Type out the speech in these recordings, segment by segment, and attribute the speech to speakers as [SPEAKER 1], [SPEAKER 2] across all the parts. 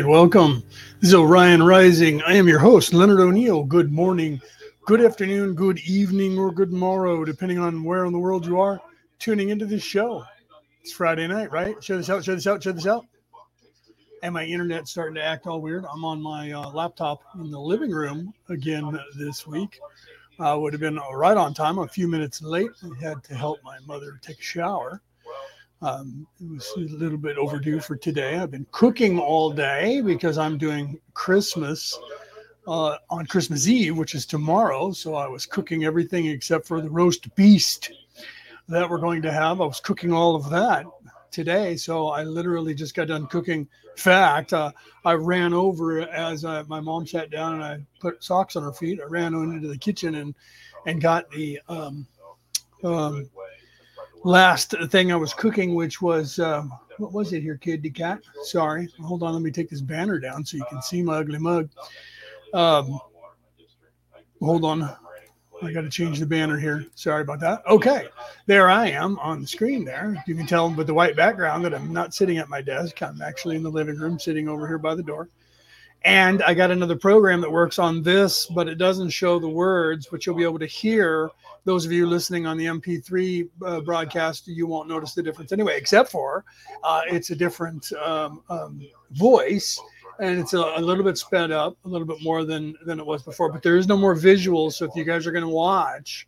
[SPEAKER 1] Right, welcome. This is Orion Rising. I am your host, Leonard O'Neill. Good morning, good afternoon, good evening, or good morrow, depending on where in the world you are tuning into this show. It's Friday night, right? Show this out, show this out, check this out. And my internet's starting to act all weird. I'm on my uh, laptop in the living room again this week. Uh, would have been right on time, a few minutes late. I had to help my mother take a shower. Um, it was a little bit overdue for today. I've been cooking all day because I'm doing Christmas uh, on Christmas Eve, which is tomorrow. So I was cooking everything except for the roast beast that we're going to have. I was cooking all of that today. So I literally just got done cooking. In fact, uh, I ran over as I, my mom sat down and I put socks on her feet. I ran into the kitchen and and got the um, um, last thing I was cooking, which was um, what was it here, kid? The cat. Sorry, hold on. Let me take this banner down so you can see my ugly mug. Um, hold on. I got to change the banner here. Sorry about that. Okay, there I am on the screen there. You can tell with the white background that I'm not sitting at my desk. I'm actually in the living room, sitting over here by the door. And I got another program that works on this, but it doesn't show the words, but you'll be able to hear. Those of you listening on the MP3 uh, broadcast, you won't notice the difference anyway, except for uh, it's a different um, um, voice and it's a, a, little bit sped up, a little bit more than than it was before. But there is no more visuals, so if you guys are going to watch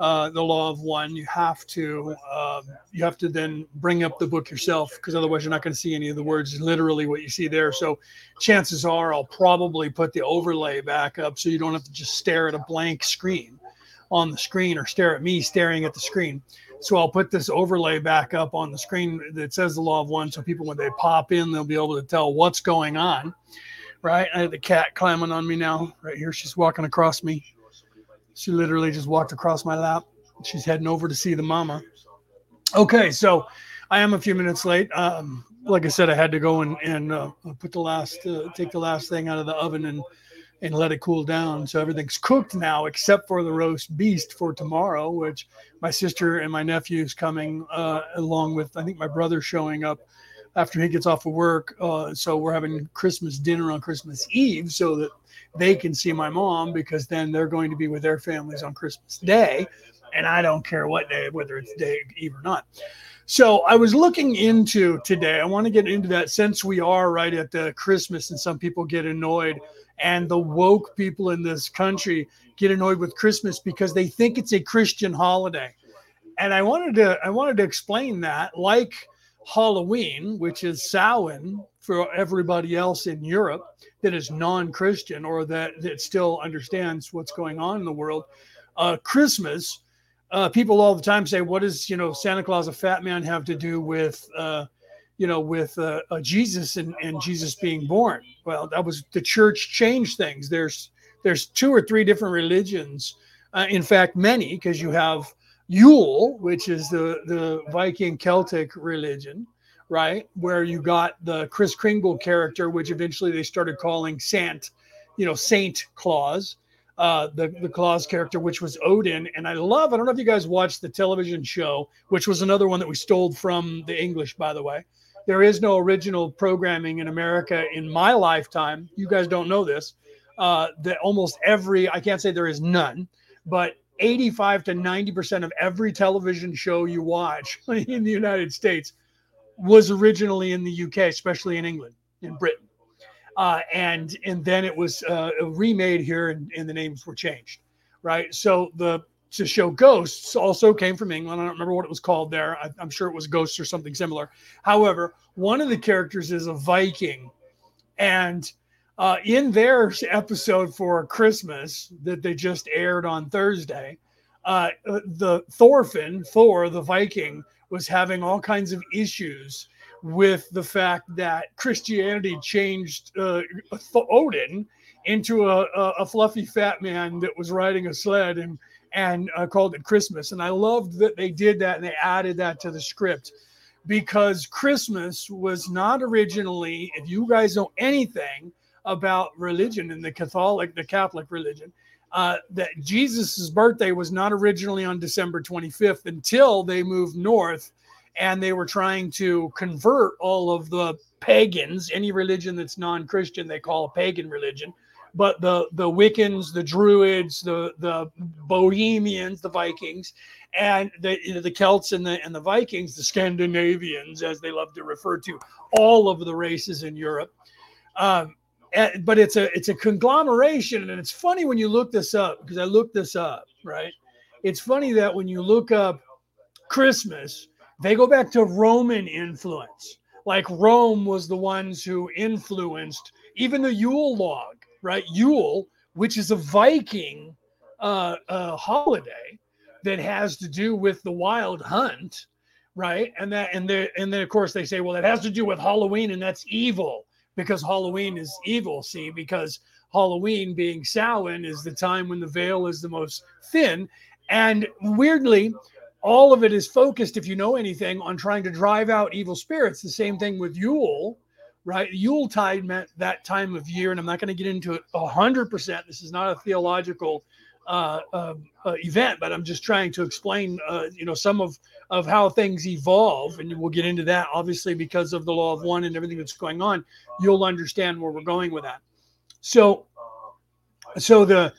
[SPEAKER 1] uh, the Law of One, you have to uh, you have to then bring up the book yourself because otherwise you're not going to see any of the words. Literally, what you see there. So chances are I'll probably put the overlay back up so you don't have to just stare at a blank screen on the screen or stare at me staring at the screen. So I'll put this overlay back up on the screen that says the law of one. So people, when they pop in, they'll be able to tell what's going on. Right. I have the cat climbing on me now. Right here. She's walking across me. She literally just walked across my lap. She's heading over to see the mama. Okay. So I am a few minutes late. Um, like I said, I had to go and, and uh, put the last, uh, take the last thing out of the oven and and let it cool down. So everything's cooked now except for the roast beast for tomorrow, which my sister and my nephew's coming uh, along with I think my brother showing up after he gets off of work. Uh, so we're having Christmas dinner on Christmas Eve so that they can see my mom because then they're going to be with their families on Christmas Day. And I don't care what day, whether it's day Eve or not. So I was looking into today. I want to get into that since we are right at the Christmas and some people get annoyed and the woke people in this country get annoyed with Christmas because they think it's a Christian holiday. And I wanted to I wanted to explain that like Halloween, which is Samhain for everybody else in Europe that is non-Christian or that that still understands what's going on in the world. Uh, Christmas, uh, people all the time say, "What does you know Santa Claus, a fat man, have to do with?" Uh, you know, with uh, uh, Jesus and, and Jesus being born. Well, that was the church changed things. There's there's two or three different religions. Uh, in fact, many because you have Yule, which is the the Viking Celtic religion, right? Where you got the Kris Kringle character, which eventually they started calling Sant, you know, Saint Claus. Uh, the the Claus character, which was Odin, and I love. I don't know if you guys watched the television show, which was another one that we stole from the English, by the way there is no original programming in America in my lifetime. You guys don't know this. Uh, that almost every, I can't say there is none, but 85 to 90% of every television show you watch in the United States was originally in the UK, especially in England, in Britain. Uh, and and then it was uh, remade here and, and the names were changed right so the to show ghosts also came from England. I don't remember what it was called there. I, am sure it was ghosts or something similar. However, one of the characters is a Viking, and uh, in their episode for Christmas that they just aired on Thursday, uh, the Thorfinn, Thor, the Viking, was having all kinds of issues with the fact that Christianity changed uh, Odin into a, a, fluffy fat man that was riding a sled and and uh, called it Christmas. And I loved that they did that and they added that to the script because Christmas was not originally, if you guys know anything about religion and the Catholic, the Catholic religion, uh, that Jesus's birthday was not originally on December 25th until they moved north and they were trying to convert all of the pagans. Any religion that's non-Christian, they call a pagan religion. But the the Wiccans, the Druids, the the Bohemians, the Vikings, and the you know, the Celts and the and the Vikings, the Scandinavians, as they love to refer to all of the races in Europe. Um, but it's a it's a conglomeration, and it's funny when you look this up because I looked this up. Right, it's funny that when you look up Christmas, they go back to Roman influence. Like Rome was the ones who influenced even the Yule log, right? Yule, which is a Viking uh, uh, holiday that has to do with the wild hunt, right? And that and and then of course they say, well, it has to do with Halloween, and that's evil because Halloween is evil. See, because Halloween being Samhain is the time when the veil is the most thin, and weirdly, all of it is focused, if you know anything, on trying to drive out evil spirits. The same thing with Yule, right? Yule tide meant that time of year, and I'm not going to get into it hundred percent. This is not a theological uh, uh, uh, event, but I'm just trying to explain, uh, you know, some of of how things evolve, and we'll get into that. Obviously, because of the law of one and everything that's going on, you'll understand where we're going with that. So, so the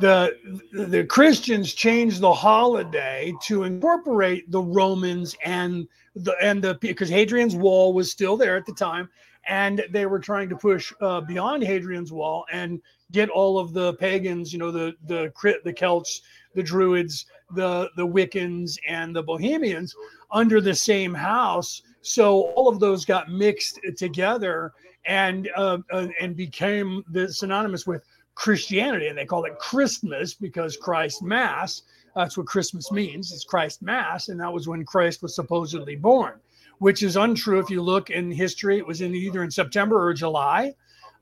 [SPEAKER 1] the the Christians changed the holiday to incorporate the Romans and the and the because Hadrian's Wall was still there at the time, and they were trying to push uh, beyond Hadrian's Wall and get all of the pagans, you know, the the crit the Celts, the Druids, the the Wiccans, and the Bohemians under the same house. So all of those got mixed together and uh, uh, and became the synonymous with Christianity, and they called it Christmas because Christ Mass. That's what Christmas means. It's Christ Mass, and that was when Christ was supposedly born, which is untrue. If you look in history, it was in either in September or July.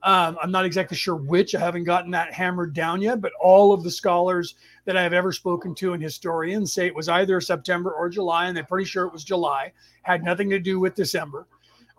[SPEAKER 1] Um, I'm not exactly sure which. I haven't gotten that hammered down yet, but all of the scholars that I have ever spoken to and historians say it was either September or July, and they're pretty sure it was July. Had nothing to do with December.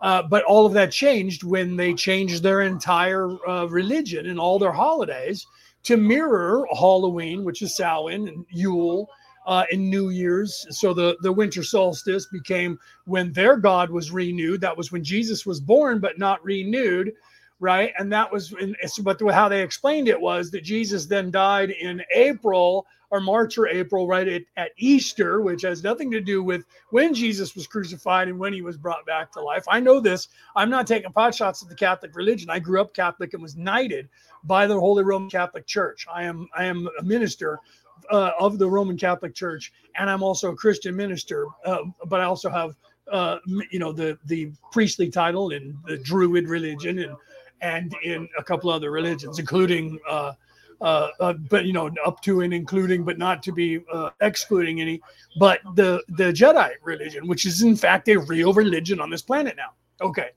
[SPEAKER 1] Uh, but all of that changed when they changed their entire uh, religion and all their holidays to mirror Halloween, which is Samhain, and Yule, uh, New Year's. So the, the winter solstice became when their God was renewed. That was when Jesus was born, but not renewed, right? And that was, in, but how they explained it was that Jesus then died in April or March or April, right at, at Easter, which has nothing to do with when Jesus was crucified and when he was brought back to life. I know this. I'm not taking pot shots at the Catholic religion. I grew up Catholic and was knighted by the Holy Roman Catholic Church. I am I am a minister uh, of the Roman Catholic Church, and I'm also a Christian minister. Uh, but I also have uh, you know the the priestly title in the Druid religion and and in a couple other religions, including uh, uh, uh, but you know, up to and including, but not to be uh, excluding any. But the the Jedi religion, which is in fact a real religion on this planet now. Okay,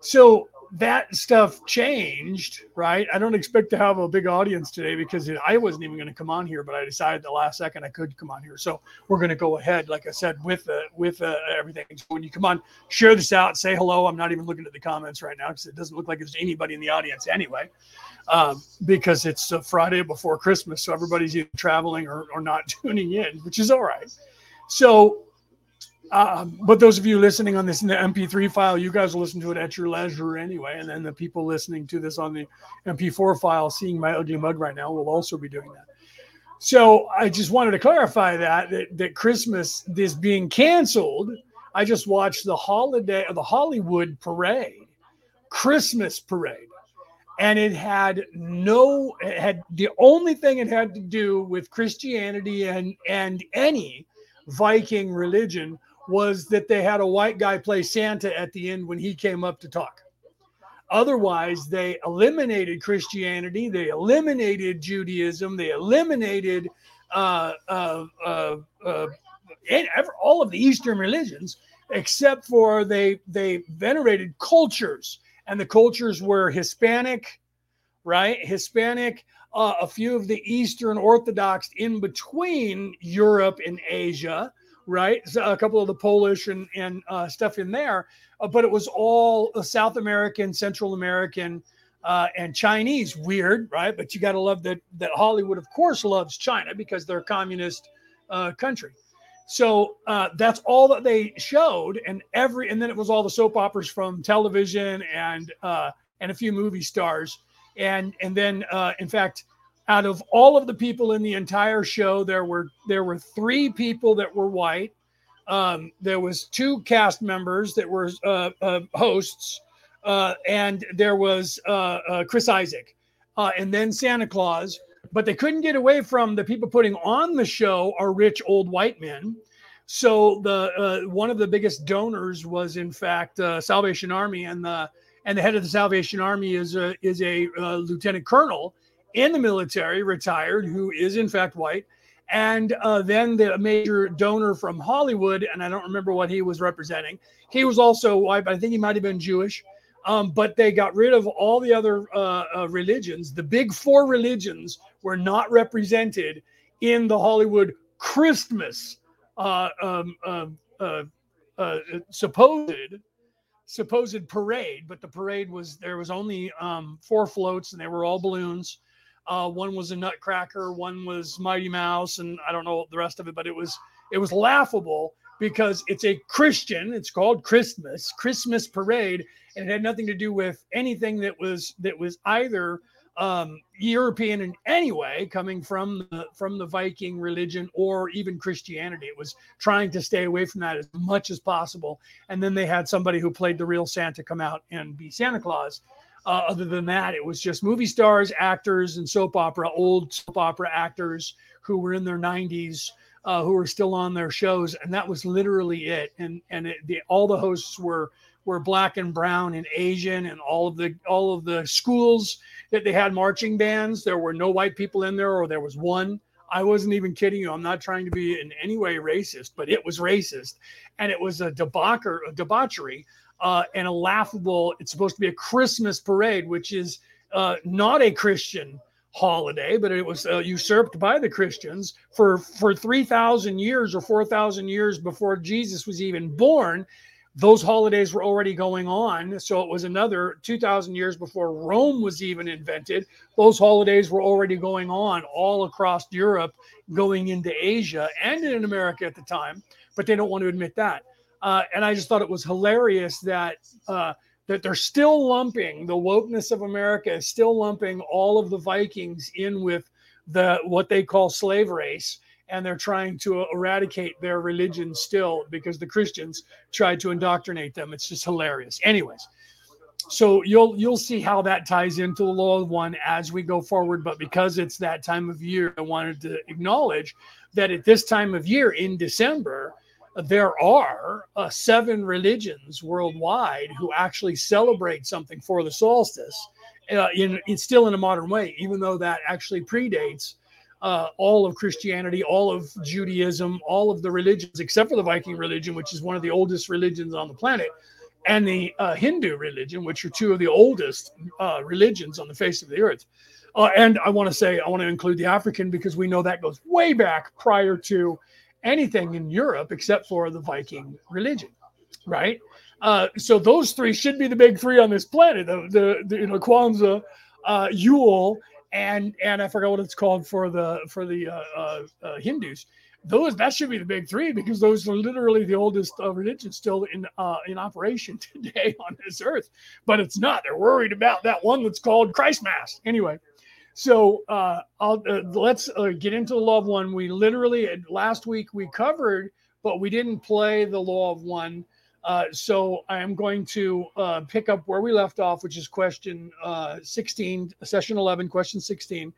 [SPEAKER 1] so that stuff changed, right? I don't expect to have a big audience today because I wasn't even going to come on here, but I decided the last second I could come on here. So we're going to go ahead, like I said, with uh, with uh, everything. So when you come on, share this out, say hello. I'm not even looking at the comments right now because it doesn't look like there's anybody in the audience anyway, um, because it's Friday before Christmas, so everybody's either traveling or, or not tuning in, which is all right. So um, but those of you listening on this in the MP3 file, you guys will listen to it at your leisure anyway. And then the people listening to this on the MP4 file, seeing my ugly mug right now, will also be doing that. So I just wanted to clarify that that, that Christmas is being canceled. I just watched the holiday, the Hollywood parade, Christmas parade, and it had no, it had the only thing it had to do with Christianity and and any Viking religion was that they had a white guy play Santa at the end when he came up to talk. Otherwise, they eliminated Christianity, they eliminated Judaism, they eliminated uh, uh, uh, uh all of the Eastern religions, except for they they venerated cultures, and the cultures were Hispanic, right? Hispanic, uh, a few of the Eastern Orthodox in between Europe and Asia, right? So a couple of the Polish and, and uh, stuff in there, uh, but it was all South American, Central American, uh, and Chinese. Weird, right? But you got to love that that Hollywood, of course, loves China because they're a communist uh, country. So uh, that's all that they showed, and every and then it was all the soap operas from television and uh, and a few movie stars, and and then in fact, out of all of the people in the entire show, there were there were three people that were white. Um, there was two cast members that were uh, uh, hosts, uh, and there was Chris Isaak, and then Santa Claus but they couldn't get away from the people putting on the show are rich old white men. So the uh, one of the biggest donors was in fact uh, Salvation Army, and the and the head of the Salvation Army is a is a uh, lieutenant colonel in the military, retired, who is in fact white. And uh, then the major donor from Hollywood, and I don't remember what he was representing. He was also white, but I think he might have been Jewish. Um, but they got rid of all the other uh, uh, religions. The big four religions were not represented in the Hollywood Christmas uh, um, um, uh, uh, supposed supposed parade, but the parade was there was only um, four floats and they were all balloons. Uh, one was a Nutcracker, one was Mighty Mouse, and I don't know the rest of it, but it was it was laughable because it's a Christian. It's called Christmas, Christmas parade, and it had nothing to do with anything that was that was either um, European in any way, coming from the, from the Viking religion or even Christianity. It was trying to stay away from that as much as possible. And then they had somebody who played the real Santa come out and be Santa Claus. Uh, other than that, it was just movie stars, actors, and soap opera, old soap opera actors who were in their 90s, uh, who were still on their shows, and that was literally it. And and it, the, all the hosts were were black and brown and Asian, and all of the all of the schools that they had marching bands. There were no white people in there, or there was one. I wasn't even kidding you. I'm not trying to be in any way racist, but it was racist, and it was a debaucher, a debauchery, uh, and a laughable. It's supposed to be a Christmas parade, which is uh, not a Christian holiday, but it was uh, usurped by the Christians for for three thousand years or four thousand years before Jesus was even born those holidays were already going on. So it was another 2,000 years before Rome was even invented. Those holidays were already going on all across Europe, going into Asia and in America at the time, but they don't want to admit that. Uh, and I just thought it was hilarious that uh, that they're still lumping the wokeness of America is still lumping all of the Vikings in with the what they call slave race and they're trying to eradicate their religion still because the Christians tried to indoctrinate them. It's just hilarious. Anyways, so you'll you'll see how that ties into the law of one as we go forward. But because it's that time of year, I wanted to acknowledge that at this time of year in December, there are uh, seven religions worldwide who actually celebrate something for the solstice. Uh, in, in still in a modern way, even though that actually predates uh, all of Christianity, all of Judaism, all of the religions, except for the Viking religion, which is one of the oldest religions on the planet, and the uh, Hindu religion, which are two of the oldest uh, religions on the face of the earth. Uh, and I want to say, I want to include the African because we know that goes way back prior to anything in Europe except for the Viking religion, right? Uh, so those three should be the big three on this planet: the, the, the you know Kwanzaa, uh, Yule, and and I forgot what it's called for the for the uh, uh, uh, Hindus. Those that should be the big three because those are literally the oldest uh, religions still in uh, in operation today on this earth. But it's not. They're worried about that one that's called Christmas. Anyway, so uh, I'll let's get into the law of one. We literally last week we covered, but we didn't play the law of one uh, so I am going to uh, pick up where we left off, which is question uh, 16, session 11, question 16.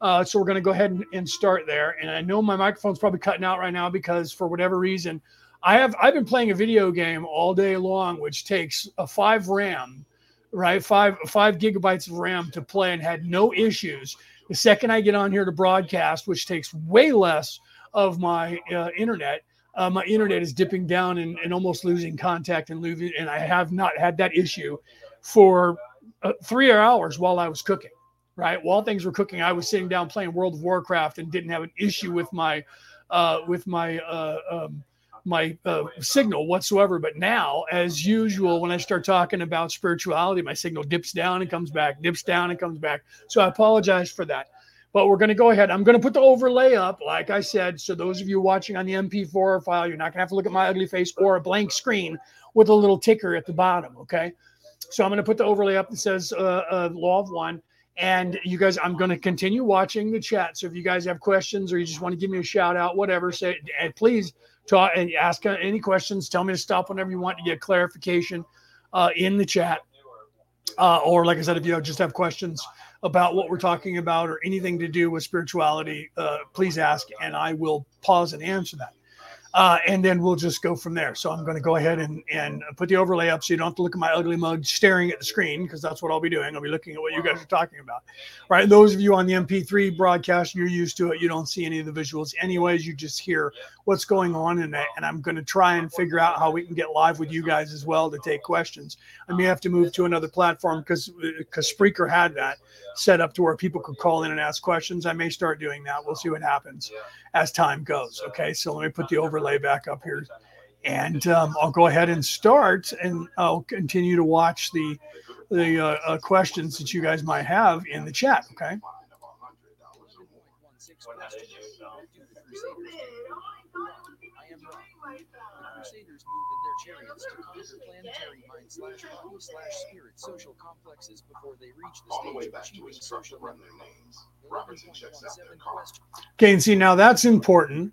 [SPEAKER 1] Uh, so we're going to go ahead and, and, start there. And I know my microphone's probably cutting out right now because for whatever reason, I have I've been playing a video game all day long, which takes a five RAM, right? Five five gigabytes of RAM to play, and had no issues. The second I get on here to broadcast, which takes way less of my uh, internet uh, my internet is dipping down and, and almost losing contact and losing, and I have not had that issue for uh, three hours while I was cooking. Right while things were cooking, I was sitting down playing World of Warcraft and didn't have an issue with my uh, with my uh, um, my uh, signal whatsoever. But now, as usual, when I start talking about spirituality, my signal dips down and comes back, dips down and comes back. So I apologize for that. But we're going to go ahead. I'm going to put the overlay up, like I said. So those of you watching on the MP4 file, you're not going to have to look at my ugly face or a blank screen with a little ticker at the bottom. Okay. So I'm going to put the overlay up that says uh, uh, Law of One. And you guys, I'm going to continue watching the chat. So if you guys have questions or you just want to give me a shout out, whatever, say, and please talk and ask any questions. Tell me to stop whenever you want to get clarification uh, in the chat. Uh, or like I said, if you just have questions about what we're talking about or anything to do with spirituality, uh, please ask, and I will pause and answer that. Uh, and then we'll just go from there. So I'm going to go ahead and, and put the overlay up so you don't have to look at my ugly mug staring at the screen because that's what I'll be doing. I'll be looking at what you guys are talking about. Right. Those of you on the MP3 broadcast, you're used to it. You don't see any of the visuals anyways. You just hear what's going on it. And I'm going to try and figure out how we can get live with you guys as well to take questions. I may have to move to another platform because because Spreaker had that set up to where people could call in and ask questions. I may start doing that. We'll see what happens as time goes. Okay, so let me put the overlay back up here, and um, I'll go ahead and start, and I'll continue to watch the the uh, uh, questions that you guys might have in the chat. Okay. Crusaders move chariots to conquer planetary mind slash body slash spirit social complexes before they reach the stage of achieving social run their names. Okay, and see now that's important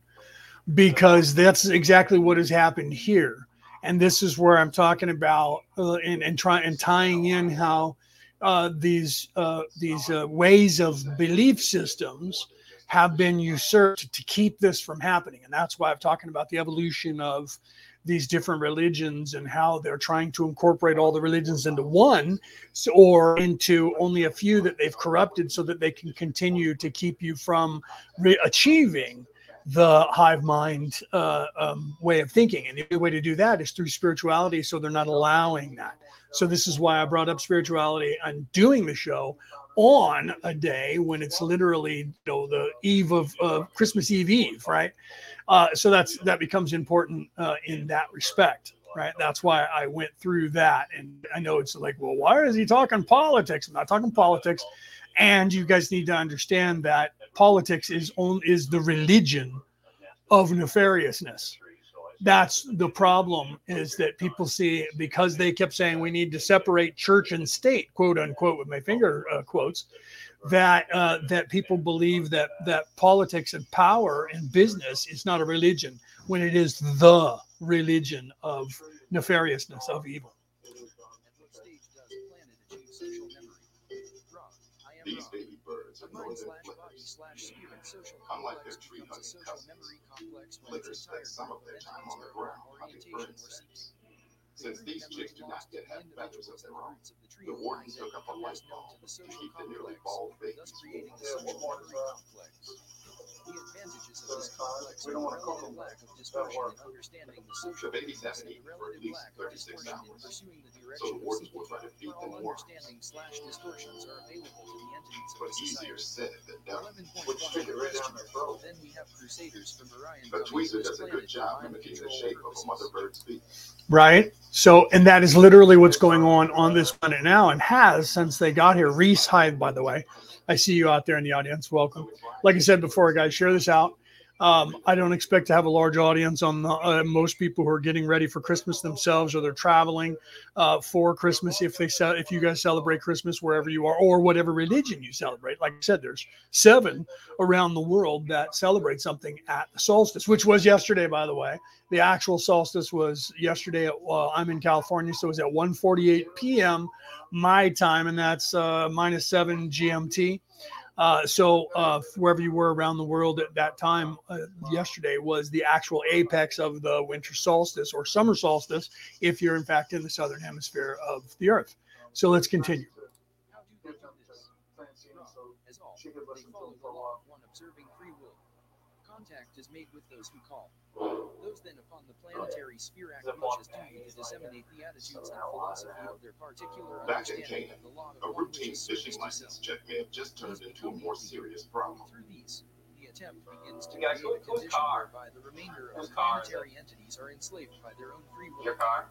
[SPEAKER 1] because that's exactly what has happened here, and this is where I'm talking about uh, and and trying and tying in how uh, these uh, these uh, ways of belief systems have been usurped to keep this from happening, and that's why I'm talking about the evolution of these different religions and how they're trying to incorporate all the religions into one or into only a few that they've corrupted so that they can continue to keep you from re- achieving the hive mind uh, um, way of thinking. And the only way to do that is through spirituality. So they're not allowing that. So this is why I brought up spirituality and doing the show on a day when it's literally you know the eve of uh, Christmas Eve Eve, right? Uh, so that's that becomes important uh, in that respect, right? That's why I went through that, and I know it's like, well, why is he talking politics? I'm not talking politics, and you guys need to understand that politics is on is the religion of nefariousness. That's the problem is that people see because they kept saying we need to separate church and state, quote unquote, with my finger uh, quotes that uh, that people believe that that politics and power and business is not a religion when it is the religion of nefariousness of evil. These baby birds are more than flippers. Unlike their tree hunting cousins, flickers spend some of their time on the ground hunting birds' nests. Since these chicks do not yet have feathers of their own, the warden took up a light bulb to keep the nearly bald babies from the water complex. The advantages of this complex are relative lack of distortion in understanding the social the babies have to eat for at least 36 hours. So the wardens will try to feed them more. Understanding slash distortions are available to the entities but easier said than done. Which stick right down their throat. Then we have crusaders from Orion. But Tweezer does a good job mimicking the shape of a mother bird's beak. Right. So, and that is literally what's going on on this planet now, and has since they got here. Reese Hive, by the way, I see you out there in the audience. Welcome. Like I said before, guys, share this out. Um, I don't expect to have a large audience on the, uh, most people who are getting ready for Christmas themselves, or they're traveling uh, for Christmas. If they if you guys celebrate Christmas wherever you are, or whatever religion you celebrate, like I said, there's seven around the world that celebrate something at the solstice, which was yesterday, by the way. The actual solstice was yesterday. At, uh, I'm in California, so it was at 1:48 p.m. my time, and that's uh, minus seven GMT. Uh, so uh, wherever you were around the world at that time, uh, yesterday was the actual apex of the winter solstice or summer solstice, if you're in fact in the southern hemisphere of the Earth. So let's continue. Contact is made with those who call. Those then upon the planetary sphere act much as duty to disseminate the attitudes and philosophy of their particular Back in Canaan, a routine fishing license check may have just turned into a more serious problem. Through these, the attempt begins to create a condition whereby the remainder of planetary entities are enslaved by their own free will. Your car?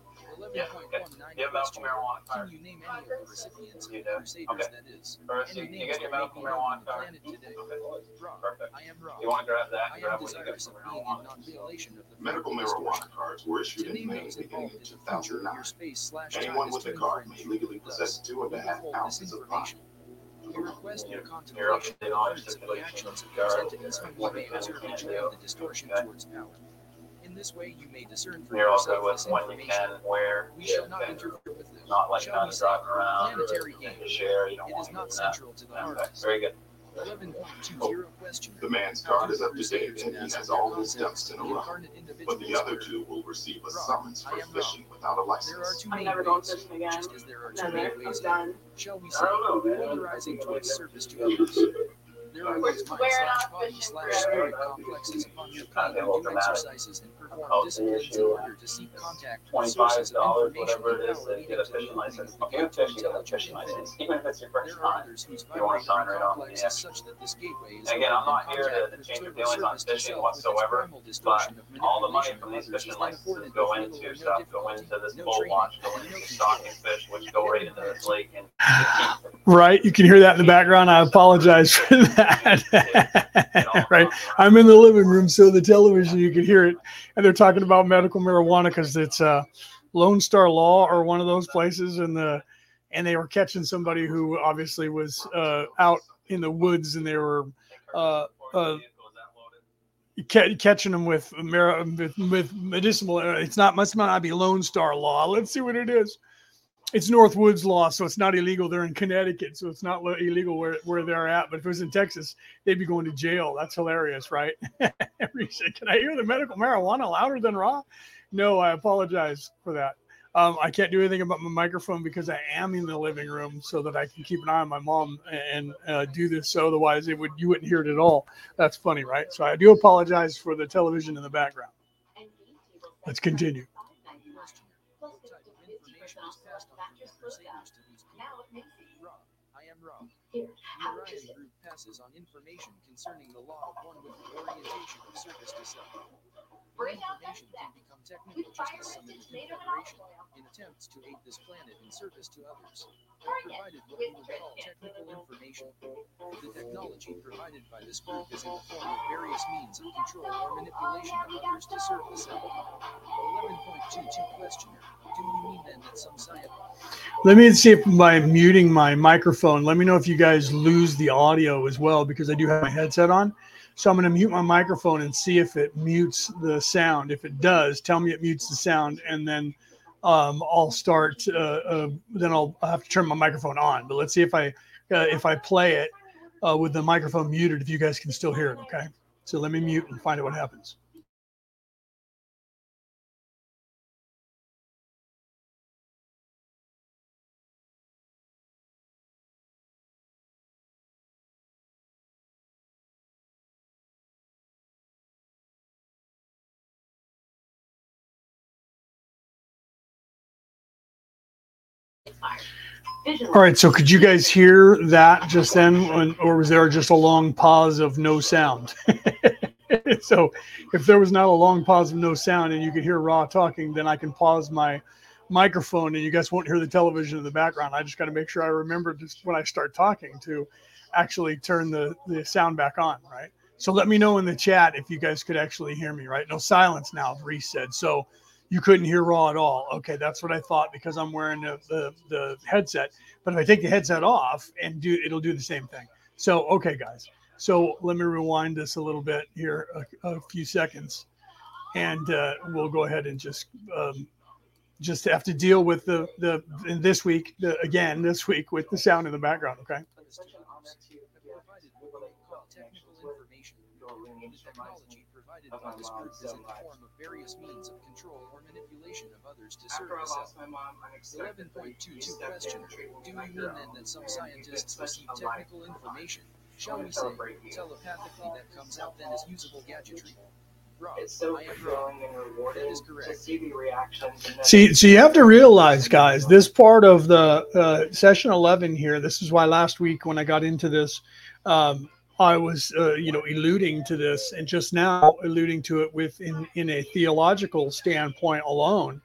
[SPEAKER 2] Yeah, okay. You have medical marijuana card?
[SPEAKER 3] Can you name any of the recipients of the? Crusaders,
[SPEAKER 2] Okay.
[SPEAKER 3] that is?
[SPEAKER 2] First, you, you get your medical
[SPEAKER 3] be known on
[SPEAKER 2] marijuana
[SPEAKER 3] the
[SPEAKER 2] card?
[SPEAKER 3] today?
[SPEAKER 2] Okay, perfect.
[SPEAKER 3] I am Rob.
[SPEAKER 2] You want to grab that?
[SPEAKER 3] I
[SPEAKER 2] Grab
[SPEAKER 3] am
[SPEAKER 2] what you got
[SPEAKER 3] desirous
[SPEAKER 2] from
[SPEAKER 3] of being in
[SPEAKER 2] marijuana.
[SPEAKER 3] non-violation of the
[SPEAKER 4] Medical marijuana cards were issued in
[SPEAKER 3] name
[SPEAKER 4] Maine beginning in
[SPEAKER 3] in the future,
[SPEAKER 4] 2009.
[SPEAKER 3] your space slash
[SPEAKER 4] Anyone with a card may legally possess two and a half and
[SPEAKER 3] we
[SPEAKER 4] a half
[SPEAKER 3] withhold this
[SPEAKER 4] ounces of pot.
[SPEAKER 3] information. We request your contemplation
[SPEAKER 2] you're up to
[SPEAKER 3] of the
[SPEAKER 2] on
[SPEAKER 3] fruits of the
[SPEAKER 2] stipulations
[SPEAKER 3] actions
[SPEAKER 2] of
[SPEAKER 3] of those entities whom
[SPEAKER 2] what
[SPEAKER 3] you
[SPEAKER 2] you
[SPEAKER 3] may observe
[SPEAKER 2] and
[SPEAKER 3] enjoy
[SPEAKER 2] do.
[SPEAKER 3] the distortion towards power. In this way, you may discern for
[SPEAKER 2] You're all
[SPEAKER 3] yourself
[SPEAKER 2] good
[SPEAKER 3] this
[SPEAKER 2] with when you
[SPEAKER 3] information.
[SPEAKER 2] can, where,
[SPEAKER 3] We
[SPEAKER 2] you
[SPEAKER 3] shall not interfere with them.
[SPEAKER 2] not like
[SPEAKER 3] Shall
[SPEAKER 2] kind
[SPEAKER 3] we
[SPEAKER 2] of
[SPEAKER 3] say,
[SPEAKER 2] driving around,
[SPEAKER 3] planetary game.
[SPEAKER 2] to share, you don't
[SPEAKER 3] It
[SPEAKER 2] want
[SPEAKER 3] is
[SPEAKER 2] to
[SPEAKER 3] not
[SPEAKER 2] do that.
[SPEAKER 3] central to the
[SPEAKER 2] Okay,
[SPEAKER 3] heart.
[SPEAKER 2] very good.
[SPEAKER 3] 11.20 question.
[SPEAKER 4] The man's card is up to date and he has all his ducks in a row. But the other two will receive a summons for fishing without a
[SPEAKER 3] There are
[SPEAKER 4] license.
[SPEAKER 3] two
[SPEAKER 5] I'm never going
[SPEAKER 3] ways,
[SPEAKER 5] fishing again.
[SPEAKER 3] just as there are two
[SPEAKER 5] Never. I'm
[SPEAKER 3] ways of,
[SPEAKER 5] done.
[SPEAKER 3] shall we
[SPEAKER 2] I
[SPEAKER 3] say,
[SPEAKER 2] don't know, man.
[SPEAKER 3] polarizing towards service to others.
[SPEAKER 5] We're
[SPEAKER 3] such that this gateway is
[SPEAKER 2] Again, I'm not here to change your feelings on fishing whatsoever,
[SPEAKER 3] of
[SPEAKER 2] All the money from these fishing licenses go into stuff, go into this launch, go into stocking fish, which go right into this lake
[SPEAKER 1] Right. You can hear that in the background. I apologize for that. right. I'm in the living room, so the television, you can hear it. And they're talking about medical marijuana because it's uh, Lone Star Law or one of those places. And the and they were catching somebody who obviously was uh, out in the woods and they were uh, uh, catching them with, with medicinal. uh, It's not, must not be Lone Star Law. Let's see what it is it's North Woods Law, so it's not illegal. They're in Connecticut, so it's not illegal where, where they're at. But if it was in Texas, they'd be going to jail. That's hilarious, right? Can I hear the medical marijuana louder than Ra? No, I apologize for that. Um, I can't do anything about my microphone because I am in the living room, so that I can keep an eye on my mom and uh, do this. So otherwise, it would you wouldn't hear it at all. That's funny, right? So I do apologize for the television in the background. Let's continue.
[SPEAKER 3] Question. What type of information is passed on the Crusaders to these people? Ra, I am Ra. Here, The Orion Group passes on information concerning the law of one with the orientation of service to self. The information can become technical just as some in the Confederation in attempts to aid this planet in service to others. Have provided what we would call technical information. The technology provided by this group is in the form of various means of control or manipulation of others to serve the self. 11.22 questioner. Do you mean then that some science
[SPEAKER 1] Let me see if by muting my microphone, let me know if you guys lose the audio as well because I do have my headset on. So I'm going to mute my microphone and see if it mutes the sound. If it does, tell me it mutes the sound, and then um, I'll start. Uh, uh, then I'll, have to turn my microphone on. But let's see if I uh, if I play it uh, with the microphone muted, if you guys can still hear it. Okay. So let me mute and find out what happens. All right. So could you guys hear that just then, or was there just a long pause of no sound? so if there was not a long pause of no sound and you could hear Ra talking, then I can pause my microphone and you guys won't hear the television in the background. I just got to make sure I remember just when I start talking to actually turn the, the sound back on, right? So let me know in the chat if you guys could actually hear me, right? No silence now, Reese said. So you couldn't hear Ra at all. Okay, that's what I thought because I'm wearing the, the, the headset. But if I take the headset off and do, it'll do the same thing. So, okay, guys. So let me rewind this a little bit here, a, a few seconds, and uh, we'll go ahead and just um, just have to deal with the the this week the, again this week with the sound in the background. Okay.
[SPEAKER 3] Institutions have provided what they call technical information. The technology this group is in the form of various means of control or manipulation of others to serve
[SPEAKER 5] After I
[SPEAKER 3] the self.
[SPEAKER 5] lost my mom unexpectedly,
[SPEAKER 3] 11.22
[SPEAKER 5] he stepped
[SPEAKER 3] question. Do you mean then that some scientists receive
[SPEAKER 5] such a life.
[SPEAKER 3] technical information, shall we say, telepathically that comes out then as usable gadgetry? Ra,
[SPEAKER 5] It's so
[SPEAKER 3] I am Ra.
[SPEAKER 5] fulfilling and rewarding
[SPEAKER 3] That is
[SPEAKER 5] to
[SPEAKER 3] correct.
[SPEAKER 5] see the reactions.
[SPEAKER 1] See, so you have to realize, guys, this part of the uh, session 11 here, this is why last week when I got into this, um, I was, uh, you know, alluding to this and just now alluding to it with in, in a theological standpoint alone,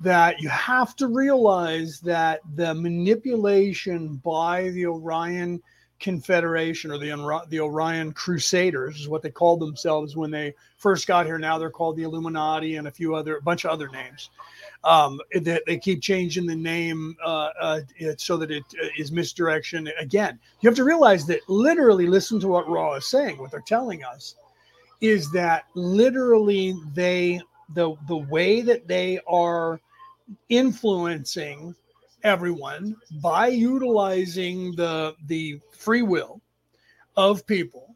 [SPEAKER 1] that you have to realize that the manipulation by the Orion Confederation or the the Orion Crusaders is what they called themselves when they first got here. Now they're called the Illuminati and a few other a bunch of other names. Um, that they keep changing the name uh, uh, so that it uh, is misdirection. Again, you have to realize that literally, listen to what Ra is saying. What they're telling us is that literally they the the way that they are influencing everyone by utilizing the the free will of people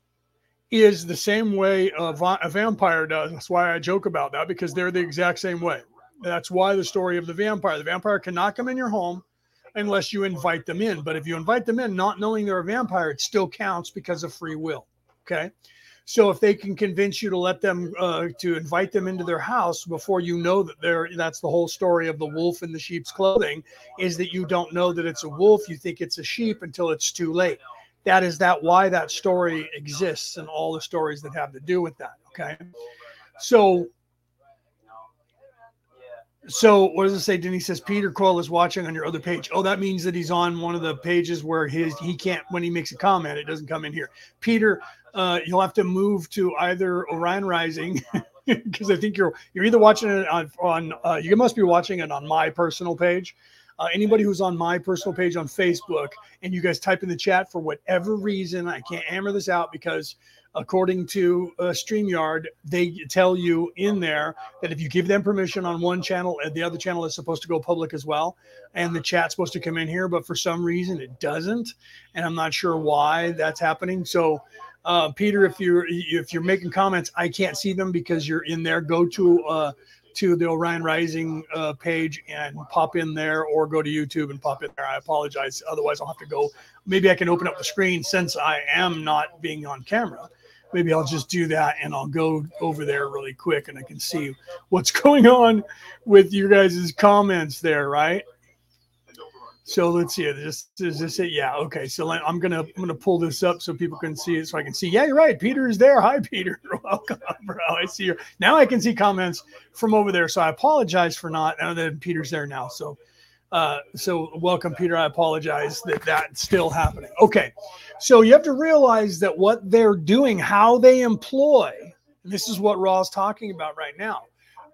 [SPEAKER 1] is the same way a, a vampire does. That's why I joke about that because they're the exact same way. That's why the story of the vampire. The vampire cannot come in your home unless you invite them in. But if you invite them in, not knowing they're a vampire, it still counts because of free will. Okay. So if they can convince you to let them uh, to invite them into their house before you know that they're that's the whole story of the wolf in the sheep's clothing is that you don't know that it's a wolf, you think it's a sheep until it's too late. That is that why that story exists and all the stories that have to do with that. Okay. So so what does it say? Denise says Peter Coyle is watching on your other page. Oh, that means that he's on one of the pages where his he can't when he makes a comment, it doesn't come in here. Peter, uh, you'll have to move to either Orion Rising because I think you're you're either watching it on on uh, you must be watching it on my personal page. Uh, anybody who's on my personal page on Facebook and you guys type in the chat for whatever reason, I can't hammer this out because according to uh, StreamYard, they tell you in there that if you give them permission on one channel, the other channel is supposed to go public as well, and the chat's supposed to come in here, but for some reason it doesn't, and I'm not sure why that's happening. So, uh, Peter, if you're if you're making comments, I can't see them because you're in there. Go to uh, to the Orion Rising uh, page and pop in there, or go to YouTube and pop in there. I apologize. Otherwise, I'll have to go. Maybe I can open up the screen since I am not being on camera maybe I'll just do that and I'll go over there really quick and I can see what's going on with you guys' comments there, right? So let's see. This, is this it? Yeah. Okay. So I'm gonna I'm gonna pull this up so people can see it, so I can see. Yeah, you're right. Peter is there. Hi, Peter. Welcome, bro. I see you now. I can see comments from over there. So I apologize for not. And then Peter's there now. So uh, so welcome, Peter. I apologize that that's still happening. Okay, so you have to realize that what they're doing, how they employ, this is what Ra's talking about right now.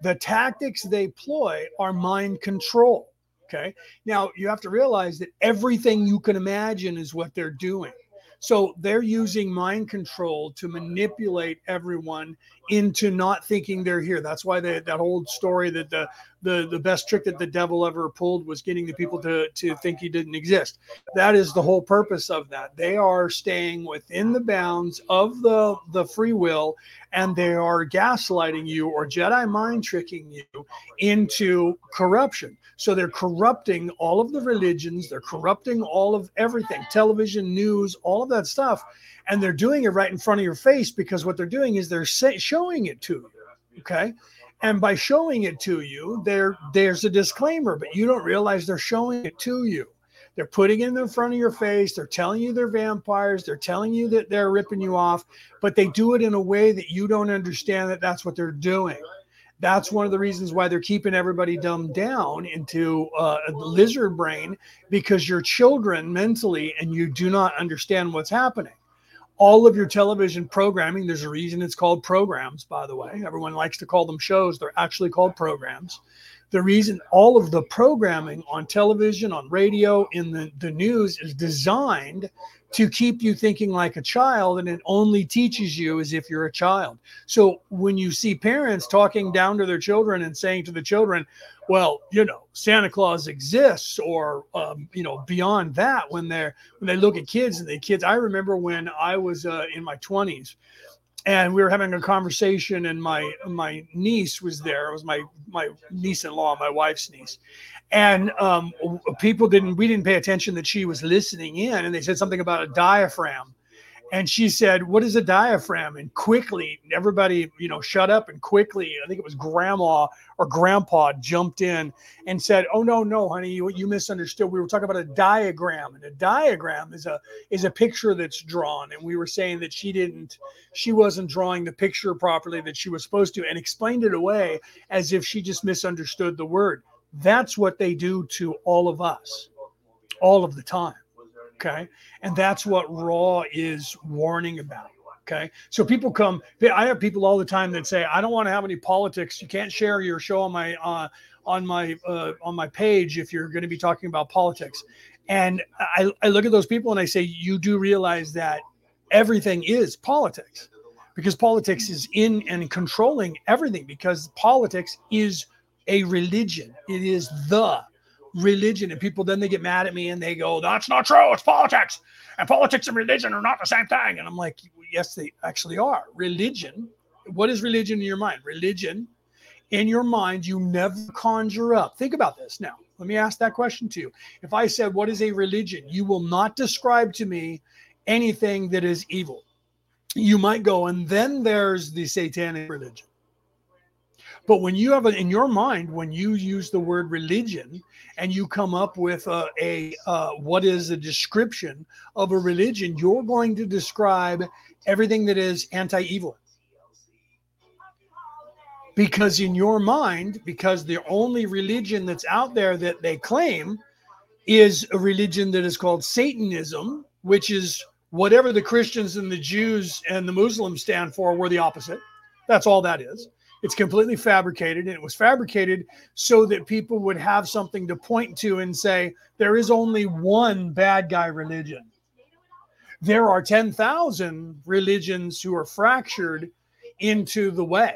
[SPEAKER 1] The tactics they employ are mind control. Okay, now you have to realize that everything you can imagine is what they're doing. So they're using mind control to manipulate everyone into not thinking they're here. That's why they, that old story that the the the best trick that the devil ever pulled was getting the people to to think he didn't exist. That is the whole purpose of that. They are staying within the bounds of the the free will and they are gaslighting you or Jedi mind tricking you into corruption. So they're corrupting all of the religions, they're corrupting all of everything, television, news, all of that stuff. And they're doing it right in front of your face because what they're doing is they're showing it to you. Okay. And by showing it to you, there there's a disclaimer, but you don't realize they're showing it to you. They're putting it in front of your face. They're telling you they're vampires. They're telling you that they're ripping you off, but they do it in a way that you don't understand that that's what they're doing. That's one of the reasons why they're keeping everybody dumbed down into uh, a lizard brain because you're children mentally and you do not understand what's happening all of your television programming there's a reason it's called programs by the way. Everyone likes to call them shows. They're actually called programs. The reason all of the programming on television on radio in the, the news is designed to keep you thinking like a child and it only teaches you as if you're a child. So when you see parents talking down to their children and saying to the children well you know santa claus exists or um, you know beyond that when they're when they look at kids and the kids i remember when i was uh, in my 20s and we were having a conversation and my my niece was there. It was my my niece-in-law my wife's niece and um, people didn't we didn't pay attention that she was listening in and they said something about a diaphragm. And she said what is a diaphragm? And quickly everybody you know shut up and quickly i think it was grandma or grandpa jumped in and said oh no no honey you, you misunderstood. We were talking about a diagram and a diagram is a is a picture that's drawn. And we were saying that she didn't she wasn't drawing the picture properly that she was supposed to and explained it away as if she just misunderstood the word That's what they do to all of us, all of the time. Okay. And that's what Ra is warning about. Okay. So people come, I have people all the time that say, I don't want to have any politics. You can't share your show on my, uh, on my, uh, on my page if you're going to be talking about politics. And I, I look at those people and I say, you do realize that everything is politics because politics is in and controlling everything because politics is a religion. It is the religion. And people then they get mad at me and they go, that's not true. It's politics. And politics and religion are not the same thing. And I'm like, yes, they actually are. Religion. What is religion in your mind? Religion in your mind, you never conjure up. Think about this now. Let me ask that question to you. If I said, What is a religion? You will not describe to me anything that is evil. You might go, and then there's the satanic religion. But when you have it in your mind, when you use the word religion and you come up with a, a uh, what is a description of a religion, you're going to describe everything that is anti evil. Because in your mind, because the only religion that's out there that they claim is a religion that is called Satanism, which is whatever the Christians and the Jews and the Muslims stand for, we're the opposite. That's all that is. It's completely fabricated, and it was fabricated so that people would have something to point to and say, there is only one bad guy religion. There are 10,000 religions who are fractured into the way,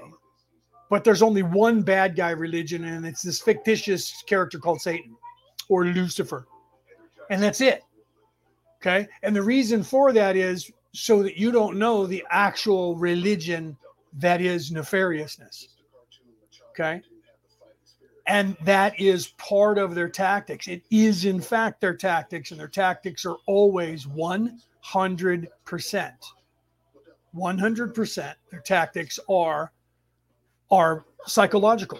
[SPEAKER 1] but there's only one bad guy religion, and it's this fictitious character called Satan or Lucifer. And that's it. Okay. And the reason for that is so that you don't know the actual religion that is nefariousness. Okay. And that is part of their tactics. It is, in fact, their tactics, and their tactics are always 100%. 100%. Their tactics are, are psychological.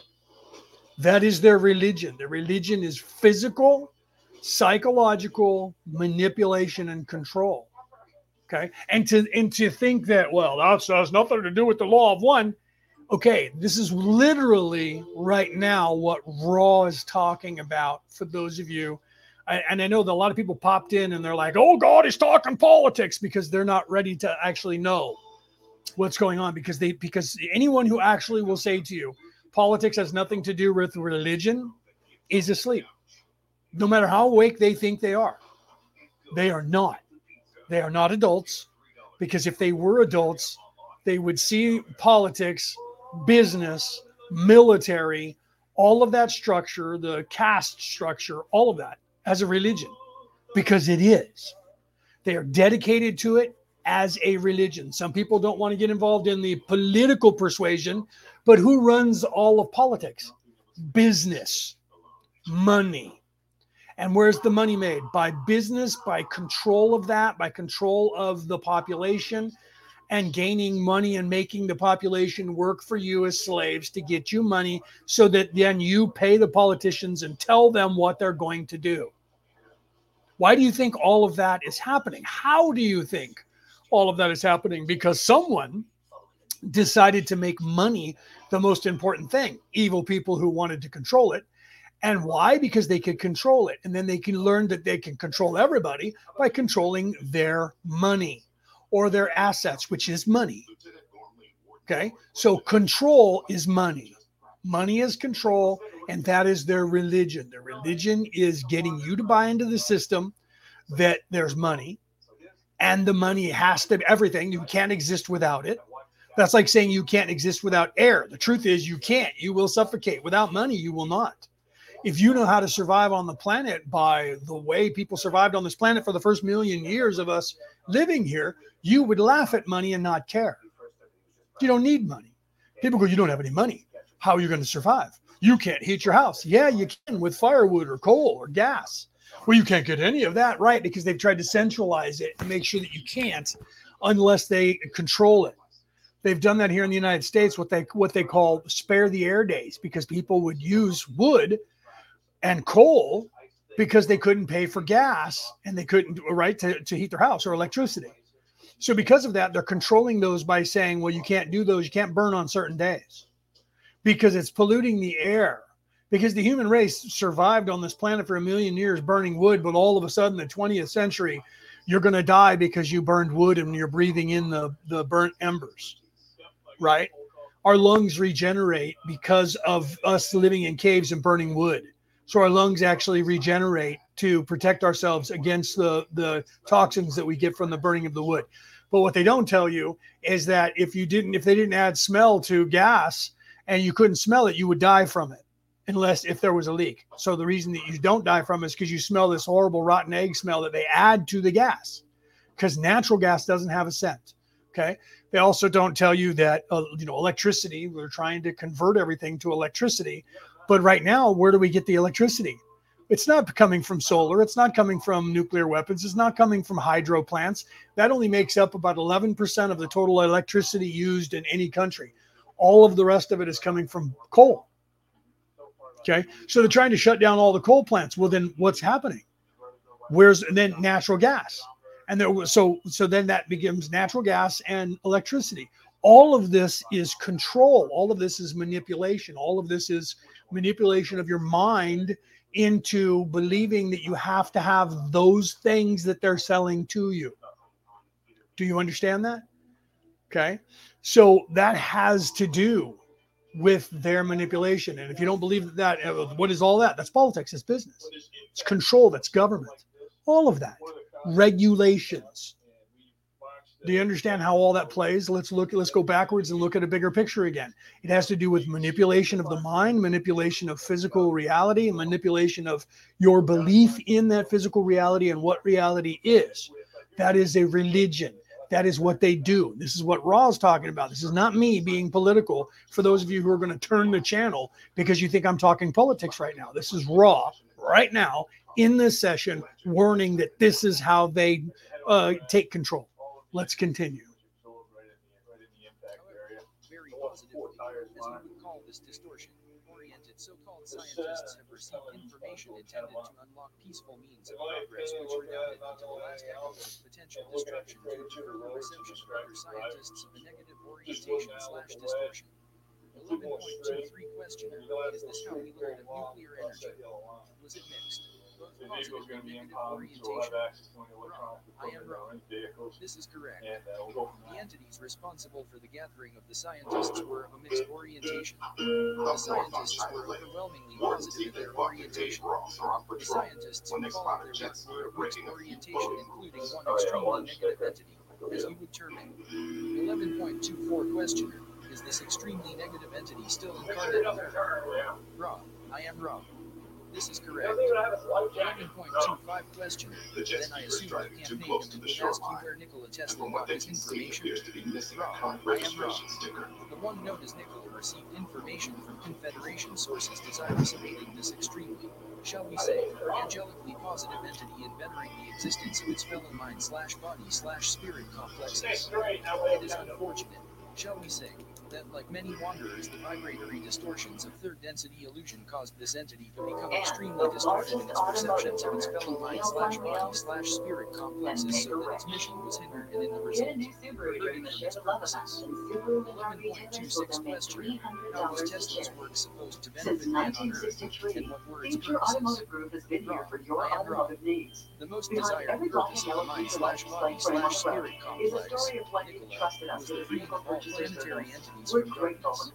[SPEAKER 1] That is their religion. Their religion is physical psychological manipulation and control. Okay. And to and to think that, well, that has nothing to do with the law of one. Okay, this is literally right now what Ra is talking about for those of you. And I know that a lot of people popped in and they're like, oh, God, he's talking politics because they're not ready to actually know what's going on because they because anyone who actually will say to you politics has nothing to do with religion is asleep no matter how awake they think they are. They are not. They are not adults because if they were adults, they would see politics, business, military, all of that structure, the caste structure, all of that as a religion because it is. They are dedicated to it as a religion. Some people don't want to get involved in the political persuasion, but who runs all of politics? Business, money, and where's the money made? By business, by control of that, by control of the population, and gaining money and making the population work for you as slaves to get you money so that then you pay the politicians and tell them what they're going to do. Why do you think all of that is happening? How do you think all of that is happening? Because someone decided to make money the most important thing. Evil people who wanted to control it and why? Because they can control it. And then they can learn that they can control everybody by controlling their money or their assets, which is money. Okay. So control is money. Money is control, and that is their religion. Their religion is getting you to buy into the system that there's money, and the money has to everything. You can't exist without it. That's like saying you can't exist without air. The truth is, you can't. You will suffocate. Without money, you will not if you know how to survive on the planet by the way people survived on this planet for the first million years of us living here, you would laugh at money and not care. You don't need money. People go, You don't have any money. How are you going to survive? You can't heat your house. Yeah, you can with firewood or coal or gas. Well, you can't get any of that, right? Because they've tried to centralize it and make sure that you can't unless they control it. They've done that here in the United States, what they what they call spare the air days, because people would use wood and coal because they couldn't pay for gas and they couldn't right to, to heat their house or electricity. So because of that, they're controlling those by saying, well, you can't do those, you can't burn on certain days because it's polluting the air. because the human race survived on this planet for a million years burning wood, but all of a sudden, the 20th century, you're going to die because you burned wood and you're breathing in the, the burnt embers, right? Our lungs regenerate because of us living in caves and burning wood. So our lungs actually regenerate to protect ourselves against the, the toxins that we get from the burning of the wood. But what they don't tell you is that if you didn't, if they didn't add smell to gas and you couldn't smell it, you would die from it unless if there was a leak. So the reason that you don't die from it is because you smell this horrible rotten egg smell that they add to the gas because natural gas doesn't have a scent. Okay. They also don't tell you that, uh, you know, electricity, we're trying to convert everything to electricity. But right now, where do we get the electricity? It's not coming from solar. It's not coming from nuclear weapons. It's not coming from hydro plants. That only makes up about 11% of the total electricity used in any country. All of the rest of it is coming from coal. Okay. So they're trying to shut down all the coal plants. Well, then what's happening? Where's then natural gas? And there was so so then that becomes natural gas and electricity. All of this is control. All of this is manipulation. All of this is manipulation of your mind into believing that you have to have those things that they're selling to you. Do you understand that? Okay. So that has to do with their manipulation. And if you don't believe that, uh, what is all that? That's politics, it's business, it's control, that's government, all of that, regulations. Do you understand how all that plays? Let's look, let's go backwards and look at a bigger picture again. It has to do with manipulation of the mind, manipulation of physical reality, manipulation of your belief in that physical reality and what reality is. That is a religion. That is what they do. This is what Ra is talking about. This is not me being political for those of you who are going to turn the channel because you think I'm talking politics right now. This is Ra right now in this session, warning that this is how they uh, take control. Let's continue.
[SPEAKER 3] This distortion, oriented so-called scientists have received information intended to unlock peaceful means of progress which redounded the last of potential destruction due to reception of other scientists of the negative orientation slash distortion. 11.23 questioner, is this how we learned of nuclear energy? Was it mixed? Both positive and negative orientation. Wrong. I am wrong. This is correct. The entities responsible for the gathering of the scientists were of a mixed orientation. The scientists were overwhelmingly positive in their orientation. The scientists
[SPEAKER 4] When
[SPEAKER 3] who
[SPEAKER 4] they spotted
[SPEAKER 3] their
[SPEAKER 4] jets,
[SPEAKER 3] work were of
[SPEAKER 4] they're
[SPEAKER 3] mixed
[SPEAKER 4] breaking
[SPEAKER 3] orientation, including one extremely negative entity, as you would term it. 11.24 questioner. Is this extremely negative entity still incarnate on Earth? Wrong. I am wrong. This is correct. 11.25 questioner.
[SPEAKER 4] The
[SPEAKER 3] Then I assume the campaign
[SPEAKER 4] close to the
[SPEAKER 3] ask you where Nikola Tesla
[SPEAKER 4] from what
[SPEAKER 3] got
[SPEAKER 4] they
[SPEAKER 3] his
[SPEAKER 4] can see,
[SPEAKER 3] information.
[SPEAKER 4] appears to be missing a
[SPEAKER 3] Wrong. I am wrong. The one known as Nikola received information from Confederation sources desirous of aiding this extremely, shall we say, angelically positive entity in bettering the existence of its fellow mind slash body slash spirit complexes. It is unfortunate, shall we say, that like many wanderers, the vibratory distortions of third density illusion caused this entity to become extremely distorted in its perceptions of its fellow mind slash body slash spirit complexes so that its mission was hindered and in the result, hurting from its purposes. 11.26 question. How was Tesla's work supposed to benefit man on Earth? And what were its purposes? Wrong. I am wrong. The most desired purpose of the mind slash body slash spirit complex, Nikola, was the freeing of all planetary entities from darkness.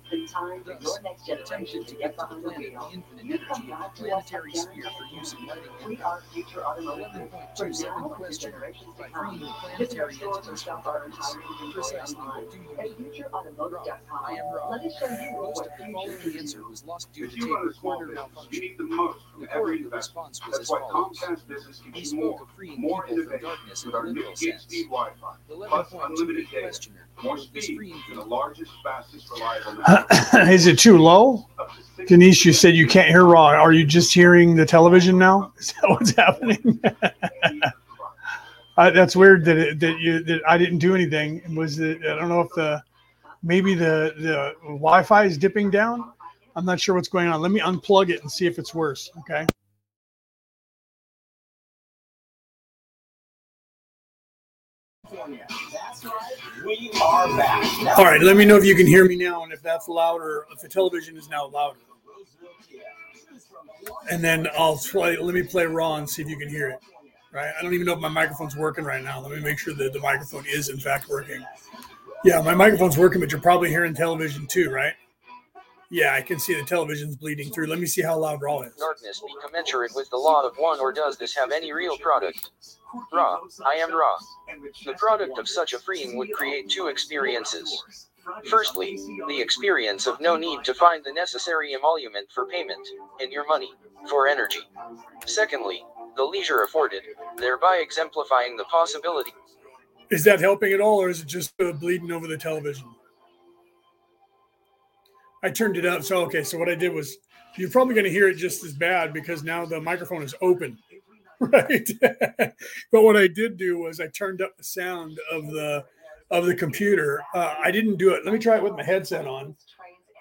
[SPEAKER 3] Thus, it attempted to give to get behind the planet the infinite energy of the planetary sphere for use in lighting empire. 11.27 question. By freeing the planetary entities from darkness, precisely what do you mean? Wrong. I am wrong. Most of the following answer was lost due to
[SPEAKER 2] you
[SPEAKER 3] tape
[SPEAKER 2] run a small
[SPEAKER 3] recorder
[SPEAKER 2] you
[SPEAKER 3] malfunction.
[SPEAKER 2] need the most
[SPEAKER 3] The
[SPEAKER 2] from every
[SPEAKER 3] the response was
[SPEAKER 2] That's why. Comcast Business gives you more, more innovation with our new gig speed Wi-Fi. Plus unlimited
[SPEAKER 3] 11.28
[SPEAKER 2] data.
[SPEAKER 3] Questioner.
[SPEAKER 2] More speed
[SPEAKER 3] freeing
[SPEAKER 2] than the largest, fastest, reliable network.
[SPEAKER 1] Is it too low?
[SPEAKER 2] Up to six-
[SPEAKER 1] Denise, you said you can't hear Ra. Are you just hearing the television now? Is that what's happening? uh, that's weird that it, that you that I didn't do anything. Was it? I don't know if the maybe the the Wi-Fi is dipping down. I'm not sure what's going on. Let me unplug it and see if it's worse. Okay.
[SPEAKER 6] We are back.
[SPEAKER 1] All right. Let me know if you can hear me now and if that's louder. If the television is now louder. and then I'll play. Let me play Ra and see if you can hear it. Right? I don't even know if my microphone's working right now. Let me make sure that the microphone is in fact working. Yeah, my microphone's working, but you're probably hearing television too, right? Yeah, I can see the television's bleeding through. Let me see how loud Ra is.
[SPEAKER 5] Darkness be commensurate with the law of one, or does this have any real product? Ra, I am Ra. The product of such a freeing would create two experiences. Firstly, the experience of no need to find the necessary emolument for payment, in your money, for energy. Secondly, the leisure afforded, thereby exemplifying the possibility.
[SPEAKER 1] Is that helping at all, or is it just uh, bleeding over the television? I turned it up. So, okay, so what I did was you're probably going to hear it just as bad because now the microphone is open, right? but what I did do was I turned up the sound of the of the computer. Uh, I didn't do it. Let me try it with my headset on.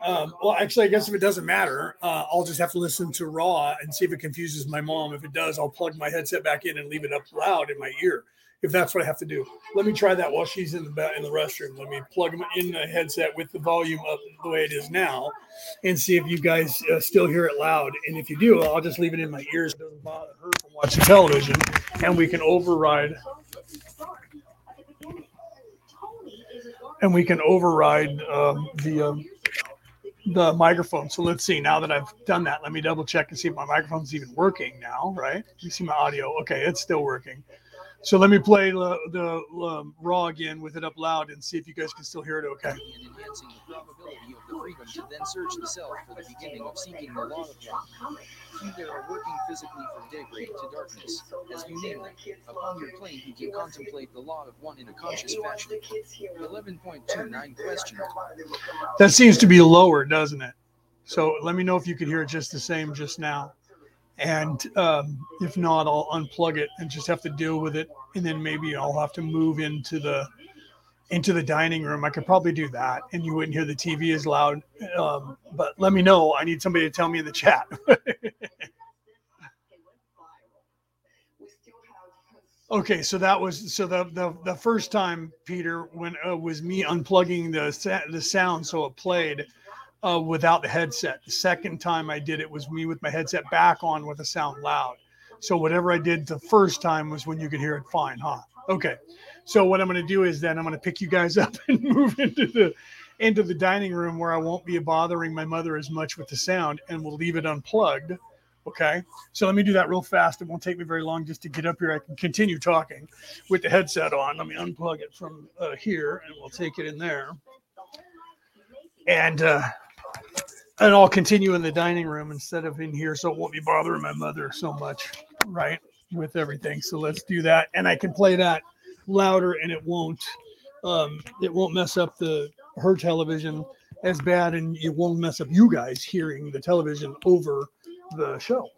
[SPEAKER 1] Um, well, actually, I guess if it doesn't matter, uh, I'll just have to listen to Ra and see if it confuses my mom. If it does, I'll plug my headset back in and leave it up loud in my ear. If that's what I have to do, let me try that while she's in the in the restroom. Let me plug in the headset with the volume up the way it is now, and see if you guys uh, still hear it loud. And if you do, I'll just leave it in my ears. It doesn't bother her from watching television, and we can override and we can override um, the um, the microphone. So let's see. Now that I've done that, let me double check and see if my microphone's even working now. Right? You see my audio? Okay, it's still working. So let me play the, the um, Ra again with it up loud and see if you guys can still hear it. Okay.
[SPEAKER 5] and enhancing the probability of the to then search the self for the beginning of seeking the law of one. He there are working physically from daybreak to darkness, as you name it. Upon your plane he can contemplate the law of one in a conscious fashion. 11.29 question.
[SPEAKER 1] That seems to be lower, doesn't it? So let me know if you could hear it just the same just now. And um, if not, I'll unplug it and just have to deal with it. And then maybe I'll have to move into the into the dining room. I could probably do that, and you wouldn't hear the TV as loud. Um, but let me know. I need somebody to tell me in the chat. okay, so that was so the the, the first time Peter when uh, was me unplugging the the sound so it played uh, without the headset. The second time I did it was me with my headset back on with the sound loud. So whatever I did the first time was when you could hear it fine, huh? Okay. So what I'm going to do is then I'm going to pick you guys up and move into the into the dining room where I won't be bothering my mother as much with the sound, and we'll leave it unplugged. Okay. So let me do that real fast. It won't take me very long just to get up here. I can continue talking with the headset on. Let me unplug it from uh, here, and we'll take it in there. And uh, and I'll continue in the dining room instead of in here, so it won't be bothering my mother so much, right? With everything. So let's do that, and I can play that louder, and it won't um, it won't mess up the her television as bad, and it won't mess up you guys hearing the television over the show,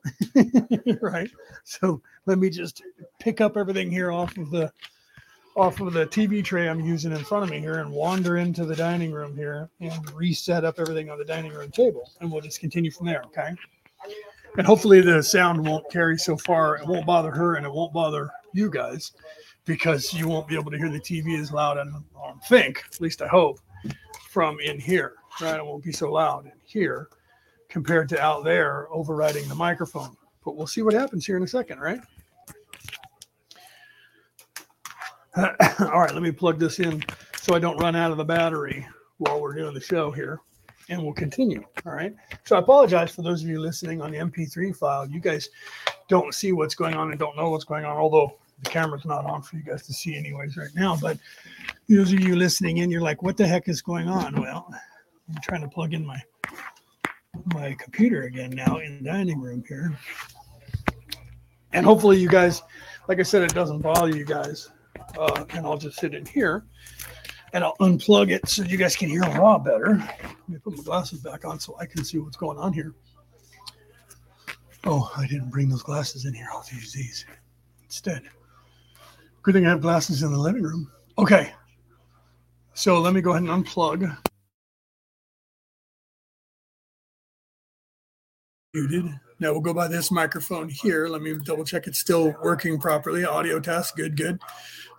[SPEAKER 1] right? So let me just pick up everything here off of the off of the TV tray I'm using in front of me here and wander into the dining room here and reset up everything on the dining room table. And we'll just continue from there. Okay. And hopefully the sound won't carry so far. It won't bother her and it won't bother you guys because you won't be able to hear the TV as loud. And I think, at least I hope, from in here. Right. It won't be so loud in here compared to out there overriding the microphone. But we'll see what happens here in a second, right? All right, let me plug this in so I don't run out of the battery while we're doing the show here. And we'll continue. All right. So I apologize for those of you listening on the MP3 file. You guys don't see what's going on and don't know what's going on, although the camera's not on for you guys to see, anyways, right now. But those of you listening in, you're like, what the heck is going on? Well, I'm trying to plug in my my computer again now in the dining room here. And hopefully you guys, like I said, it doesn't bother you guys uh, and I'll just sit in here and I'll unplug it so you guys can hear Ra better. Let me put my glasses back on so I can see what's going on here. Oh, I didn't bring those glasses in here. I'll use these instead. Good thing I have glasses in the living room. Okay. So let me go ahead and unplug. Muted. Now we'll go by this microphone here. Let me double check it's still working properly. Audio test. Good, good.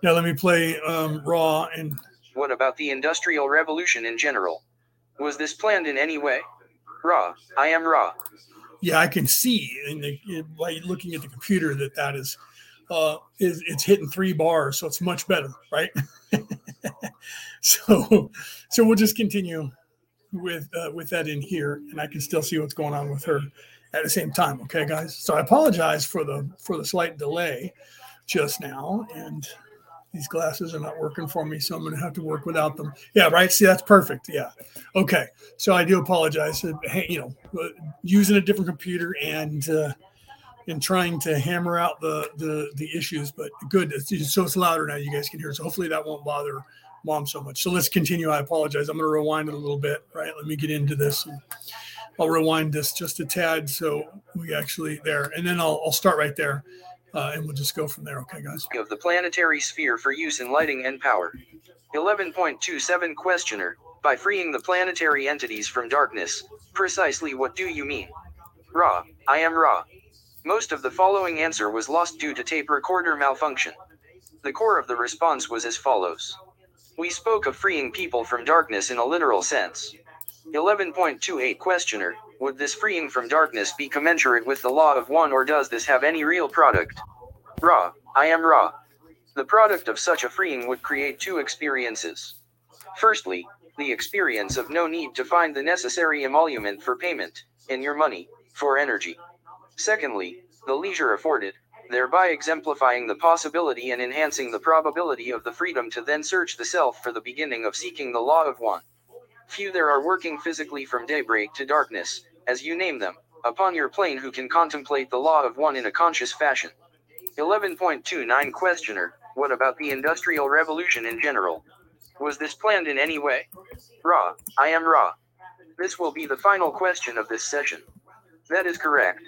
[SPEAKER 1] Now let me play um, Ra and
[SPEAKER 5] What about the Industrial Revolution in general? Was this planned in any way? Ra, I am Ra.
[SPEAKER 1] yeah, I can see in the in, by looking at the computer that that is uh, is it's hitting three bars, so it's much better, right? so so we'll just continue with uh, with that in here, and I can still see what's going on with her at the same time. Okay, guys. So I apologize for the for the slight delay just now, and these glasses are not working for me, so I'm going to have to work without them. Yeah, right. See, that's perfect. Yeah. Okay. So I do apologize. Uh, hey, You know, uh, using a different computer and uh, and trying to hammer out the the the issues, but good. It's, so it's louder now. You guys can hear. So hopefully that won't bother mom so much. So let's continue. I apologize. I'm going to rewind it a little bit. Right. Let me get into this. And I'll rewind this just a tad so we actually there, and then I'll I'll start right there. Uh, and we'll just go from there. Okay, guys.
[SPEAKER 3] Of the planetary sphere for use in lighting and power. 11.27 Questioner By freeing the planetary entities from darkness, precisely what do you mean? Ra, I am Ra. Most of the following answer was lost due to tape recorder malfunction. The core of the response was as follows We spoke of freeing people from darkness in a literal sense. 11.28 Questioner Would this freeing from darkness be commensurate with the law of one or does this have any real product? Ra, I am Ra. The product of such a freeing would create two experiences. Firstly, the experience of no need to find the necessary emolument for payment, in your money, for energy. Secondly, the leisure afforded, thereby exemplifying the possibility and enhancing the probability of the freedom to then search the self for the beginning of seeking the law of one. Few there are working physically from daybreak to darkness, as you name them, upon your plane who can contemplate the law of one in a conscious fashion. 11.29 Questioner What about the Industrial Revolution in general? Was this planned in any way? Ra, I am Ra. This will be the final question of this session. That is correct.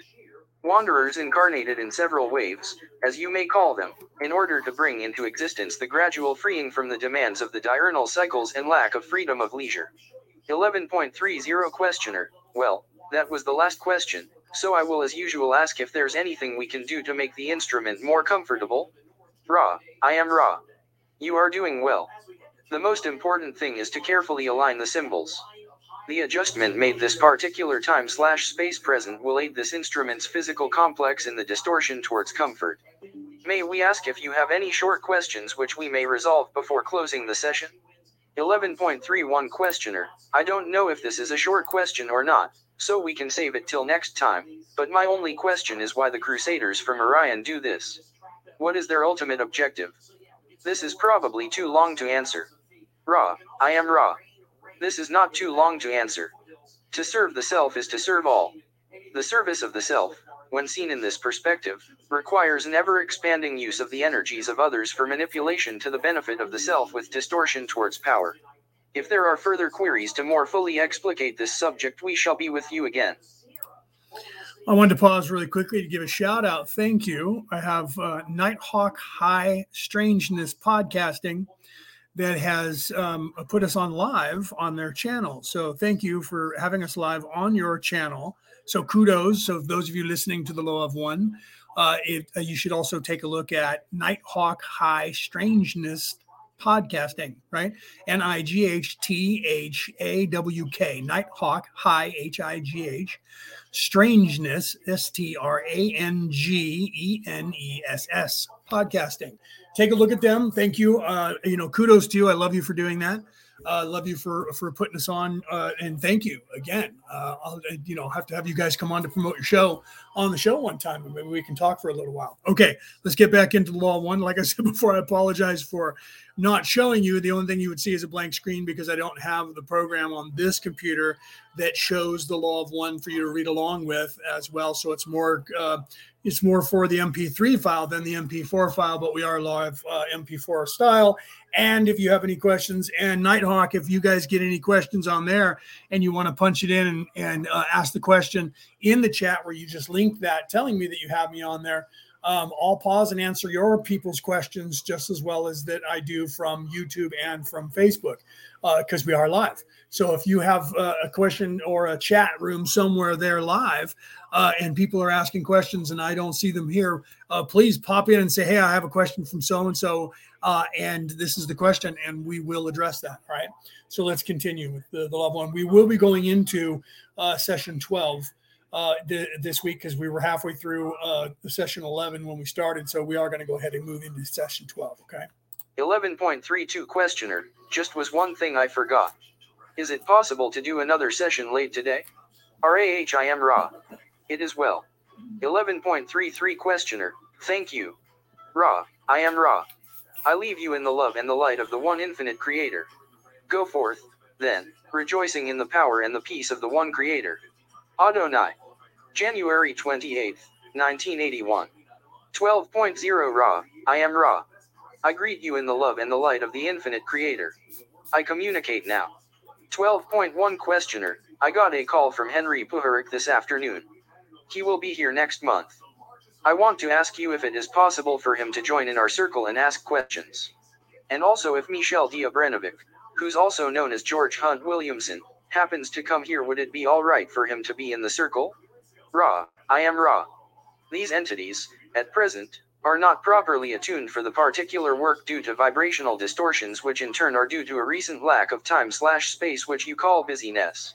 [SPEAKER 3] Wanderers incarnated in several waves, as you may call them, in order to bring into existence the gradual freeing from the demands of the diurnal cycles and lack of freedom of leisure. 11.30 Questioner Well, that was the last question, so I will as usual ask if there's anything we can do to make the instrument more comfortable. Ra, I am Ra. You are doing well. The most important thing is to carefully align the symbols. The adjustment made this particular time slash space present will aid this instrument's physical complex in the distortion towards comfort. May we ask if you have any short questions which we may resolve before closing the session? 11.31 Questioner I don't know if this is a short question or not, so we can save it till next time, but my only question is why the Crusaders from Orion do this. What is their ultimate objective? This is probably too long to answer. Ra, I am Ra. This is not too long to answer. To serve the self is to serve all. The service of the self, when seen in this perspective, requires an ever expanding use of the energies of others for manipulation to the benefit of the self with distortion towards power. If there are further queries to more fully explicate this subject, we shall be with you again.
[SPEAKER 1] I wanted to pause really quickly to give a shout out. Thank you. I have uh, Nighthawk High Strangeness Podcasting that has um, put us on live on their channel. So thank you for having us live on your channel. So kudos. So those of you listening to the Law of One, uh, it, uh, you should also take a look at Nighthawk High Strangeness podcasting, right? N I G H T H A W K, Nighthawk High H I G H, Strangeness S T R A N G E N E S S podcasting. Take a look at them. Thank you. Uh, you know, kudos to you. I love you for doing that. Uh, love you for for putting us on, uh, and thank you again. Uh, I'll you know have to have you guys come on to promote your show on the show one time, and maybe we can talk for a little while. Okay, let's get back into the law one. Like I said before, I apologize for not showing you. The only thing you would see is a blank screen because I don't have the program on this computer that shows the law of one for you to read along with as well. So it's more uh, it's more for the MP3 file than the MP4 file, but we are live uh, MP4 style. And if you have any questions, and Nighthawk, if you guys get any questions on there and you want to punch it in and, and uh, ask the question in the chat where you just link that telling me that you have me on there, um, I'll pause and answer your people's questions just as well as that I do from YouTube and from Facebook because uh, we are live. So if you have a question or a chat room somewhere there live uh, and people are asking questions and I don't see them here, uh, please pop in and say, Hey, I have a question from so and so. And this is the question, and we will address that. Right. So let's continue with the, the love one. We will be going into uh, session 12 uh, th- this week because we were halfway through uh, session 11 when we started. So we are going to go ahead and move into session 12. Okay.
[SPEAKER 3] 11.32 Questioner, just was one thing I forgot. Is it possible to do another session late today? Ra I am Ra. It is well. 11.33 Questioner, thank you. Ra, I am Ra. I leave you in the love and the light of the one infinite Creator. Go forth, then, rejoicing in the power and the peace of the one Creator. Adonai. January 28, 1981. 12.0 Ra, I am Ra. I greet you in the love and the light of the infinite Creator. I communicate now. 12.1 Questioner, I got a call from Henry Puharich this afternoon. He will be here next month. I want to ask you if it is possible for him to join in our circle and ask questions. And also if Michel d'Obrenovic, who's also known as George Hunt Williamson, happens to come here, would it be alright for him to be in the circle? Ra, I am Ra. These entities, at present, are not properly attuned for the particular work due to vibrational distortions, which in turn are due to a recent lack of time slash space, which you call busyness.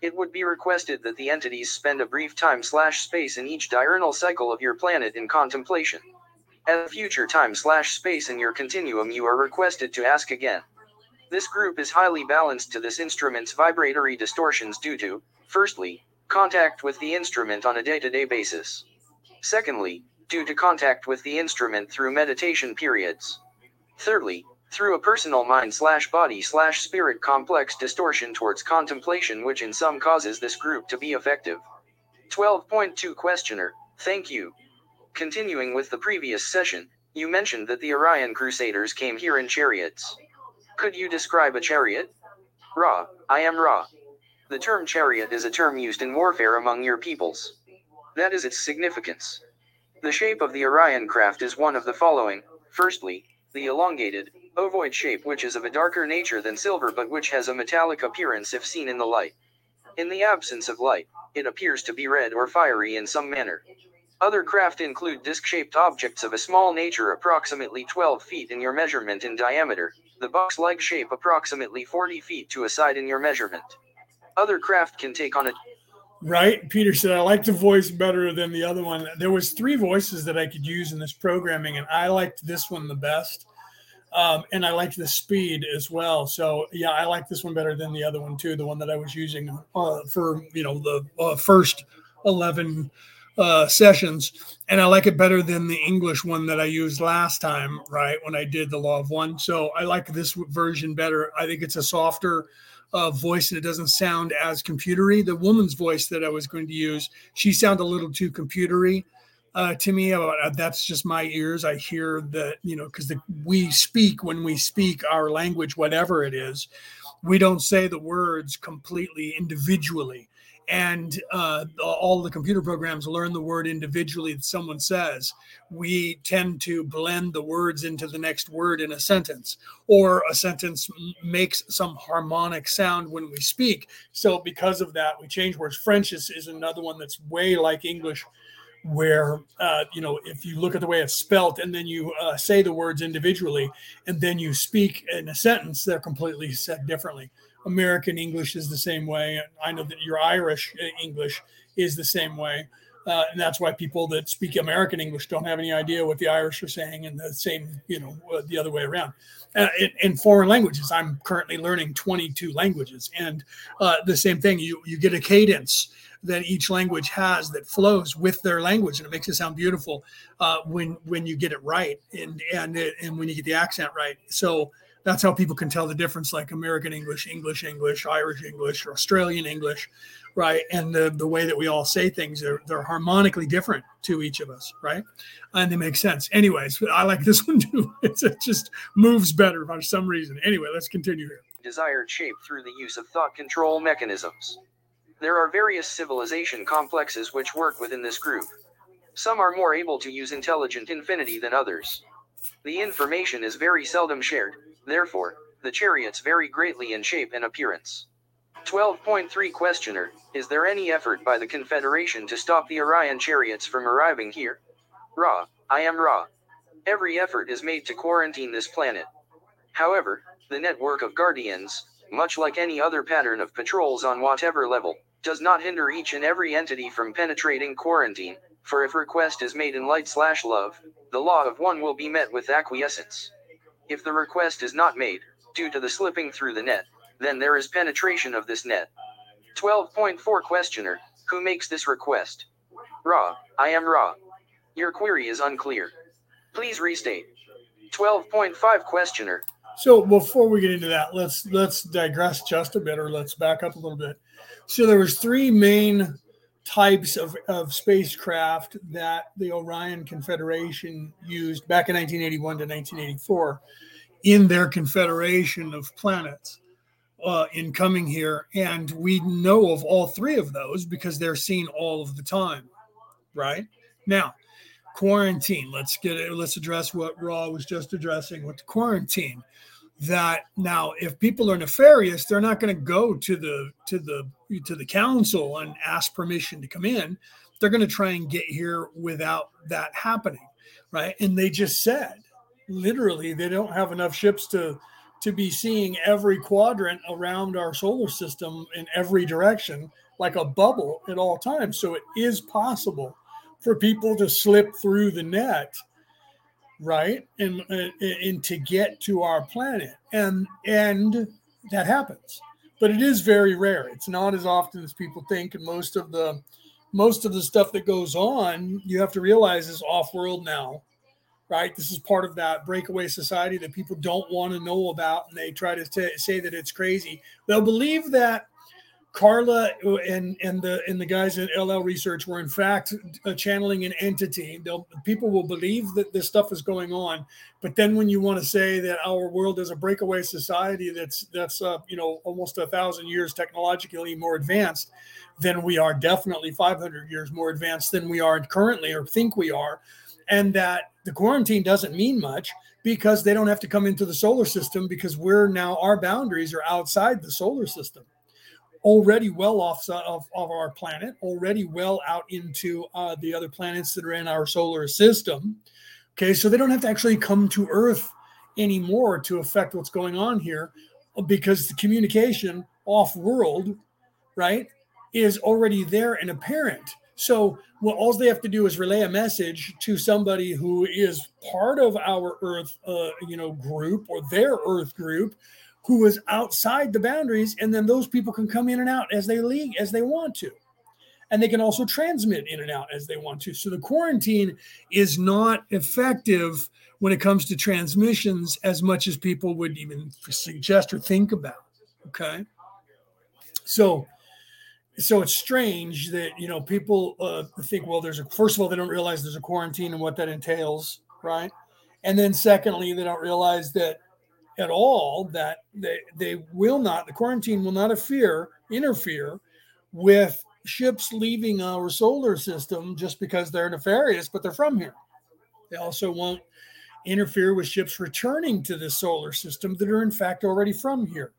[SPEAKER 3] It would be requested that the entities spend a brief time slash space in each diurnal cycle of your planet in contemplation. At a future time slash space in your continuum, you are requested to ask again. This group is highly balanced to this instrument's vibratory distortions due to, firstly, contact with the instrument on a day to day basis. Secondly, due to contact with the instrument through meditation periods. Thirdly, through a personal mind slash body slash spirit complex distortion towards contemplation, which in some causes this group to be effective. 12.2 Questioner, thank you. Continuing with the previous session, you mentioned that the Orion Crusaders came here in chariots. Could you describe a chariot? Ra, I am Ra. The term chariot is a term used in warfare among your peoples. That is its significance. The shape of the Orion craft is one of the following firstly, the elongated, ovoid shape, which is of a darker nature than silver but which has a metallic appearance if seen in the light. In the absence of light, it appears to be red or fiery in some manner. Other craft include disc shaped objects of a small nature, approximately 12 feet in your measurement in diameter, the box like shape approximately 40 feet to a side in your measurement. Other craft can take on a
[SPEAKER 1] Right. Peter said, I like the voice better than the other one. There was three voices that I could use in this programming, and I liked this one the best. Um, and I liked the speed as well. So yeah, I like this one better than the other one too. The one that I was using uh, for, you know, the uh, first 11 uh, sessions. And I like it better than the English one that I used last time, right? When I did the law of one. So I like this version better. I think it's a softer, uh, voice and it doesn't sound as computery. The woman's voice that I was going to use, she sounded a little too computery uh, to me. Uh, that's just my ears. I hear that you know because we speak when we speak our language, whatever it is, we don't say the words completely individually and uh, all the computer programs learn the word individually that someone says. We tend to blend the words into the next word in a sentence, or a sentence makes some harmonic sound when we speak. So, because of that, we change words. French is, is another one that's way like English, where, uh, you know, if you look at the way it's spelt and then you uh, say the words individually and then you speak in a sentence, they're completely said differently. American English is the same way. I know that your Irish uh, English is the same way. Uh, and that's why people that speak American English don't have any idea what the Irish are saying, and the same, you know, uh, the other way around. Uh, in, in, foreign languages, I'm currently learning 22 languages, and uh, the same thing. You you get a cadence that each language has that flows with their language, and it makes it sound beautiful when when you get it right, and and and when you get the accent right. So that's how people can tell the difference like american english english english irish english or australian english right? And the, the way that we all say things are they're harmonically different to each of us right? And they make sense. Anyways i like this one too. It's, it just moves better for some reason. Anyway let's continue here.
[SPEAKER 3] Desired shape through the use of thought control mechanisms. There are various civilization complexes which work within this group. Some are more able to use intelligent infinity than others. The information is very seldom shared Therefore, the chariots vary greatly in shape and appearance. 12.3 Questioner Is there any effort by the Confederation to stop the Orion chariots from arriving here? Ra, I am Ra. Every effort is made to quarantine this planet. However, the network of Guardians, much like any other pattern of patrols on whatever level, does not hinder each and every entity from penetrating quarantine, for if request is made in light slash love, the law of one will be met with acquiescence. If the request is not made, due to the slipping through the net, then there is penetration of this net. 12.4 Questioner, who makes this request? Ra, I am Ra. Your query is unclear. Please restate. 12.5 Questioner,
[SPEAKER 1] So before we get into that, let's let's digress just a bit, or let's back up a little bit. So there was three main types of, of spacecraft that the Orion Confederation used back in 1981 to 1984 in their confederation of planets uh, in coming here, and we know of all three of those because they're seen all of the time, right? Now, quarantine. Let's get it. Let's address what Ra was just addressing with the quarantine. That now, if people are nefarious, they're not going to go to the to the to the council and ask permission to come in. They're going to try and get here without that happening, right? And they just said, literally, they don't have enough ships to to be seeing every quadrant around our solar system in every direction like a bubble at all times. So it is possible for people to slip through the net right and, and and to get to our planet and and that happens but it is very rare. It's not as often as people think and most of the most of the stuff that goes on you have to realize is off world now right? This is part of that breakaway society that people don't want to know about and they try to t- say that it's crazy. They'll believe that Carla and and the and the guys at L/L Research were in fact uh, channeling an entity. They'll, people will believe that this stuff is going on, but then when you want to say that our world is a breakaway society that's that's uh, you know almost a thousand years technologically more advanced, then we are definitely 500 years more advanced than we are currently or think we are, and that the quarantine doesn't mean much because they don't have to come into the solar system because we're now our boundaries are outside the solar system already well off of, of our planet, already well out into uh, the other planets that are in our solar system. Okay, so they don't have to actually come to Earth anymore to affect what's going on here because the communication off world, right, is already there and apparent. So, well, all they have to do is relay a message to somebody who is part of our Earth, uh, you know, group or their Earth group, who is outside the boundaries, and then those people can come in and out as they leave as they want to. And they can also transmit in and out as they want to. So the quarantine is not effective when it comes to transmissions as much as people would even suggest or think about. Okay. So so it's strange that you know people uh, think well there's a first of all they don't realize there's a quarantine and what that entails right and then secondly they don't realize that at all that they, they will not, the quarantine will not interfere, interfere with ships leaving our solar system just because they're nefarious, but they're from here. They also won't interfere with ships returning to the solar system that are in fact already from here.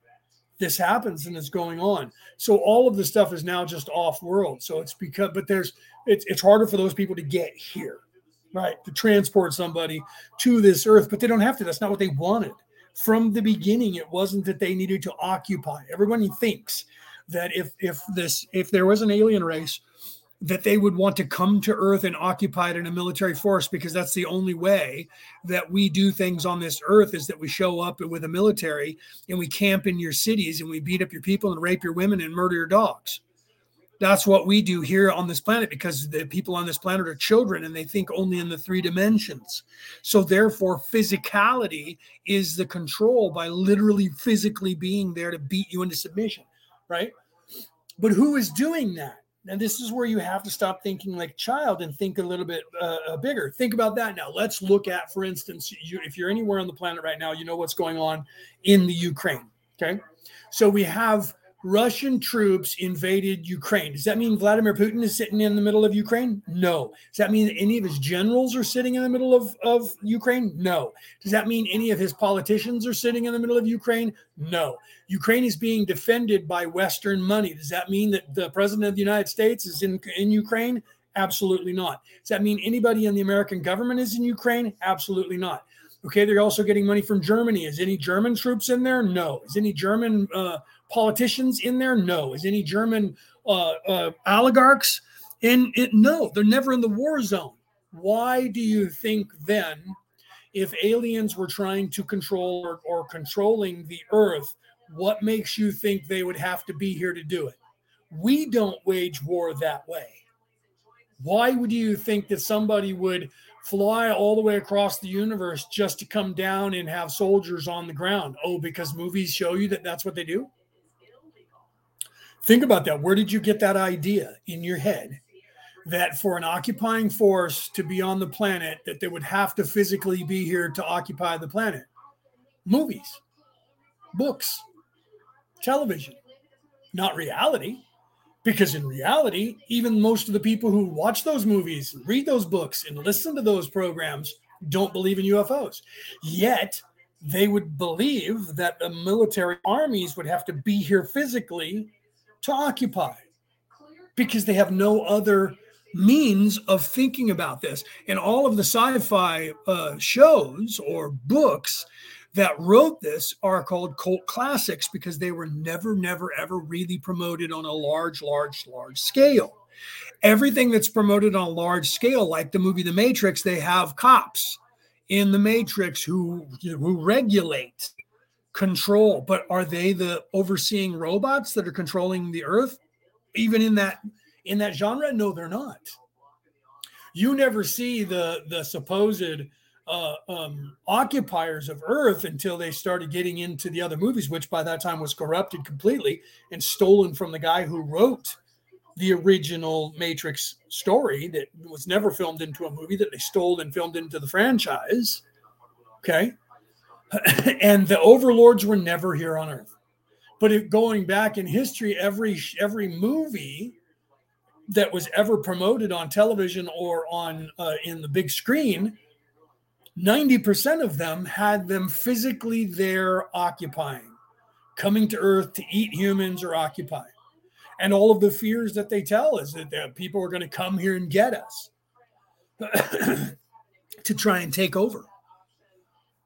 [SPEAKER 1] This happens and it's going on. So all of the stuff is now just off world. So it's because, but there's, it's, it's harder for those people to get here, right? To transport somebody to this earth, but they don't have to. That's not what they wanted from the beginning it wasn't that they needed to occupy. Everybody thinks that if if this if there was an alien race that they would want to come to earth and occupy it in a military force because that's the only way that we do things on this earth is that we show up with a military and we camp in your cities and we beat up your people and rape your women and murder your dogs that's what we do here on this planet because the people on this planet are children and they think only in the three dimensions. So, therefore, physicality is the control by literally physically being there to beat you into submission, right? But who is doing that? And this is where you have to stop thinking like child and think a little bit uh, bigger. Think about that now. Let's look at, for instance, you, if you're anywhere on the planet right now, you know what's going on in the Ukraine. Okay. So we have Russian troops invaded Ukraine. Does that mean Vladimir Putin is sitting in the middle of Ukraine? No. Does that mean that any of his generals are sitting in the middle of, of Ukraine? No. Does that mean any of his politicians are sitting in the middle of Ukraine? No. Ukraine is being defended by Western money. Does that mean that the president of the United States is in, in Ukraine? Absolutely not. Does that mean anybody in the American government is in Ukraine? Absolutely not. Okay, they're also getting money from Germany. Is any German troops in there? No. Is any German uh, politicians in there? No. Is any German uh, uh, oligarchs. in it, no, they're never in the war zone. Why do you think then, if aliens were trying to control or, or controlling the earth, what makes you think they would have to be here to do it? We don't wage war that way. Why would you think that somebody would fly all the way across the universe just to come down and have soldiers on the ground? Oh, because movies show you that that's what they do? Think about that. Where did you get that idea in your head that for an occupying force to be on the planet that they would have to physically be here to occupy the planet? Movies, books, television, not reality. Because in reality, even most of the people who watch those movies, read those books, and listen to those programs don't believe in UFOs. Yet they would believe that the military armies would have to be here physically to occupy because they have no other means of thinking about this. And all of the sci fi uh, shows or books that wrote this are called cult classics because they were never, never, ever really promoted on a large, large, large scale. Everything that's promoted on a large scale, like the movie The Matrix, they have cops in the Matrix who who regulate, control. But are they the overseeing robots that are controlling the Earth? Even in that in that genre, no, they're not. You never see the the supposed uh, um, occupiers of Earth until they started getting into the other movies, which by that time was corrupted completely and stolen from the guy who wrote the original Matrix story that was never filmed into a movie that they stole and filmed into the franchise. Okay. and the overlords were never here on Earth. But going back in history, every every movie that was ever promoted on television or on uh, in the big screen 90% of them had them physically there occupying, coming to Earth to eat humans or occupy. And all of the fears that they tell is that people are going to come here and get us to try and take over.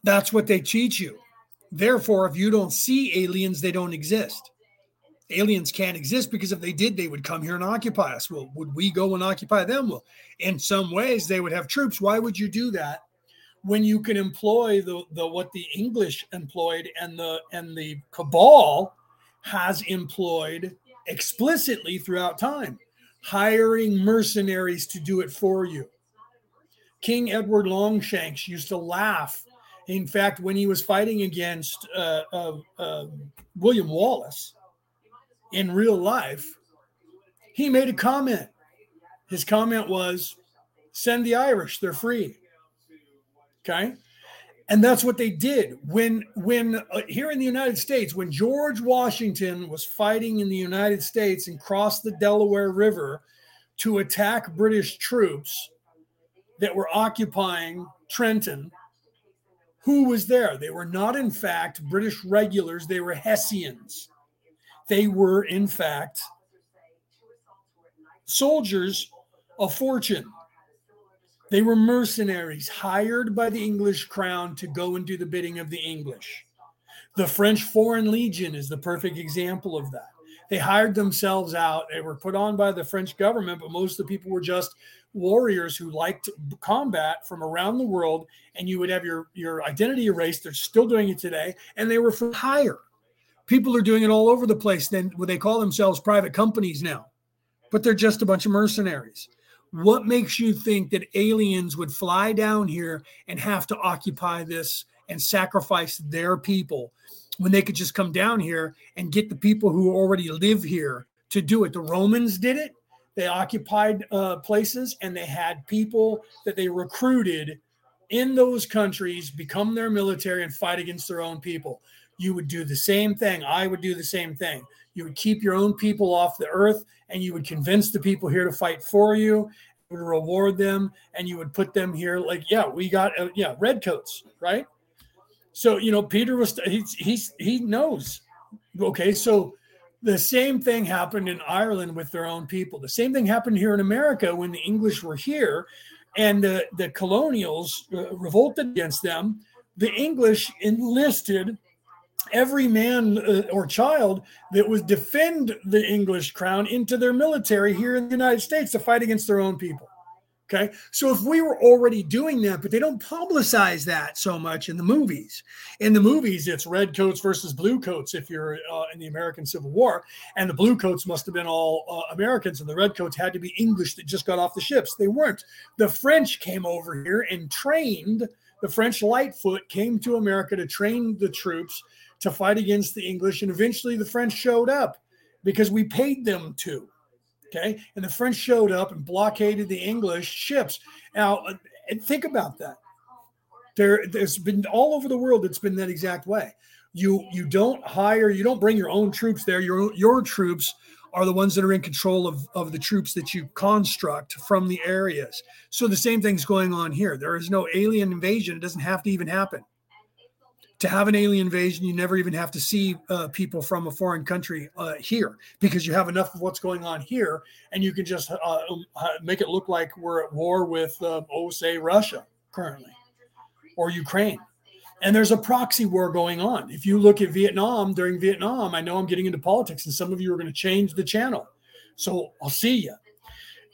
[SPEAKER 1] That's what they teach you. Therefore, if you don't see aliens, they don't exist. Aliens can't exist because if they did, they would come here and occupy us. Well, would we go and occupy them? Well, in some ways, they would have troops. Why would you do that? when you can employ the, the what the English employed and the and the cabal has employed explicitly throughout time, hiring mercenaries to do it for you. King Edward Longshanks used to laugh. In fact, when he was fighting against uh, uh, uh, William Wallace in real life, he made a comment. His comment was, "Send the Irish; they're free." Okay. And that's what they did when, when uh, here in the United States, when George Washington was fighting in the United States and crossed the Delaware River to attack British troops that were occupying Trenton, who was there? They were not, in fact, British regulars, they were Hessians. They were, in fact, soldiers of fortune. They were mercenaries hired by the English crown to go and do the bidding of the English. The French Foreign Legion is the perfect example of that. They hired themselves out. They were put on by the French government, but most of the people were just warriors who liked combat from around the world. And you would have your, your identity erased. They're still doing it today. And they were for hire. People are doing it all over the place. Then they call themselves private companies now, but they're just a bunch of mercenaries. What makes you think that aliens would fly down here and have to occupy this and sacrifice their people when they could just come down here and get the people who already live here to do it? The Romans did it. They occupied uh, places and they had people that they recruited in those countries become their military and fight against their own people. You would do the same thing. I would do the same thing. You would keep your own people off the earth and you would convince the people here to fight for you, would reward them, and you would put them here. Like, yeah, we got, uh, yeah, redcoats, right? So, you know, Peter was, he's, he's, he knows. Okay. So the same thing happened in Ireland with their own people. The same thing happened here in America when the English were here and the, the colonials uh, revolted against them. The English enlisted every man uh, or child that would defend the English crown into their military here in the United States to fight against their own people. Okay. So if we were already doing that, but they don't publicize that so much in the movies. In the movies, it's red coats versus blue coats if you're uh, in the American Civil War. And the blue coats must have been all uh, Americans, and the red coats had to be English that just got off the ships. They weren't. The French came over here and trained. The French Lightfoot came to America to train the troops to fight against the English. And eventually the French showed up because we paid them to. Okay. And the French showed up and blockaded the English ships. Now, uh, think about that. There, there's been all over the world, it's been that exact way. You you don't hire, you don't bring your own troops there. Your your troops are the ones that are in control of, of the troops that you construct from the areas. So the same thing's going on here. There is no alien invasion. It doesn't have to even happen to have an alien invasion, you never even have to see uh, people from a foreign country uh, here because you have enough of what's going on here, and you can just uh, um, make it look like we're at war with, um, oh, say, Russia currently or Ukraine. And there's a proxy war going on. If you look at Vietnam during Vietnam, I know I'm getting into politics, and some of you are going to change the channel. So I'll see you.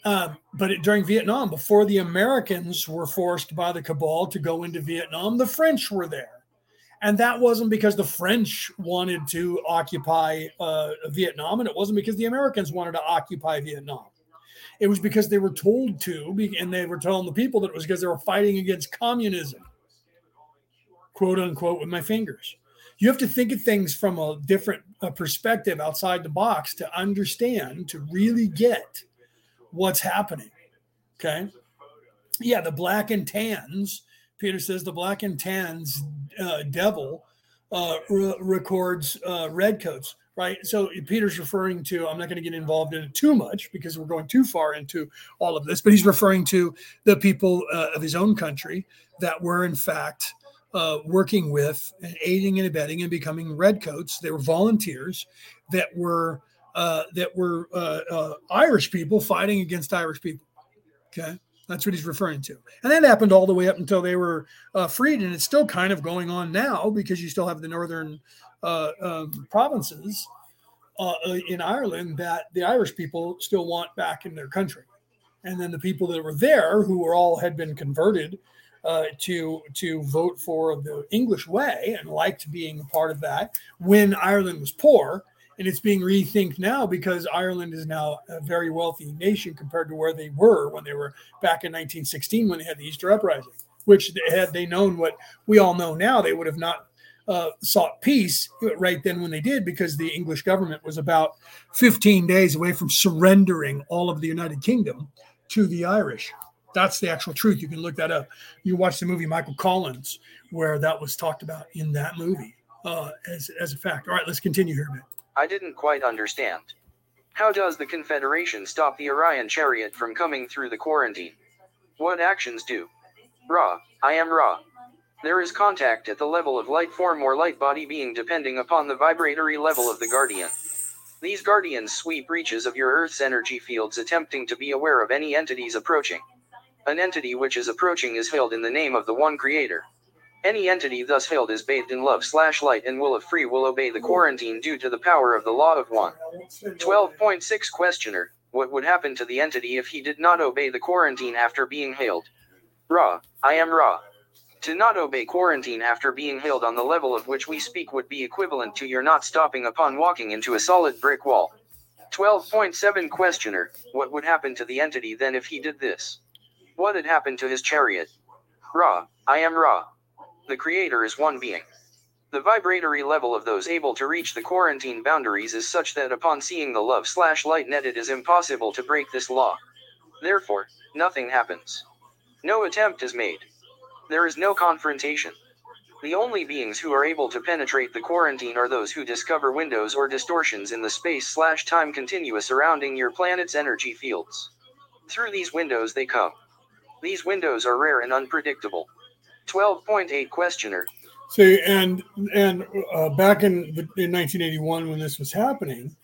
[SPEAKER 1] Uh, but it, during Vietnam, before the Americans were forced by the cabal to go into Vietnam, the French were there and that wasn't because the French wanted to occupy uh, Vietnam, and it wasn't because the Americans wanted to occupy Vietnam. It was because they were told to, and they were telling the people that it was because they were fighting against communism, quote unquote, with my fingers. You have to think of things from a different perspective outside the box to understand, to really get what's happening. Okay. Yeah, the black and tans Peter says the black and tans uh, devil uh, re- records uh, redcoats, right? So Peter's referring to, I'm not going to get involved in it too much because we're going too far into all of this, but he's referring to the people uh, of his own country that were, in fact, uh, working with and aiding and abetting and becoming redcoats. They were volunteers that were uh, that were Irish people fighting against Irish people. Okay, that's what he's referring to. And that happened all the way up until they were uh, freed. And it's still kind of going on now because you still have the northern uh, um, provinces uh, uh, in Ireland that the Irish people still want back in their country. And then the people that were there, who were all had been converted uh, to to vote for the English way and liked being a part of that when Ireland was poor, and it's being rethinked now because Ireland is now a very wealthy nation compared to where they were when they were back in 1916 when they had the Easter Uprising. Which had they known what we all know now, they would have not uh, sought peace right then when they did because the English government was about 15 days away from surrendering all of the United Kingdom to the Irish. That's the actual truth. You can look that up. You watch the movie Michael Collins, where that was talked about in that movie uh, as, as a fact. All right, let's continue here a.
[SPEAKER 3] I didn't quite understand. How does the Confederation stop the Orion chariot from coming through the quarantine? What actions do? Ra, I am Ra. There is contact at the level of light form or light body being depending upon the vibratory level of the Guardian. These Guardians sweep reaches of your Earth's energy fields attempting to be aware of any entities approaching. An entity which is approaching is hailed in the name of the One Creator. Any entity thus hailed is bathed in love slash light and will of free will obey the quarantine due to the power of the law of one. 12.6 Questioner What would happen to the entity if he did not obey the quarantine after being hailed? Ra, I am Ra. To not obey quarantine after being hailed on the level of which we speak would be equivalent to your not stopping upon walking into a solid brick wall. 12.7 Questioner What would happen to the entity then if he did this? What had happened to his chariot? Ra, I am Ra. The creator is one being. The vibratory level of those able to reach the quarantine boundaries is such that upon seeing the love slash light net it is impossible to break this law. Therefore, nothing happens. No attempt is made. There is no confrontation. The only beings who are able to penetrate the quarantine are those who discover windows or distortions in the space slash time continua surrounding your planet's energy fields. Through these windows they come. These windows are rare and unpredictable. 12.8 questioner.
[SPEAKER 1] See, and and uh, back in in 1981 when this was happening,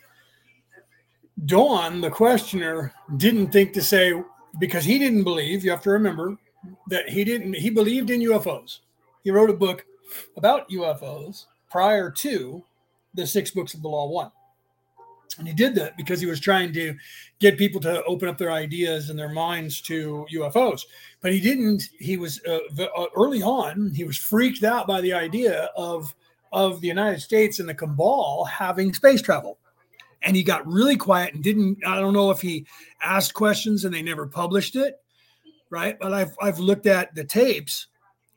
[SPEAKER 1] Don, the questioner, didn't think to say because he didn't believe. You have to remember that he didn't. He believed in UFOs. He wrote a book about UFOs prior to the six books of the Law One. And he did that because he was trying to get people to open up their ideas and their minds to UFOs. But he didn't. He was uh, uh, early on. He was freaked out by the idea of of the United States and the cabal having space travel, and he got really quiet and didn't. I don't know if he asked questions and they never published it, right? But I've I've looked at the tapes,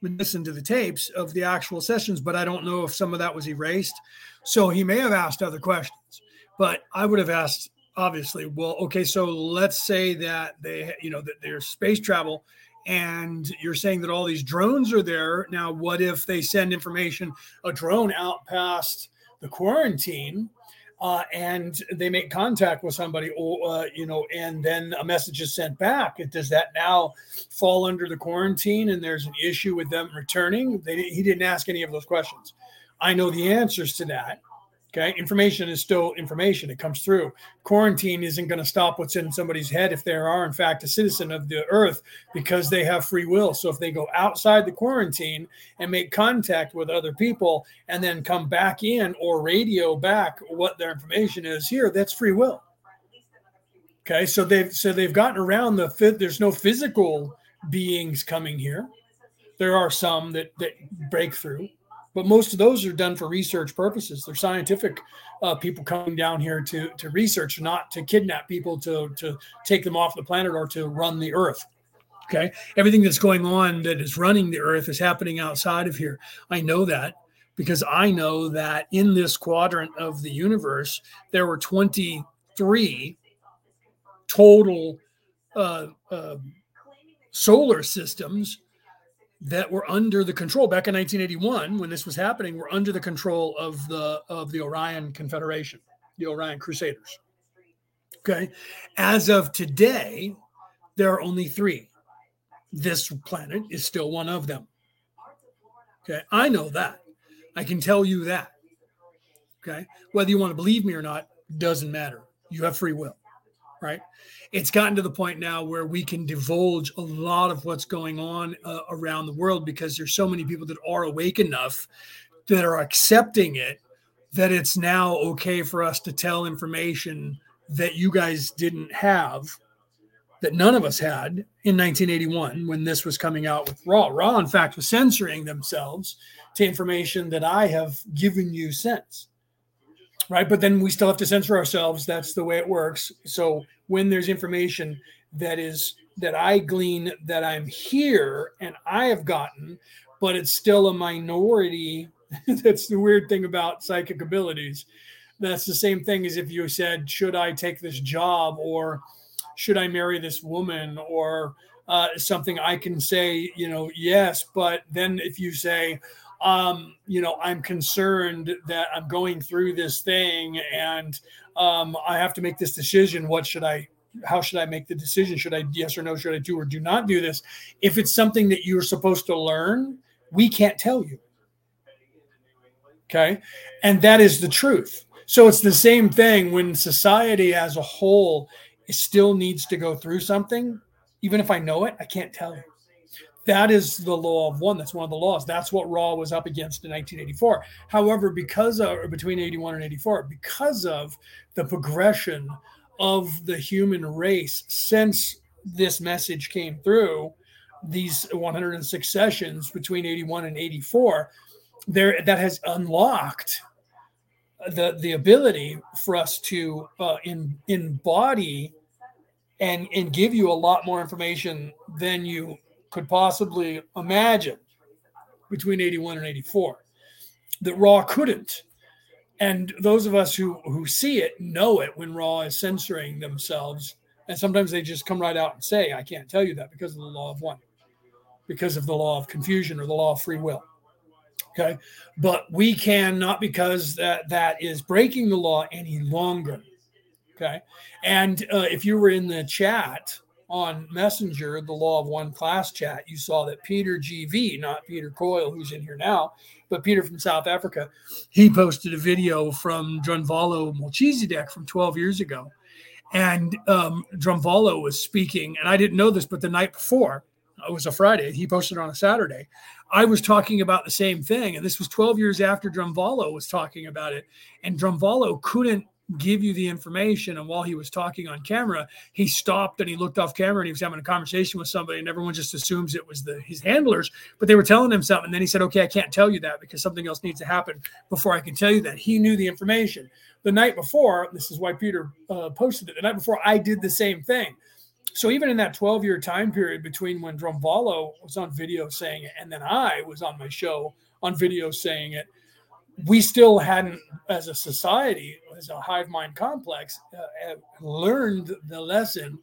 [SPEAKER 1] listened to the tapes of the actual sessions, but I don't know if some of that was erased. So he may have asked other questions. But I would have asked, obviously, well, okay, so let's say that they, you know, that there's space travel and you're saying that all these drones are there. Now, what if they send information, a drone out past the quarantine? Uh, and they make contact with somebody, or uh, you know, and then a message is sent back. Does that now fall under the quarantine? And there's an issue with them returning. They, he didn't ask any of those questions. I know the answers to that, Okay. Information is still information. It comes through. Quarantine isn't going to stop what's in somebody's head if they are, in fact, a citizen of the earth because they have free will. So if they go outside the quarantine and make contact with other people and then come back in or radio back what their information is here, that's free will. Okay. So they've so they've gotten around the fit. There's no physical beings coming here. There are some that that break through but most of those are done for research purposes. They're scientific uh, people coming down here to to research, not to kidnap people to to take them off the planet or to run the Earth. Okay, everything that's going on that is running the Earth is happening outside of here. I know that because I know that in this quadrant of the universe there were twenty three total uh, uh, solar systems that were under the control back in 1981 when this was happening were under the control of the of the Orion Confederation, the Orion Crusaders. Okay. As of today, there are only 3. This planet is still one of them. Okay. I know that. I can tell you that. Okay. Whether you want to believe me or not doesn't matter. You have free will. Right? It's gotten to the point now where we can divulge a lot of what's going on uh, around the world because there's so many people that are awake enough that are accepting it that it's now okay for us to tell information that you guys didn't have that none of us had in 1981 when this was coming out with Ra. Ra in fact was censoring themselves to information that i have given you since right but then we still have to censor ourselves that's the way it works so when there's information that is that I glean that I'm here and I have gotten, but it's still a minority. That's the weird thing about psychic abilities. That's the same thing as if you said, Should I take this job or should I marry this woman or uh, something I can say, you know, yes. But then if you say, um, you know, I'm concerned that I'm going through this thing and um, I have to make this decision. What should I? How should I make the decision? Should I yes or no? Should I do or do not do this? If it's something that you're supposed to learn, we can't tell you. Okay, and that is the truth. So it's the same thing when society as a whole still needs to go through something. Even if I know it, I can't tell you. That is the law of one. That's one of the laws. That's what Ra was up against in 1984. However, because of between 81 and 84, because of the progression of the human race since this message came through, these 106 sessions between 81 and 84, there that has unlocked the the ability for us to uh, in embody and and give you a lot more information than you could possibly imagine between 81 and 84 that Ra couldn't. And those of us who, who see it know it when Ra is censoring themselves. And sometimes they just come right out and say, I can't tell you that because of the law of one, because of the law of confusion or the law of free will. Okay. But we can not because that, that is breaking the law any longer. Okay. And uh, if you were in the chat, on Messenger, the Law of One class chat, you saw that Peter GV, not Peter Coyle, who's in here now, but Peter from South Africa, he posted a video from Drunvalo Melchizedek from 12 years ago. And um, Drunvalo was speaking, and I didn't know this, but the night before, it was a Friday, he posted on a Saturday. I was talking about the same thing. And this was 12 years after Drunvalo was talking about it. And Drunvalo couldn't give you the information. And while he was talking on camera, he stopped and he looked off camera and he was having a conversation with somebody, and everyone just assumes it was the his handlers, but they were telling him something. And then he said, Okay, I can't tell you that because something else needs to happen before I can tell you that. He knew the information. The night before, this is why Peter uh, posted it. The night before, I did the same thing. So even in that 12 year time period between when Drunvalo was on video saying it and then I was on my show on video saying it, we still hadn't, as a society, as a hive mind complex, uh, learned the lesson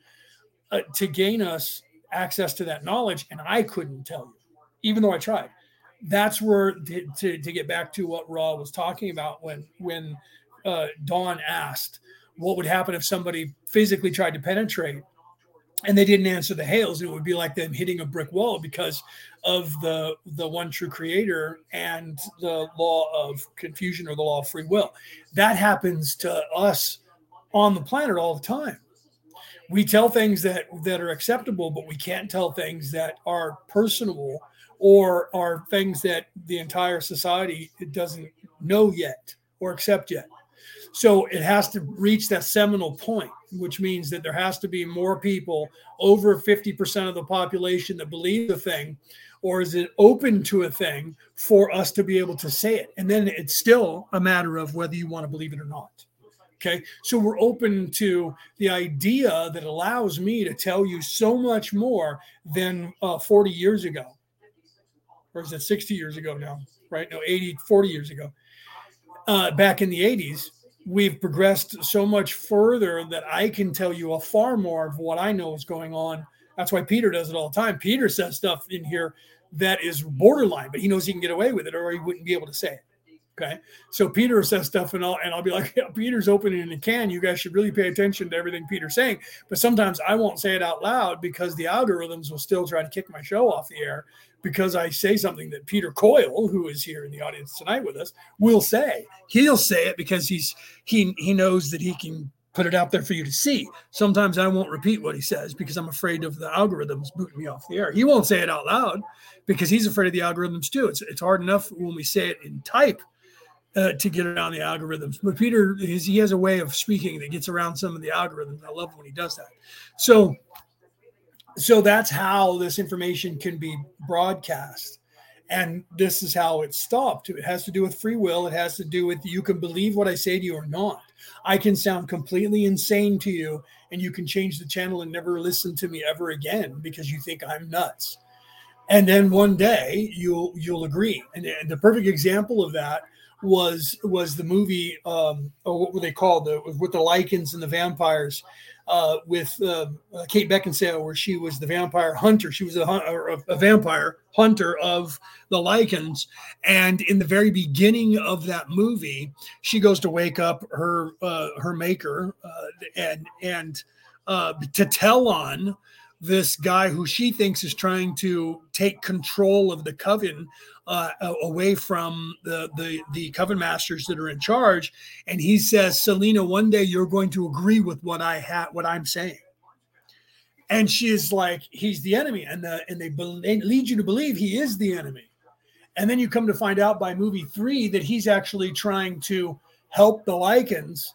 [SPEAKER 1] uh, to gain us access to that knowledge. And I couldn't tell you, even though I tried. That's where to, to, to get back to what Ra was talking about when when uh, Don asked what would happen if somebody physically tried to penetrate and they didn't answer the hails and it would be like them hitting a brick wall because of the the one true creator and the law of confusion or the law of free will. That happens to us on the planet all the time. We tell things that that are acceptable but we can't tell things that are personable or are things that the entire society doesn't know yet or accept yet. So it has to reach that seminal point, which means that there has to be more people, over 50% of the population that believe the thing, or is it open to a thing for us to be able to say it? And then it's still a matter of whether you want to believe it or not. Okay. So we're open to the idea that allows me to tell you so much more than uh, 40 years ago. Or is it 60 years ago now? Right? No, 80, 40 years ago. Uh, back in the 80s, we've progressed so much further that I can tell you a far more of what I know is going on. That's why Peter does it all the time. Peter says stuff in here that is borderline, but he knows he can get away with it or he wouldn't be able to say it. Okay. So Peter says stuff and I'll, and I'll be like, yeah, Peter's opening a can. You guys should really pay attention to everything Peter's saying. But sometimes I won't say it out loud because the algorithms will still try to kick my show off the air because I say something that Peter Coyle, who is here in the audience tonight with us, will say. He'll say it because he's he he knows that he can put it out there for you to see. Sometimes I won't repeat what he says because I'm afraid of the algorithms booting me off the air. He won't say it out loud because he's afraid of the algorithms too. It's it's hard enough when we say it in type uh, to get around the algorithms. But Peter, is, he has a way of speaking that gets around some of the algorithms. I love when he does that. So so that's how this information can be broadcast. And this is how it's stopped. It has to do with free will. It has to do with you can believe what i say to you or not. I can sound completely insane to you and you can change the channel and never listen to me ever again because you think i'm nuts and then one day you'll you'll agree and, and the perfect example of that was was the movie um or what were they called the with the Lycans and the vampires uh, with uh, Kate Beckinsale, where she was the vampire hunter. She was a, a, a, vampire hunter of the Lycans. And in the very beginning of that movie, she goes to wake up her uh, her maker uh, and and uh, to tell on this guy who she thinks is trying to take control of the coven uh, away from the, the the coven masters that are in charge. And he says selena one day you're going to agree with what i have what i'm saying. And she is like he's the enemy and the and they, they lead you to believe he is the enemy. And then you come to find out by movie three that he's actually trying to help the Lycans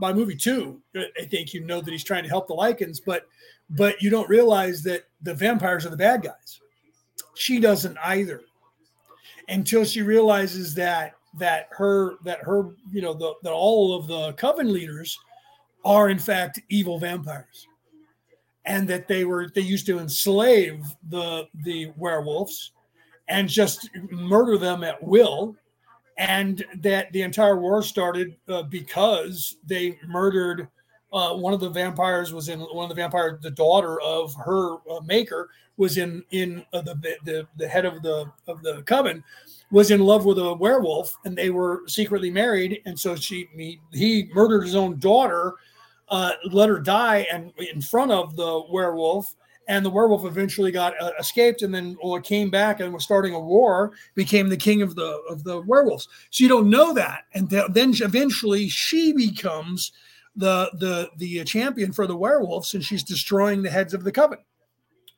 [SPEAKER 1] by movie two i think you know that he's trying to help the Lycans but but you don't realize that the vampires are the bad guys. She doesn't either. Until she realizes that that her that her you know the, the all of the coven leaders are in fact evil vampires. And that they were they used to enslave the the werewolves and just murder them at will. And that the entire war started uh, because they murdered uh, one of the vampires was in one of the vampire the daughter of her uh, maker was in in uh, the, the the head of the of the coven was in love with a werewolf and they were secretly married. And so she he, he murdered his own daughter uh, let her die and in front of the werewolf. And the werewolf eventually got uh, escaped and then well, came back and was starting a war became the king of the of the werewolves. So you don't know that. And th- then eventually she becomes the the the champion for the werewolves and she's destroying the heads of the coven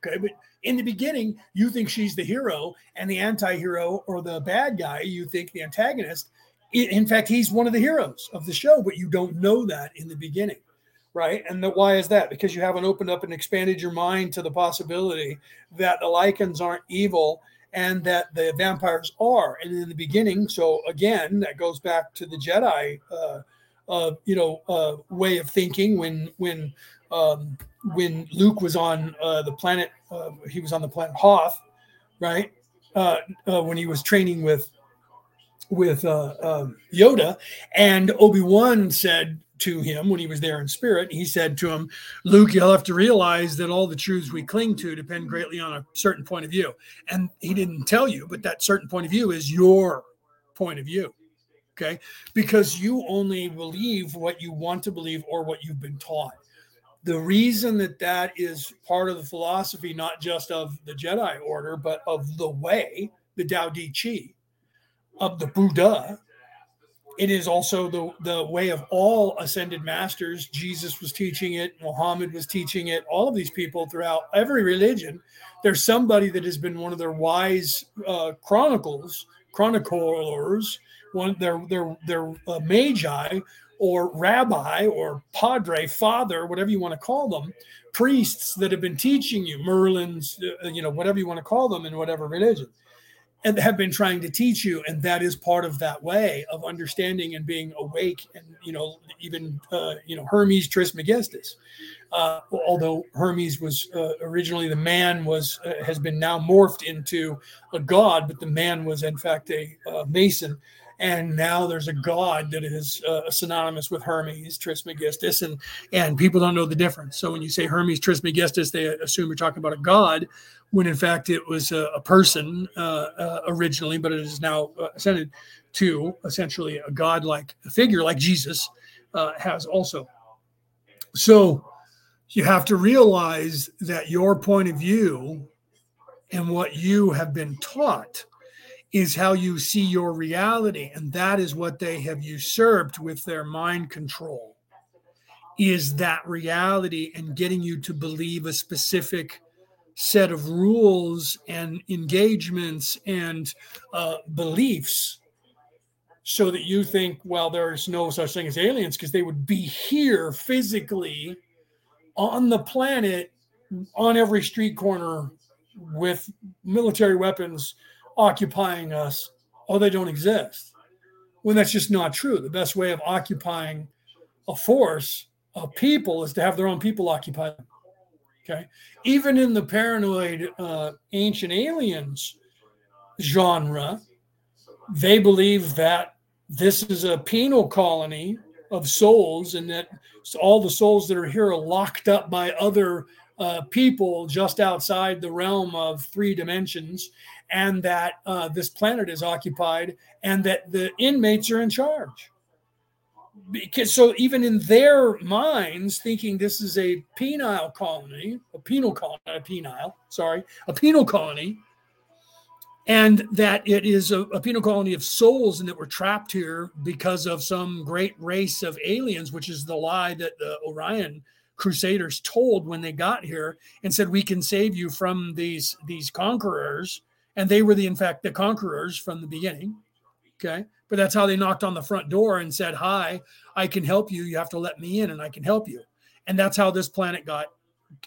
[SPEAKER 1] okay but In the beginning, you think she's the hero and the anti-hero or the bad guy, you think the antagonist. In fact, he's one of the heroes of the show, but you don't know that in the beginning. Right. And the, why is that? Because you haven't opened up and expanded your mind to the possibility that the Lycans aren't evil and that the vampires are. And in the beginning, so again, that goes back to the Jedi, uh, uh, you know, uh, way of thinking. When when um, when Luke was on uh, the planet, uh, he was on the planet Hoth, right? Uh, uh, when he was training with with um, Yoda, and Obi Wan said to him when he was there in spirit, he said to him, Luke, you'll have to realize that all the truths we cling to depend greatly on a certain point of view. And he didn't tell you, but that certain point of view is your point of view. Okay. Because you only believe what you want to believe or what you've been taught. The reason that that is part of the philosophy, not just of the Jedi Order, but of the way, the Tao Te Chi, of the Buddha, it is also the, the way of all ascended masters. Jesus was teaching it, Muhammad was teaching it, all of these people throughout every religion. There's somebody that has been one of their wise uh, chronicles, chroniclers, one their their their uh, magi or rabbi or padre, father, whatever you want to call them, priests that have been teaching you, Merlins, uh, you know, whatever you want to call them in whatever religion and have been trying to teach you and that is part of that way of understanding and being awake and you know even uh, you know hermes trismegistus. Uh, although hermes was uh, originally the man was uh, has been now morphed into a god but the man was in fact a uh, mason and now there's a god that is uh, synonymous with Hermes Trismegistus, and and people don't know the difference. So when you say Hermes Trismegistus, they assume you're talking about a god, when in fact it was a, a person uh, uh, originally, but it is now uh, ascended to essentially a god-like figure, like Jesus uh, has also. So you have to realize that your point of view and what you have been taught is how you see your reality and that is what they have usurped with their mind control is that reality and getting you to believe a specific set of rules and engagements and uh, beliefs so that you think well there's no such thing as aliens because they would be here physically on the planet on every street corner with military weapons occupying us or they don't exist. When that's just not true. The best way of occupying a force of people is to have their own people occupy them. Okay? Even in the paranoid uh, ancient aliens genre they believe that this is a penal colony of souls and that all the souls that are here are locked up by other uh, people just outside the realm of three dimensions and that uh, this planet is occupied and that the inmates are in charge. Because so even in their minds, thinking this is a penile colony, a penal colony, a penile, sorry, a penal colony, and that it is a, a penal colony of souls and that we're trapped here because of some great race of aliens, which is the lie that the Orion crusaders told when they got here and said we can save you from these these conquerors. And they were the in fact the conquerors from the beginning okay? But that's how they knocked on the front door and said hi i can help you. You have to let me in and i can help you. And that's how this planet got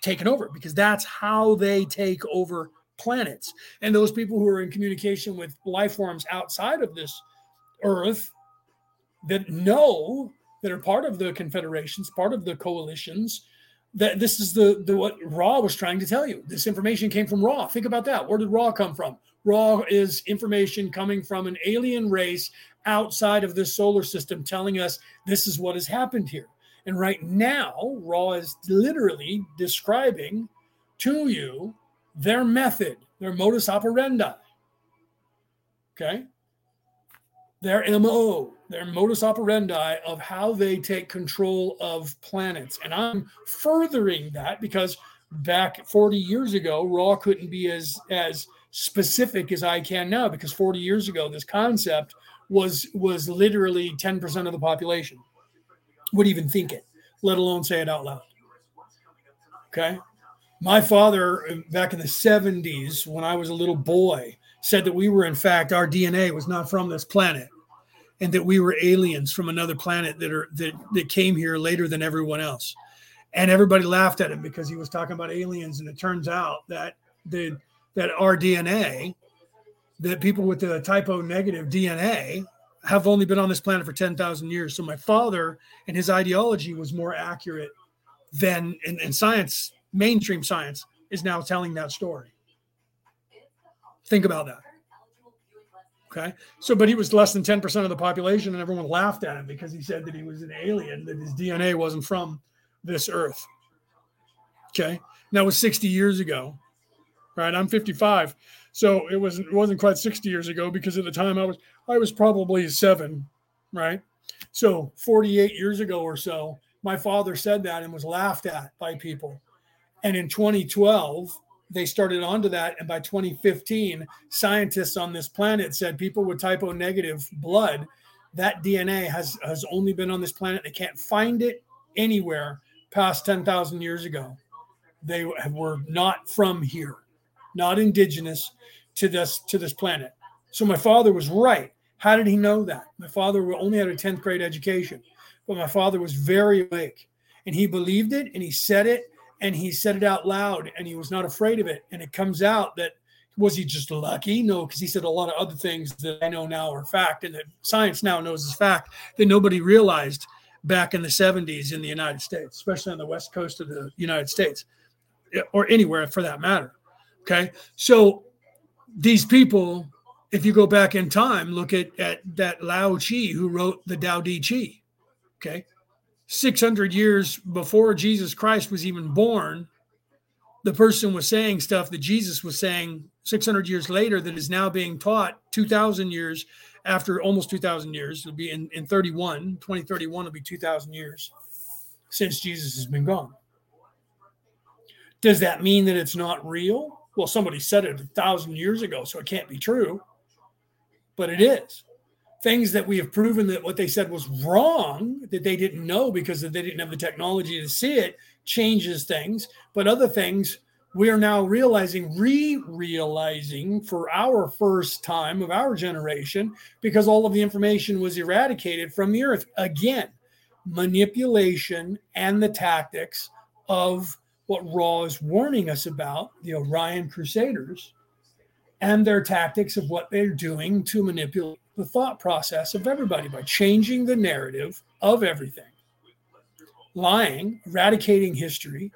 [SPEAKER 1] taken over because that's how they take over planets. And those people who are in communication with life forms outside of this earth that know that are part of the confederations part of the coalitions that this is the, the what Ra was trying to tell you. This information came from Ra. Think about that. Where did Ra come from? Ra is information coming from an alien race outside of this solar system telling us this is what has happened here. And right now, Ra is literally describing to you their method, their modus operandi. Okay? Their MO, their modus operandi of how they take control of planets. And I'm furthering that because back 40 years ago, Ra couldn't be as as specific as I can now because 40 years ago, this concept was was literally 10% of the population would even think it, let alone say it out loud. Okay. My father, back in the 70s, when I was a little boy, said that we were, in fact, our DNA was not from this planet and that we were aliens from another planet that are that, that came here later than everyone else. And everybody laughed at him because he was talking about aliens. And it turns out that the that our DNA, that people with the type O negative DNA have only been on this planet for 10,000 years. So my father and his ideology was more accurate than in, in science, mainstream science is now telling that story. Think about that. Okay. So, but he was less than 10% of the population, and everyone laughed at him because he said that he was an alien, that his DNA wasn't from this earth. Okay. And that was 60 years ago. Right. I'm 55. So it wasn't it wasn't quite 60 years ago because at the time I was I was probably seven, right? So 48 years ago or so, my father said that and was laughed at by people. And in 2012, they started onto that. And by 2015, scientists on this planet said people with type O negative blood, that DNA has, has only been on this planet. They can't find it anywhere past 10,000 years ago. They were not from here, not indigenous to this to this planet. So my father was right. How did he know that? My father only had a 10th grade education, but my father was very awake and he believed it and he said it and he said it out loud and he was not afraid of it. And it comes out that was he just lucky? No, because he said a lot of other things that I know now are fact and that science now knows is fact that nobody realized back in the 70s in the United States, especially on the west coast of the United States eh, or anywhere for that matter. Okay. So these people, if you go back in time, look at, at that Lao Chi who wrote the Tao Te Chi. Okay. 600 years before Jesus Christ was even born, the person was saying stuff that Jesus was saying 600 years later that is now being taught 2,000 years after almost 2,000 years. It'll be in, in 31, 2031 will be 2,000 years since Jesus has been gone. Does that mean that it's not real? well, somebody said it a thousand years ago, so it can't be true. But it is. Things that we have proven that what they said was wrong, that they didn't know because they didn't have the technology to see it, changes things. But other things we are now realizing, re realizing for our first time of our generation, because all of the information was eradicated from the earth. Again, manipulation and the tactics of what Ra is warning us about, the Orion Crusaders, and their tactics of what they're doing to manipulate the thought process of everybody by changing the narrative of everything, lying, eradicating history,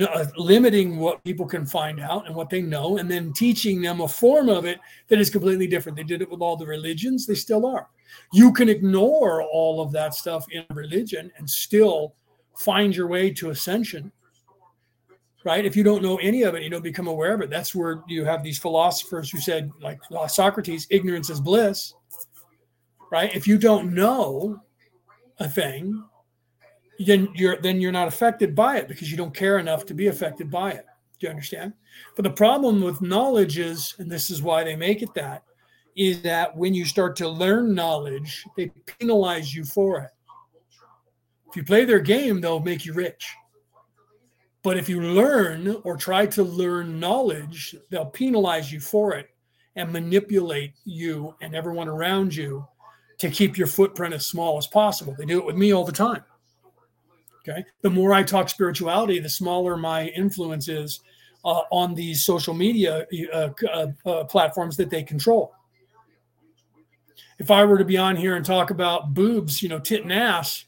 [SPEAKER 1] uh, limiting what people can find out and what they know, and then teaching them a form of it that is completely different. They did it with all the religions, they still are. You can ignore all of that stuff in religion and still find your way to ascension right? If you don't know any of it, you don't become aware of it. That's where you have these philosophers who said, like Socrates, ignorance is bliss, right? If you don't know a thing, then you're then you're not affected by it because you don't care enough to be affected by it. Do you understand? But the problem with knowledge is, and this is why they make it that, is that when you start to learn knowledge, they penalize you for it. If you play their game, they'll make you rich. But if you learn or try to learn knowledge, they'll penalize you for it and manipulate you and everyone around you to keep your footprint as small as possible. They do it with me all the time. Okay. The more I talk spirituality, the smaller my influence is uh, on these social media uh, uh, uh, platforms that they control. If I were to be on here and talk about boobs, you know, tit and ass,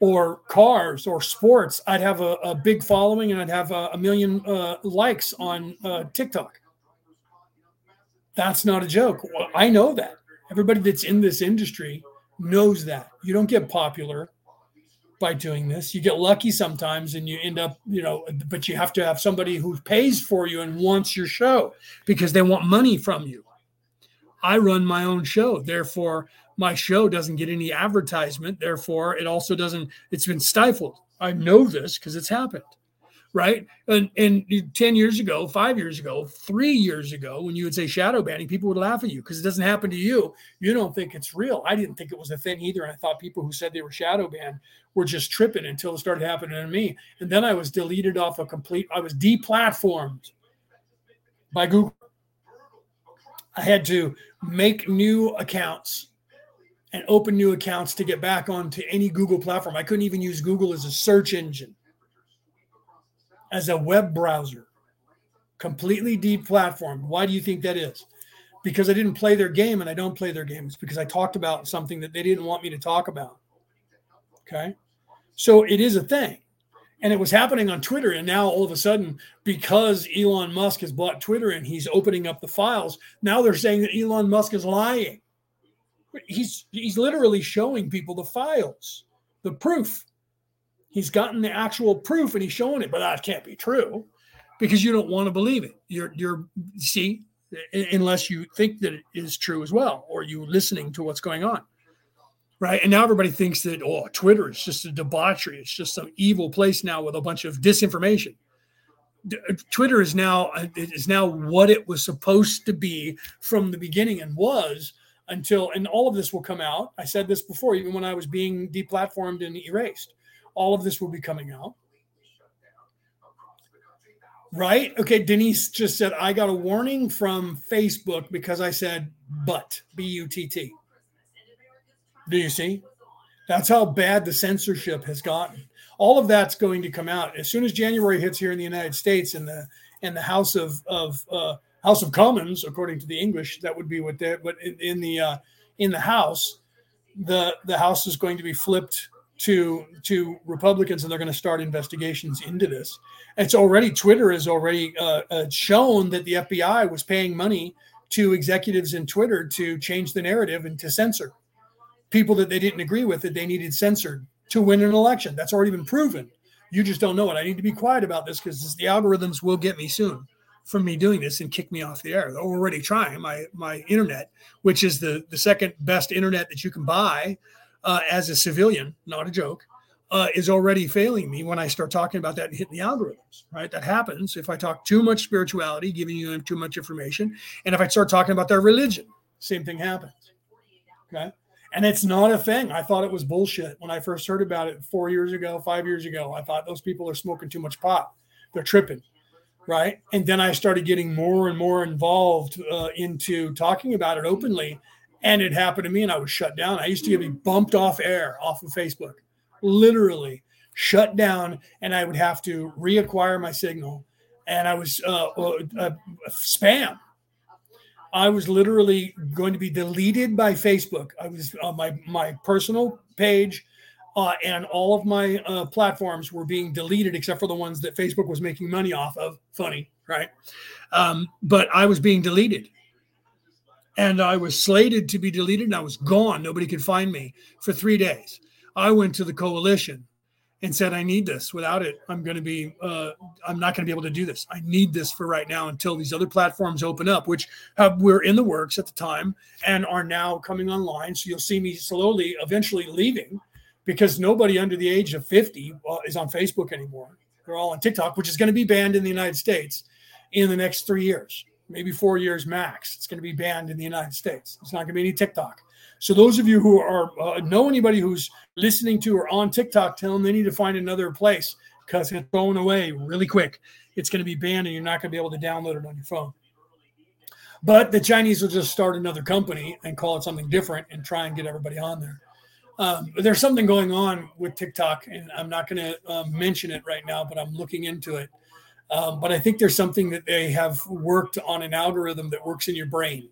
[SPEAKER 1] or cars or sports, I'd have a, a big following and I'd have a, a million uh, likes on uh, TikTok. That's not a joke. I know that. Everybody that's in this industry knows that. You don't get popular by doing this. You get lucky sometimes and you end up, you know, but you have to have somebody who pays for you and wants your show because they want money from you. I run my own show. Therefore, my show doesn't get any advertisement. Therefore, it also doesn't, it's been stifled. I know this because it's happened. Right? And, and 10 years ago, five years ago, three years ago, when you would say shadow banning, people would laugh at you because it doesn't happen to you. You don't think it's real. I didn't think it was a thing either. And I thought people who said they were shadow banned were just tripping until it started happening to me. And then I was deleted off a complete, I was deplatformed by Google. I had to make new accounts and open new accounts to get back onto any Google platform. I couldn't even use Google as a search engine as a web browser, completely deplatformed. Why do you think that is? Because I didn't play their game and I don't play their games because I talked about something that they didn't want me to talk about. Okay. So it is a thing. And it was happening on Twitter. And now all of a sudden, because Elon Musk has bought Twitter and he's opening up the files, now they're saying that Elon Musk is lying. He's he's literally showing people the files, the proof. He's gotten the actual proof and he's showing it, but that can't be true because you don't want to believe it. You're you're see, unless you think that it is true as well, or you listening to what's going on. Right. And now everybody thinks that oh, Twitter is just a debauchery. It's just some evil place now with a bunch of disinformation. Uh, Twitter is now uh, is now what it was supposed to be from the beginning and was until and all of this will come out. I said this before, even when I was being deplatformed and erased all of this will be coming out. Right? Okay, Denise just said, I got a warning from Facebook because I said but, B U T T. Do you see? That's how bad the censorship has gotten. All of that's going to come out as soon as January hits here in the United States and the and the House of of uh, House of Commons, according to the English, that would be what they but in, in the uh, in the House, the the House is going to be flipped to to Republicans, and they're going to start investigations into this. It's already Twitter has already uh, uh, shown that the FBI was paying money to executives in Twitter to change the narrative and to censor people that they didn't agree with that they needed censored to win an election. That's already been proven. You just don't know it. I need to be quiet about this because the algorithms will get me soon from me doing this and kick me off the air. They're already trying my my internet, which is the the second best internet that you can buy uh, as a civilian, not a joke, uh, is already failing me when I start talking about that and hitting the algorithms, right? That happens if I talk too much spirituality, giving you too much information. And if I start talking about their religion, same thing happens. Okay. And it's not a thing. I thought it was bullshit when I first heard about it four years ago, five years ago. I thought those people are smoking too much pot. They're tripping. Right. And then I started getting more and more involved uh, into talking about it openly and it happened to me and I was shut down. I used to get bumped off air off of Facebook, literally shut down, and I would have to reacquire my signal. And I was uh, uh, uh, spam. I was literally going to be deleted by Facebook. I was on uh, my my personal page, uh, and all of my uh, platforms were being deleted except for the ones that Facebook was making money off of. Funny, right? Um, but I was being deleted and I was slated to be deleted and I was gone. Nobody could find me for three days. I went to the coalition and said, I need this. Without it, I'm going to be, uh, I'm not going to be able to do this. I need this for right now until these other platforms open up, which have, were in the works at the time and are now coming online. So you'll see me slowly, eventually leaving because nobody under the age of 50 uh, is on Facebook anymore. They're all on TikTok, which is going to be banned in the United States in the next three years maybe four years max. It's going to be banned in the United States. It's not going to be any TikTok. So those of you who are uh, know anybody who's listening to or on TikTok, tell them they need to find another place because it's going away really quick. It's going to be banned, and you're not going to be able to download it on your phone. But the Chinese will just start another company and call it something different and try and get everybody on there. Um, there's something going on with TikTok, and I'm not going to uh, mention it right now, but I'm looking into it um, but I think there's something that they have worked on an algorithm that works in your brain.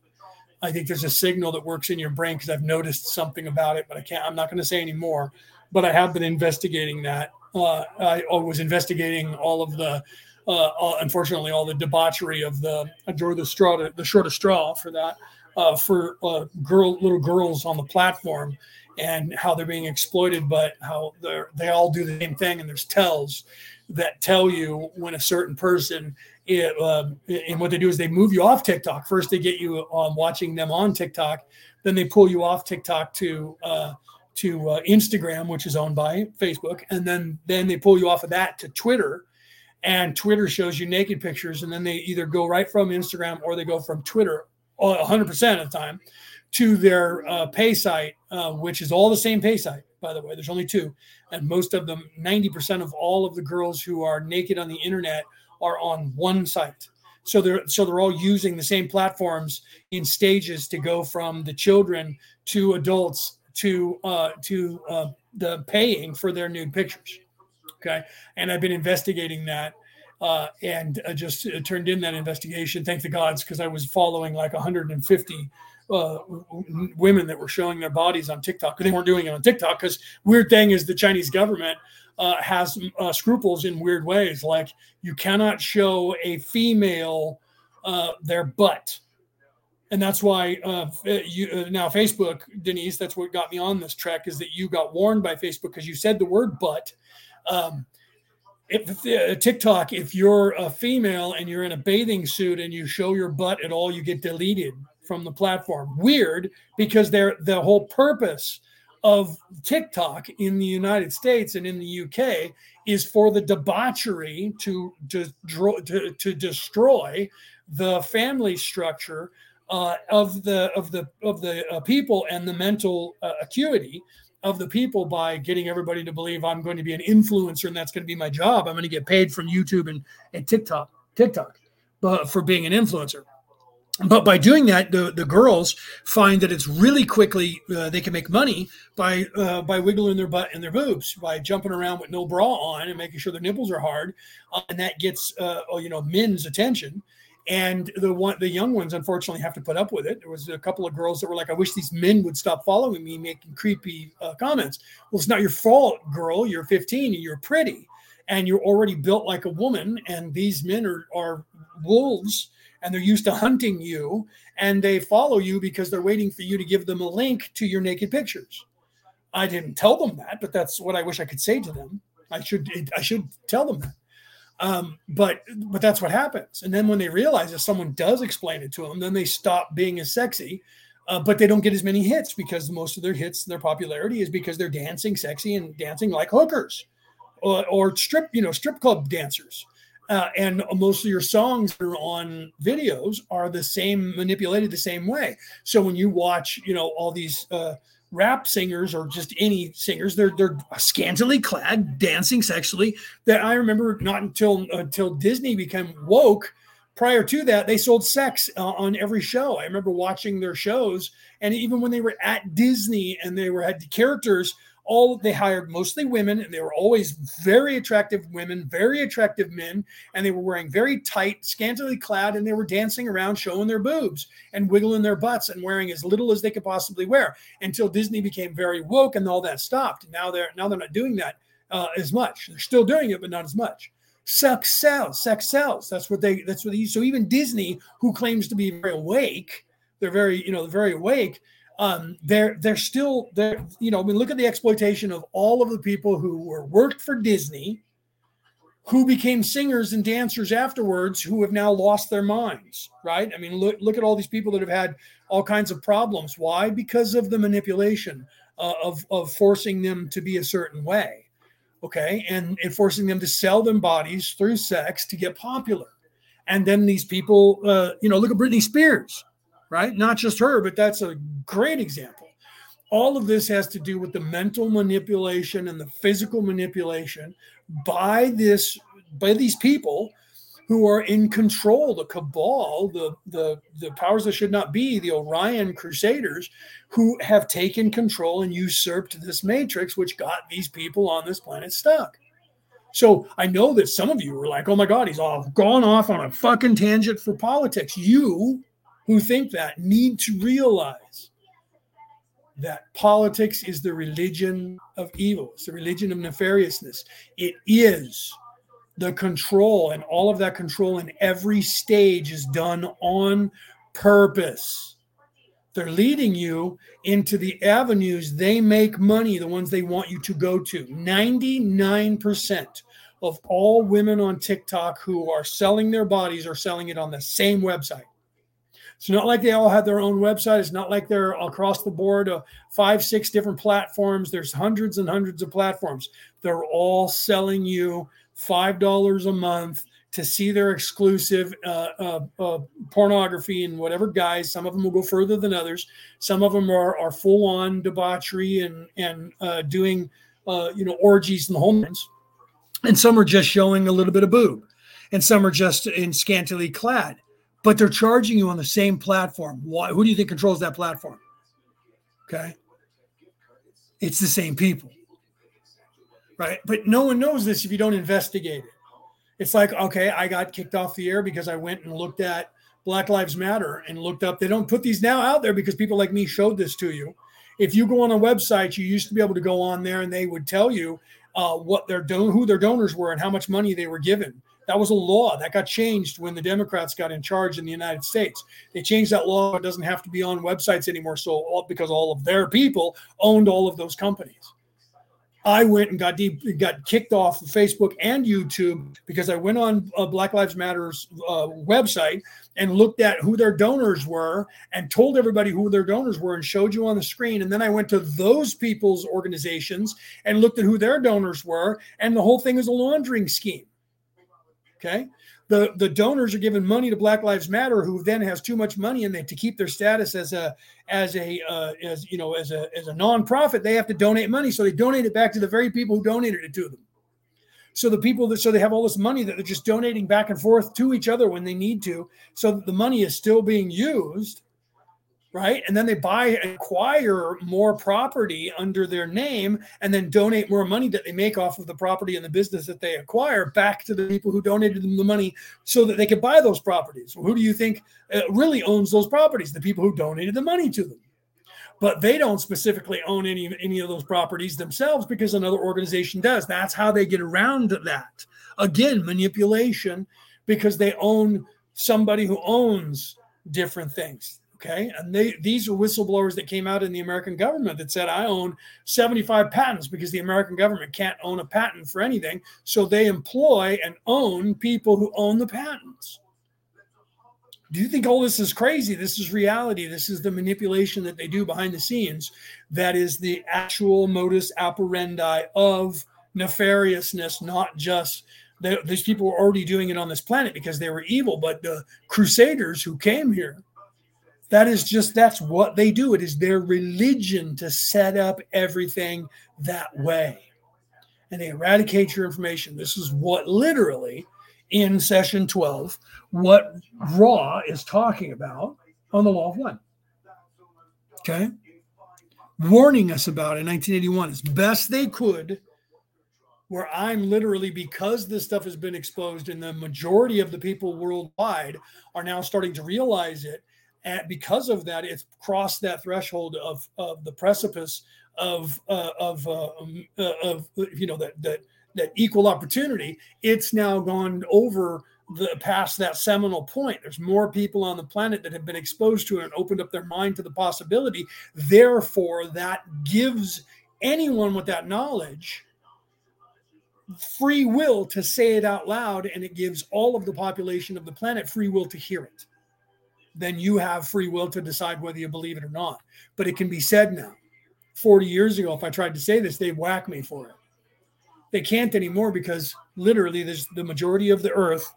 [SPEAKER 1] I think there's a signal that works in your brain because I've noticed something about it, but I can't. I'm not going to say any more. But I have been investigating that. Uh, I was investigating all of the, uh, uh, unfortunately, all the debauchery of the. I drew the straw, the shortest straw for that, uh, for uh, girl, little girls on the platform, and how they're being exploited, but how they they all do the same thing, and there's tells that tell you when a certain person it, um, and what they do is they move you off TikTok. First, they get you um, watching them on TikTok, then they pull you off TikTok to uh, to uh, Instagram, which is owned by Facebook, and then then they pull you off of that to Twitter, and Twitter shows you naked pictures, and then they either go right from Instagram or they go from Twitter uh, 100% of the time to their uh, pay site, uh, which is all the same pay site, by the way. There's only two. And most of them, 90% of all of the girls who are naked on the internet are on one site. So they're so they're all using the same platforms in stages to go from the children to adults to uh, to uh, the paying for their nude pictures. Okay, and I've been investigating that uh, and uh, just uh, turned in that investigation. Thank the gods, because I was following like 150 uh, women that were showing their bodies on TikTok. They weren't doing it on TikTok because weird thing is the Chinese government uh, has uh, scruples in weird ways. Like you cannot show a female uh, their butt. And that's why uh, you, now Facebook, Denise, that's what got me on this track is that you got warned by Facebook because you said the word butt. Um, if uh, TikTok, if you're a female and you're in a bathing suit and you show your butt at all, you get deleted from the platform. Weird because they're the whole purpose of TikTok in the United States and in the UK is for the debauchery to to, to, to destroy the family structure uh, of the of the of the uh, people and the mental uh, acuity of the people by getting everybody to believe I'm going to be an influencer and that's going to be my job. I'm going to get paid from YouTube and, and TikTok, TikTok, but for being an influencer but by doing that, the, the girls find that it's really quickly uh, they can make money by uh, by wiggling their butt and their boobs by jumping around with no bra on and making sure their nipples are hard, uh, and that gets uh, you know men's attention. And the one the young ones unfortunately have to put up with it. There was a couple of girls that were like, "I wish these men would stop following me, making creepy uh, comments." Well, it's not your fault, girl. You're 15 and you're pretty, and you're already built like a woman, and these men are are wolves and they're used to hunting you and they follow you because they're waiting for you to give them a link to your naked pictures. I didn't tell them that, but that's what I wish I could say to them. I should I should tell them that. Um, but but that's what happens. And then when they realize if someone does explain it to them, then they stop being as sexy. Uh, but they don't get as many hits because most of their hits, their popularity is because they're dancing sexy and dancing like hookers or, or strip, you know, strip club dancers. Uh, and most of your songs that are on videos are the same manipulated the same way. So when you watch you know all these uh, rap singers or just any singers they're they're scantily clad dancing sexually that i remember not until until disney became woke prior to that they sold sex uh, on every show. I remember watching their shows and even when they were at disney and they were had characters all they hired mostly women and they were always very attractive women very attractive men and they were wearing very tight scantily clad and they were dancing around showing their boobs and wiggling their butts and wearing as little as they could possibly wear until disney became very woke and all that stopped. Now they're now they're not doing that uh, as much. They're still doing it but not as much. Sex sells sex sells that's what they that's what they so even disney who claims to be very awake they're very you know very awake um, they're they're still there. You know, I mean, look at the exploitation of all of the people who were worked for Disney, who became singers and dancers afterwards, who have now lost their minds. Right? I mean, look look at all these people that have had all kinds of problems. Why? Because of the manipulation uh, of of forcing them to be a certain way. Okay, and, and forcing them to sell them bodies through sex to get popular. And then these people, uh, you know, look at Britney Spears right? Not just her, but that's a great example. All of this has to do with the mental manipulation and the physical manipulation by this by these people who are in control, the cabal, the the the powers that should not be, the Orion Crusaders, who have taken control and usurped this matrix, which got these people on this planet stuck. So I know that some of you are like, "Oh my God, he's all gone off on a fucking tangent for politics." You who think that need to realize that politics is the religion of evil, it's the religion of nefariousness. It is the control, and all of that control in every stage is done on purpose. They're leading you into the avenues they make money, the ones they want you to go to. 99% of all women on TikTok who are selling their bodies are selling it on the same website. It's not like they all have their own website. It's not like they're across the board, uh, five, six different platforms. There's hundreds and hundreds of platforms. They're all selling you $5 a month to see their exclusive uh, uh, uh, pornography and whatever guys. Some of them will go further than others. Some of them are, are full on debauchery and, and uh, doing, uh, you know, orgies and the whole. And some are just showing a little bit of boob. And some are just in scantily clad. But they're charging you on the same platform. Why? Who do you think controls that platform? Okay. It's the same people. Right. But no one knows this if you don't investigate it. It's like, okay, I got kicked off the air because I went and looked at Black Lives Matter and looked up. They don't put these now out there because people like me showed this to you. If you go on a website, you used to be able to go on there and they would tell you uh, what their don- who their donors were and how much money they were given. That was a law that got changed when the Democrats got in charge in the United States. They changed that law; it doesn't have to be on websites anymore. So, all, because all of their people owned all of those companies. I went and got deep, got kicked off of Facebook and YouTube because I went on uh, Black Lives Matter's uh, website and looked at who their donors were and told everybody who their donors were and showed you on the screen. And then I went to those people's organizations and looked at who their donors were, and the whole thing is a laundering scheme. Okay the the donors are giving money to Black Lives Matter, who then has too much money in there to keep their status as a as a uh, as you know as a as a nonprofit. They have to donate money, so they donate it back to the very people who donated it to them. So the people that so they have all this money that they're just donating back and forth to each other when they need to, so the money is still being used right? And then they buy acquire more property under their name and then donate more money that they make off of the property and the business that they acquire back to the people who donated them the money so that they could buy those properties. Well, who do you think uh, really owns those properties? The people who donated the money to them. But they don't specifically own any any of those properties themselves because another organization does. That's how they get around that. Again, manipulation because they own somebody who owns different things Okay. And they, these are whistleblowers that came out in the American government that said, I own 75 patents because the American government can't own a patent for anything. So they employ and own people who own the patents. Do you think all this is crazy? This is reality. This is the manipulation that they do behind the scenes. That is the actual modus operandi of nefariousness, not just these people were already doing it on this planet because they were evil, but the crusaders who came here that is just that's what they do. It is their religion to set up everything that way. And they eradicate your information. This is what literally in session 12 what Ra is talking about on the law of one. Okay? Warning us about in 1981 as best they could where i'm literally because this stuff has been exposed and the majority of the people worldwide are now starting to realize it and because of that, it's crossed that threshold of, of the precipice of uh, of uh, um, uh, of you know that that that equal opportunity. It's now gone over the past that seminal point. There's more people on the planet that have been exposed to it and opened up their mind to the possibility. Therefore, that gives anyone with that knowledge free will to say it out loud, and it gives all of the population of the planet free will to hear it then you have free will to decide whether you believe it or not. But it can be said now. 40 years ago, if I tried to say this, they'd whack me for it. They can't anymore because literally there's the majority of the earth,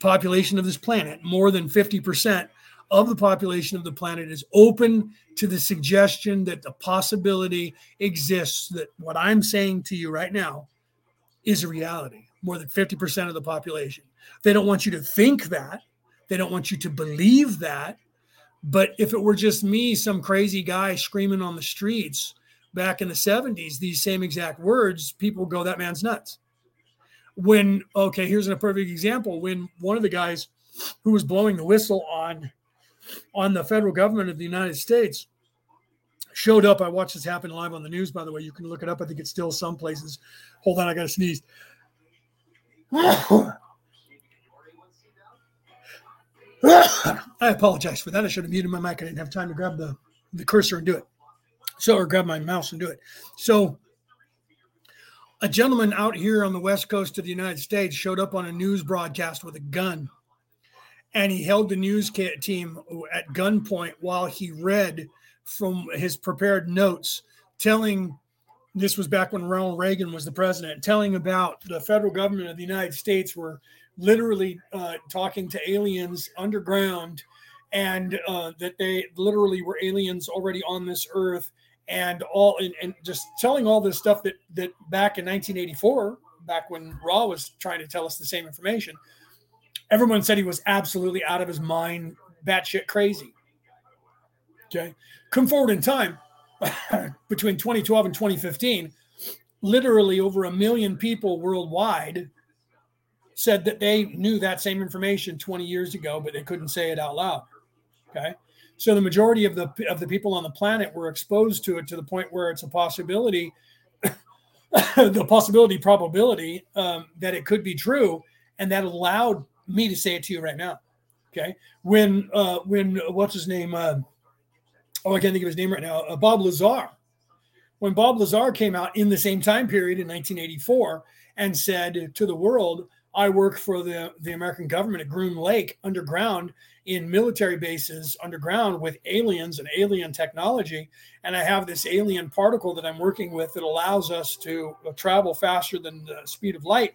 [SPEAKER 1] population of this planet, more than 50% of the population of the planet is open to the suggestion that the possibility exists that what I'm saying to you right now is a reality. More than 50% of the population. They don't want you to think that they don't want you to believe that. But if it were just me, some crazy guy screaming on the streets back in the 70s, these same exact words, people go, that man's nuts. When, okay, here's a perfect example. When one of the guys who was blowing the whistle on on the federal government of the United States showed up. I watched this happen live on the news, by the way. You can look it up. I think it's still some places. Hold on, I got to sneeze. I apologize for that. I should have muted my mic. I didn't have time to grab the, the cursor and do it. So, or grab my mouse and do it. So, a gentleman out here on the west coast of the United States showed up on a news broadcast with a gun, and he held the news team at gunpoint while he read from his prepared notes, telling this was back when Ronald Reagan was the president, telling about the federal government of the United States were literally uh, talking to aliens underground and uh, that they literally were aliens already on this earth and all and, and, just telling all this stuff that that back in 1984 back when Ra was trying to tell us the same information everyone said he was absolutely out of his mind batshit crazy. Okay? Come forward in time between 2012 and 2015 literally over a million people worldwide said that they knew that same information 20 years ago but they couldn't say it out loud Okay. So the majority of the of the people on the planet were exposed to it to the point where it's a possibility, the possibility probability um, that it could be true, and that allowed me to say it to you right now. Okay. When uh, when what's his name? Uh, oh, I can't think of his name right now. Uh, Bob Lazar. When Bob Lazar came out in the same time period in 1984 and said to the world, I work for the, the American government at Groom Lake underground in military bases underground with aliens and alien technology. And I have this alien particle that I'm working with that allows us to travel faster than the speed of light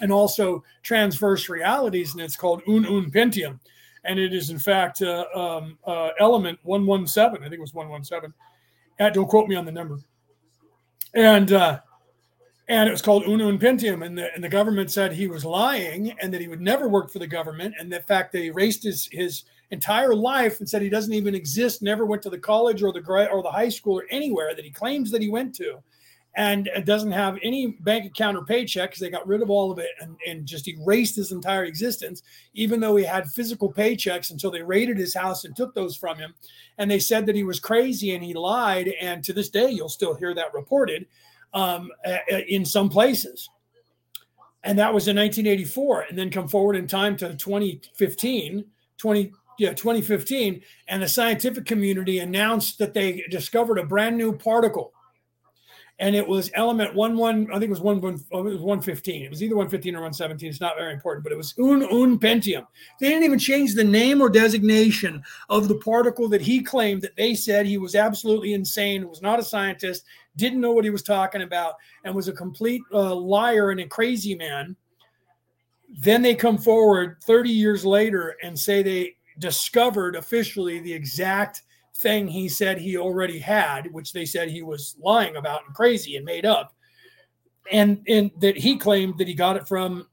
[SPEAKER 1] and also transverse realities. And it's called Ununpentium. And it is, in fact, uh, um, uh, element 117. I think it was 117. Uh, don't quote me on the number. And uh, and it was called Ununpentium. And the, and the government said he was lying and that he would never work for the government. And the fact that he erased his, his entire life and said he doesn't even exist, never went to the college or the or the high school or anywhere that he claims that he went to. And doesn't have any bank account or paycheck because they got rid of all of it and, and just erased his entire existence, even though he had physical paychecks until they raided his house and took those from him. And they said that he was crazy and he lied. And to this day, you'll still hear that reported um, in some places. And that was in 1984. And then come forward in time to 2015, 20, yeah, 2015. And the scientific community announced that they discovered a brand new particle and it was element one one. I think it was one one. Oh, it was one fifteen. It was either one fifteen or one seventeen. It's not very important, but it was ununpentium. They didn't even change the name or designation of the particle that he claimed that they said he was absolutely insane, was not a scientist, didn't know what he was talking about, and was a complete uh, liar and a crazy man. Then they come forward 30 years later and say they discovered officially the exact thing he said he already had, which they said he was lying about and crazy and made up, and and that he claimed that he got it from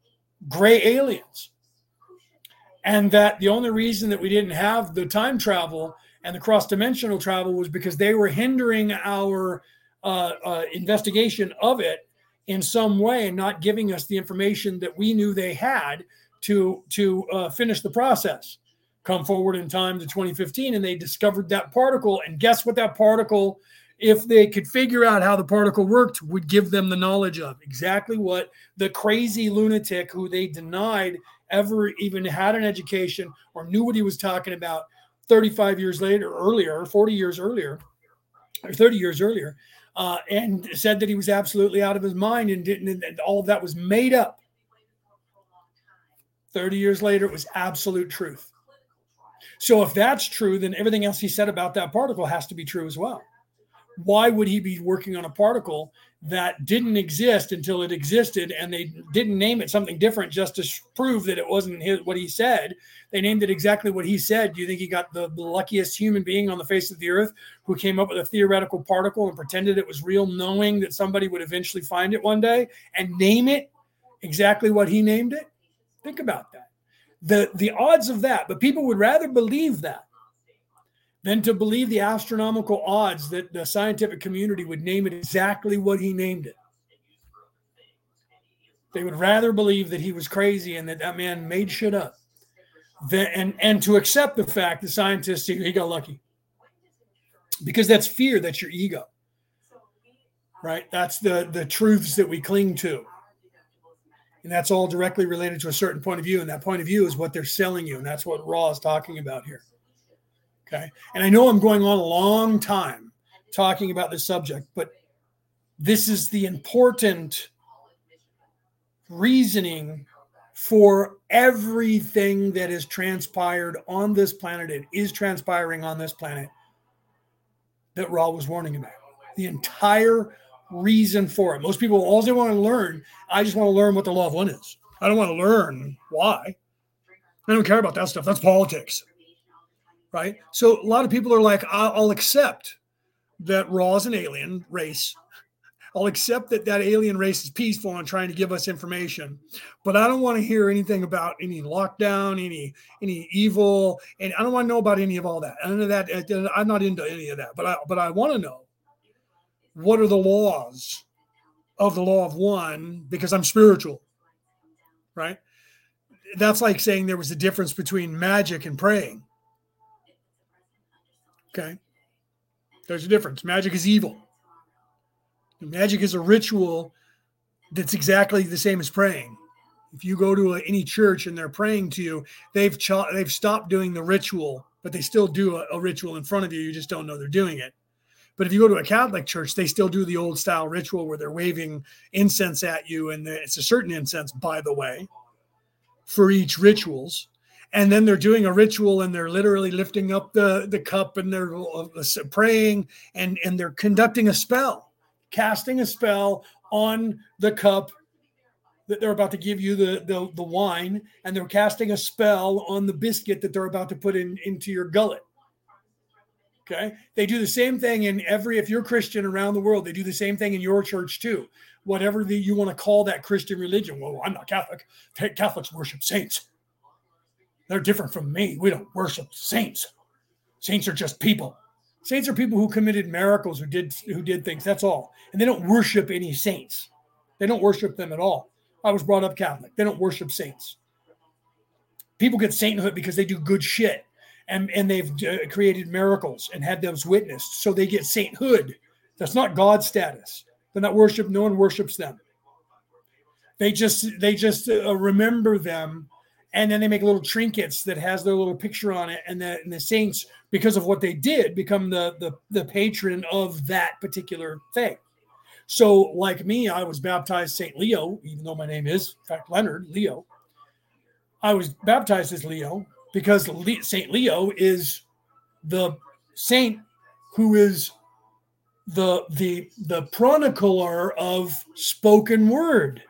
[SPEAKER 1] gray aliens, and that the only reason that we didn't have the time travel and the cross dimensional travel was because they were hindering our uh, uh, investigation of it in some way and not giving us the information that we knew they had to to uh, finish the process come forward in time to 2015 and they discovered that particle. And guess what that particle, if they could figure out how the particle worked, would give them the knowledge of exactly what the crazy lunatic who they denied ever even had an education or knew what he was talking about 35 years later, earlier, 40 years earlier, or 30 years earlier, uh, and said that he was absolutely out of his mind and didn't, and all of that was made up. 30 years later, it was absolute truth. So if that's true, then everything else he said about that particle has to be true as well. Why would he be working on a particle that didn't exist until it existed and they didn't name it something different just to prove that it wasn't his, what he said? They named it exactly what he said. Do you think he got the, the luckiest human being on the face of the earth who came up with a theoretical particle and pretended it was real, knowing that somebody would eventually find it one day and name it exactly what he named it? Think about that the the odds of that but people would rather believe that than to believe the astronomical odds that the scientific community would name it exactly what he named it. They would rather believe that he was crazy and that that man made shit up than, and and to accept the fact the scientists he got lucky. Because that's fear that's your ego right? That's the the truths that we cling to and that's all directly related to a certain point of view and that point of view is what they're selling you and that's what Ra is talking about here okay and i know i'm going on a long time talking about this subject but this is the important reasoning for everything that has transpired on this planet and is transpiring on this planet that Ra was warning about. The entire reason for it. Most people, all they want to learn, I just want to learn what the law of one is. I don't want to learn why. I don't care about that stuff. That's politics. Right. So a lot of people are like, I'll, accept that Ra is an alien race. I'll accept that that alien race is peaceful and trying to give us information, but I don't want to hear anything about any lockdown, any any evil, and I don't want to know about any of all that. Of that. I'm not into any of that, but I but I want to know what are the laws of the law of one because I'm spiritual, right? That's like saying there was a difference between magic and praying. Okay. There's a difference. Magic is evil. Magic is a ritual that's exactly the same as praying. If you go to a, any church and they're praying to you, they've they've stopped doing the ritual, but they still do a, a ritual in front of you. You just don't know they're doing it. But if you go to a Catholic church, they still do the old style ritual where they're waving incense at you, and it's a certain incense, by the way, for each rituals. And then they're doing a ritual, and they're literally lifting up the the cup, and they're uh, praying, and and they're conducting a spell, casting a spell on the cup that they're about to give you the, the the wine, and they're casting a spell on the biscuit that they're about to put in into your gullet. Okay. They do the same thing in every, if you're Christian around the world, they do the same thing in your church too. Whatever the, you want to call that Christian religion. Well, I'm not Catholic. Catholics worship saints. They're different from me. We don't worship saints. Saints are just people. Saints are people who committed miracles, who did who did things. That's all. And they don't worship any saints. They don't worship them at all. I was brought up Catholic. They don't worship saints. People get sainthood because they do good shit and and they've uh, created miracles and had those witnessed. So they get sainthood. That's not god status. They're not worshiped. no one worships them. They just they just uh, remember them and then they make little trinkets that has their little picture on it and the, and the saints because of what they did become the, the the patron of that particular thing. So like me i was baptized saint leo even though my name is in fact leonard leo. I was baptized as leo because Saint Leo is the saint who is the the the chronicler of spoken word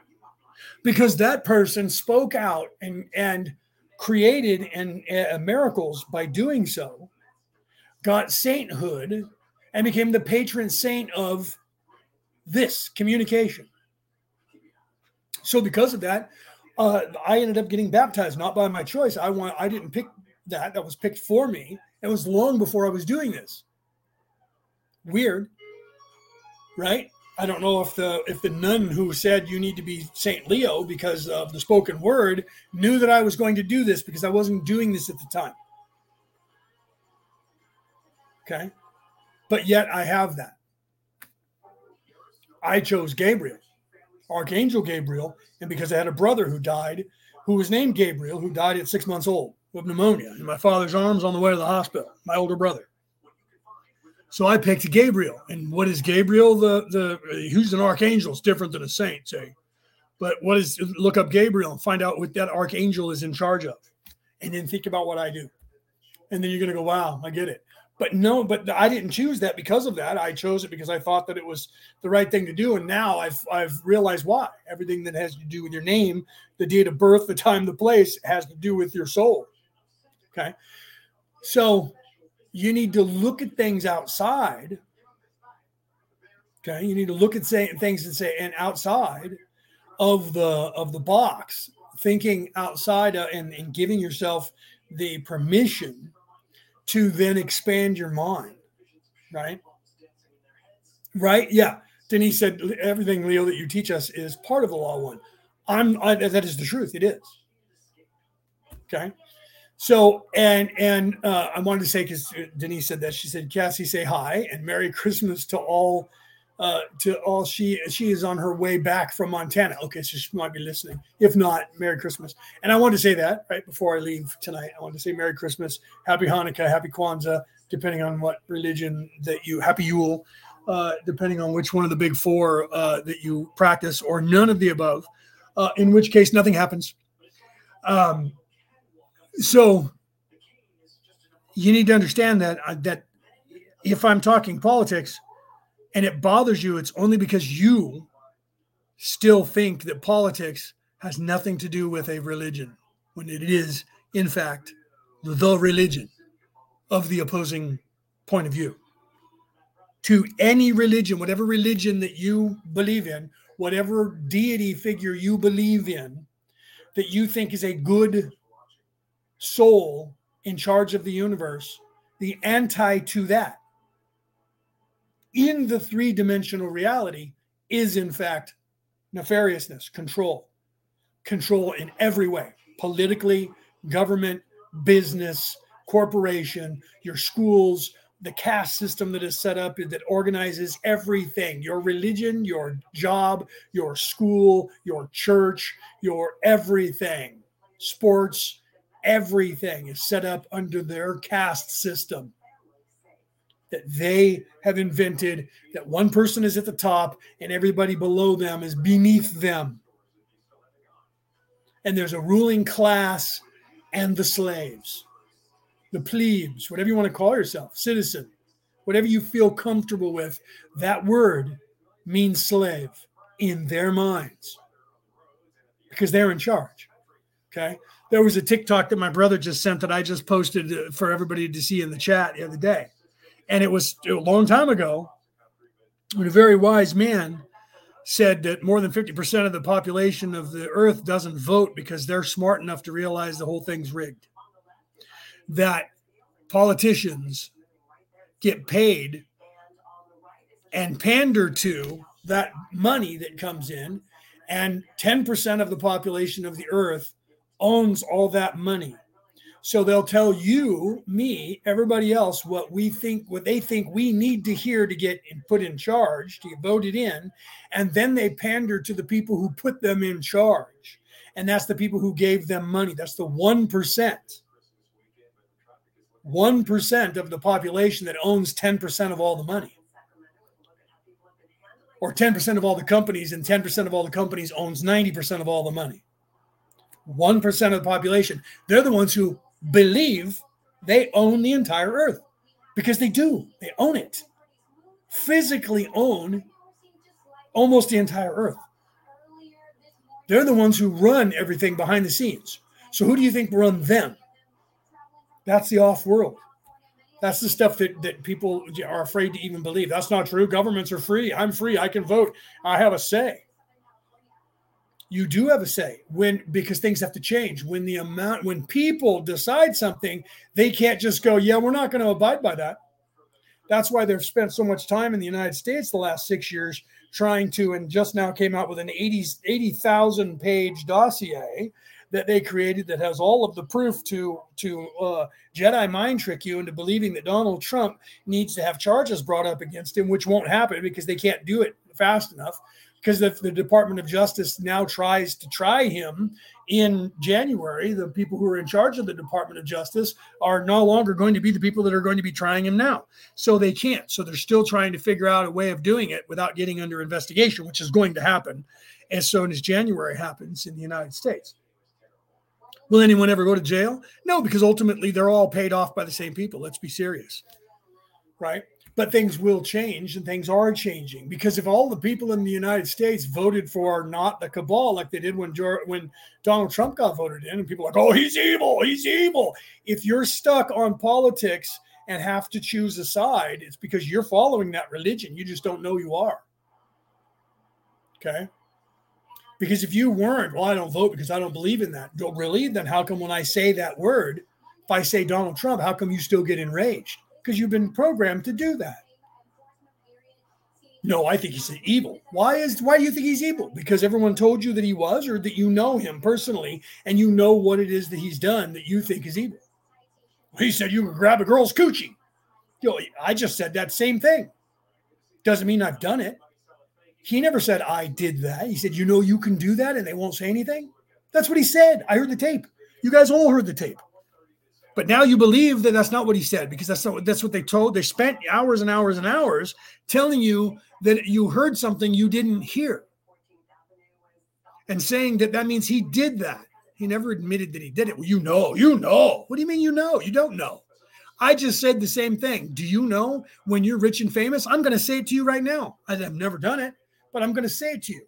[SPEAKER 1] because that person spoke out and and created and uh, miracles by doing so got sainthood and became the patron saint of this communication. So because of that uh, I ended up getting baptized, not by my choice. I want I didn't pick that. That was picked for me. It was long before I was doing this. Weird, right? I don't know if the if the nun who said you need to be Saint Leo because of the spoken word knew that I was going to do this because I wasn't doing this at the time. Okay. But yet I have that. I chose Gabriel. Archangel Gabriel, and because I had a brother who died, who was named Gabriel, who died at six months old with pneumonia in my father's arms on the way to the hospital, my older brother. So I picked Gabriel. And what is Gabriel? The the who's an archangel? It's different than a saint, say. But what is look up Gabriel and find out what that archangel is in charge of. And then think about what I do. And then you're gonna go, wow, I get it but no but i didn't choose that because of that. I chose it because i thought that it was the right thing to do. And now i've i've realized why. Everything that has to do with your name the date of birth the time the place has to do with your soul. Okay. So you need to look at things outside. Okay. You need to look at say, things and say and outside of the of the box thinking outside uh, and, and giving yourself the permission to then expand your mind, right? Right? Yeah. Denise said everything, Leo, that you teach us is part of the law one. I'm I, that is the truth. It is. Okay. So and and uh, I wanted to say because Denise said that she said Cassie say hi and Merry Christmas to all uh, to all she she is on her way back from Montana. Okay, so she might be listening. If not, Merry Christmas. And I wanted to say that right before I leave tonight. I want to say Merry Christmas, Happy Hanukkah, Happy Kwanzaa, depending on what religion that you Happy Yule, uh, depending on which one of the big four uh, that you practice, or none of the above. Uh, in which case, nothing happens. Um, so you need to understand that uh, that if I'm talking politics and it bothers you, it's only because you still think that politics has nothing to do with a religion when it is, in fact, the religion of the opposing point of view. To any religion, whatever religion that you believe in, whatever deity figure you believe in, that you think is a good soul in charge of the universe, the anti to that in the three dimensional reality is, in fact, nefariousness, control, control in every way politically, government, business, corporation, your schools, the caste system that is set up that organizes everything your religion, your job, your school, your church, your everything, sports, everything is set up under their caste system that they have invented that one person is at the top and everybody below them is beneath them. And there's a ruling class and the slaves, the plebes, whatever you want to call yourself, citizen, whatever you feel comfortable with. That word means slave in their minds because they're in charge. Okay. There was a TikTok that my brother just sent that I just posted uh, for everybody to see in the chat the other day. And it was a long time ago when a very wise man said that more than 50% of the population of the earth doesn't vote because they're smart enough to realize the whole thing's rigged. That politicians get paid and pander to that money that comes in, and 10% of the population of the earth owns all that money. So they'll tell you, me, everybody else what we think, what they think we need to hear to get put in charge, to get voted in. And then they pander to the people who put them in charge. And that's the people who gave them money. That's the 1%. 1% of the population that owns 10% of all the money. Or 10% of all the companies, and 10% of all the companies owns 90% of all the money. 1% of the population. They're the ones who believe they own the entire earth because they do. They own it. Physically own almost the entire earth. They're the ones who run everything behind the scenes. So who do you think run them? That's the off world. That's the stuff that, that people are afraid to even believe. That's not true. Governments are free. I'm free. I can vote. I have a say you do have a say when because things have to change. When the amount when people decide something they can't just go yeah we're not going to abide by that. That's why they've spent so much time in the united states the last six years trying to and just now came out with an 80 80,000 page dossier that they created that has all of the proof to to uh, Jedi mind trick you into believing that Donald Trump needs to have charges brought up against him, which won't happen because they can't do it fast enough because if the Department of Justice now tries to try him in January, the people who are in charge of the Department of Justice are no longer going to be the people that are going to be trying him now. So they can't. So they're still trying to figure out a way of doing it without getting under investigation, which is going to happen as soon as January happens in the United States. Will anyone ever go to jail? No, because ultimately they're all paid off by the same people. Let's be serious. Right? But things will change and things are changing. Because if all the people in the United States voted for not the cabal like they did when when Donald Trump got voted in and people are like oh he's evil he's evil. If you're stuck on politics and have to choose a side it's because you're following that religion. You just don't know you are. Okay? Because if you weren't well I don't vote because I don't believe in that. Don't really? Then how come when I say that word if I say Donald Trump how come you still get enraged because you've been programmed to do that. No, I think he's evil. Why is why do you think he's evil? Because everyone told you that he was, or that you know him personally and you know what it is that he's done that you think is evil. He said you could grab a girl's coochie. I just said that same thing. Doesn't mean I've done it. He never said I did that. He said, you know, you can do that and they won't say anything. That's what he said. I heard the tape. You guys all heard the tape. But now you believe that that's not what he said because that's not that's what they told. They spent hours and hours and hours telling you that you heard something you didn't hear, and saying that that means he did that. He never admitted that he did it. Well, you know, you know. What do you mean you know? You don't know. I just said the same thing. Do you know when you're rich and famous? I'm going to say it to you right now. I've never done it, but I'm going to say it to you.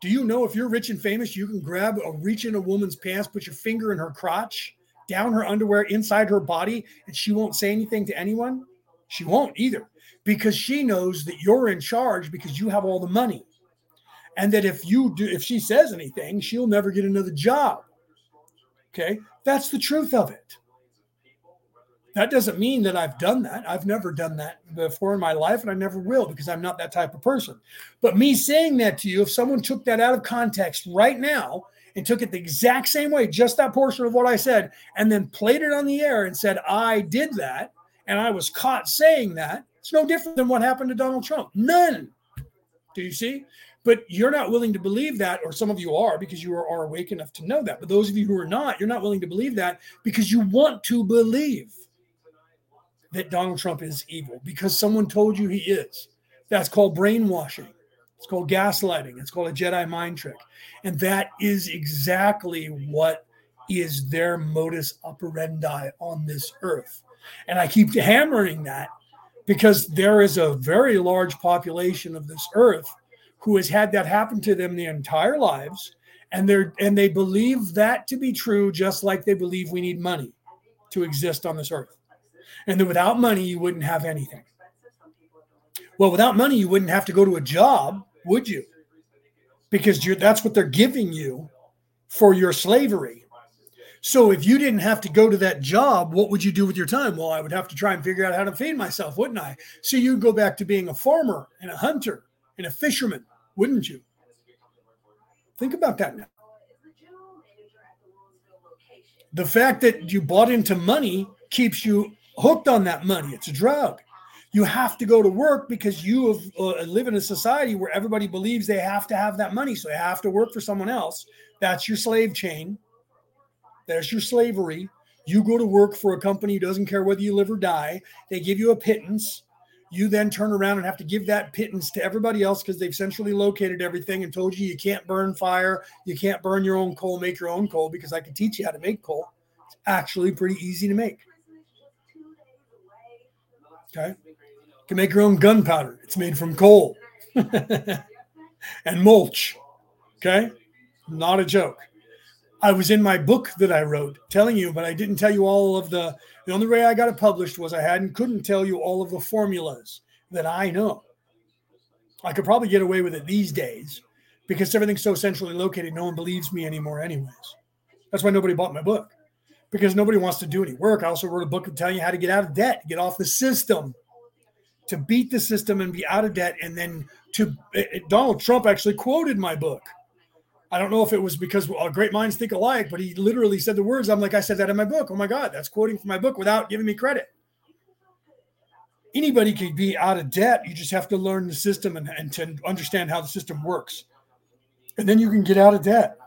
[SPEAKER 1] Do you know if you're rich and famous, you can grab a reach in a woman's pants, put your finger in her crotch, down her underwear, inside her body, and she won't say anything to anyone? She won't either because she knows that you're in charge because you have all the money. And that if you do, if she says anything, she'll never get another job. Okay. That's the truth of it. That doesn't mean that I've done that. I've never done that before in my life, and I never will because I'm not that type of person. But me saying that to you, if someone took that out of context right now and took it the exact same way, just that portion of what I said, and then played it on the air and said, I did that, and I was caught saying that, it's no different than what happened to Donald Trump. None. Do you see? But you're not willing to believe that, or some of you are because you are, are awake enough to know that. But those of you who are not, you're not willing to believe that because you want to believe that Donald Trump is evil because someone told you he is. That's called brainwashing. It's called gaslighting. It's called a Jedi mind trick. And that is exactly what is their modus operandi on this earth. And I keep hammering that because there is a very large population of this earth who has had that happen to them their entire lives and they're and they believe that to be true just like they believe we need money to exist on this earth and that without money you wouldn't have anything well without money you wouldn't have to go to a job would you? Because you're that's what they're giving you for your slavery. So if you didn't have to go to that job what would you do with your time? Well i would have to try and figure out how to feed myself wouldn't i? So you'd go back to being a farmer and a hunter and a fisherman wouldn't you? Think about that now. The fact that you bought into money keeps you hooked on that money. It's a drug. You have to go to work because you have, uh, live in a society where everybody believes they have to have that money. So they have to work for someone else. That's your slave chain. There's your slavery. You go to work for a company who doesn't care whether you live or die. They give you a pittance. You then turn around and have to give that pittance to everybody else because they've centrally located everything and told you you can't burn fire, you can't burn your own coal, make your own coal because I can teach you how to make coal. It's actually pretty easy to make. Okay. You can make your own gunpowder. It's made from coal and mulch. Okay. Not a joke. I was in my book that I wrote telling you, but I didn't tell you all of the. The only way I got it published was I hadn't couldn't tell you all of the formulas that I know. I could probably get away with it these days because everything's so centrally located. No one believes me anymore, anyways. That's why nobody bought my book because nobody wants to do any work. I also wrote a book telling you how to get out of debt, get off the system, to beat the system and be out of debt. And then to it, Donald Trump actually quoted my book. I don't know if it was because great minds think alike, but he literally said the words. I'm like, I said that in my book. Oh my God, that's quoting from my book without giving me credit. Anybody can be out of debt. You just have to learn the system and, and to understand how the system works. And then you can get out of debt.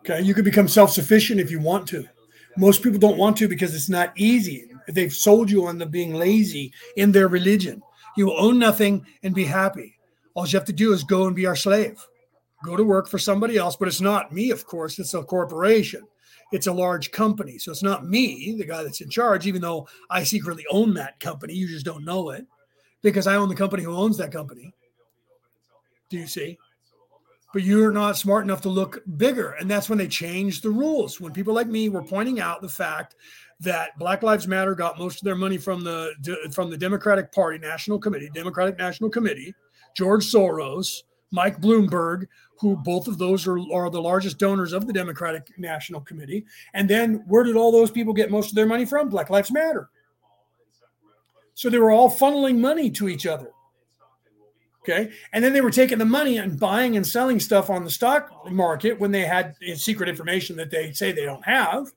[SPEAKER 1] Okay, you can become self-sufficient if you want to. Most people don't want to because it's not easy. They've sold you on the being lazy in their religion. You will own nothing and be happy. All you have to do is go and be our slave. Go to work for somebody else, but it's not me, of course. It's a corporation. It's a large company. So it's not me, the guy that's in charge, even though I secretly own that company. You just don't know it because I own the company who owns that company. Do you see? but you're not smart enough to look bigger. And that's when they changed the rules. When people like me were pointing out the fact that Black Lives Matter got most of their money from the from the Democratic Party National Committee, Democratic National Committee, George Soros, Mike Bloomberg, who both of those are, are the largest donors of the Democratic National Committee. And then where did all those people get most of their money from? Black Lives Matter. So they were all funneling money to each other. Okay. And then they were taking the money and buying and selling stuff on the stock market when they had secret information that they say they don't have.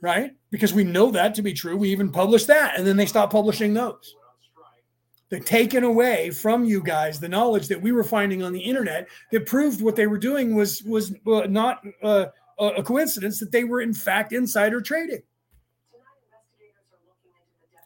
[SPEAKER 1] Right. Because we know that to be true. We even published that. And then they stopped publishing those. They're taken away from you guys the knowledge that we were finding on the internet that proved what they were doing was was uh, not uh, a coincidence that they were in fact insider trading.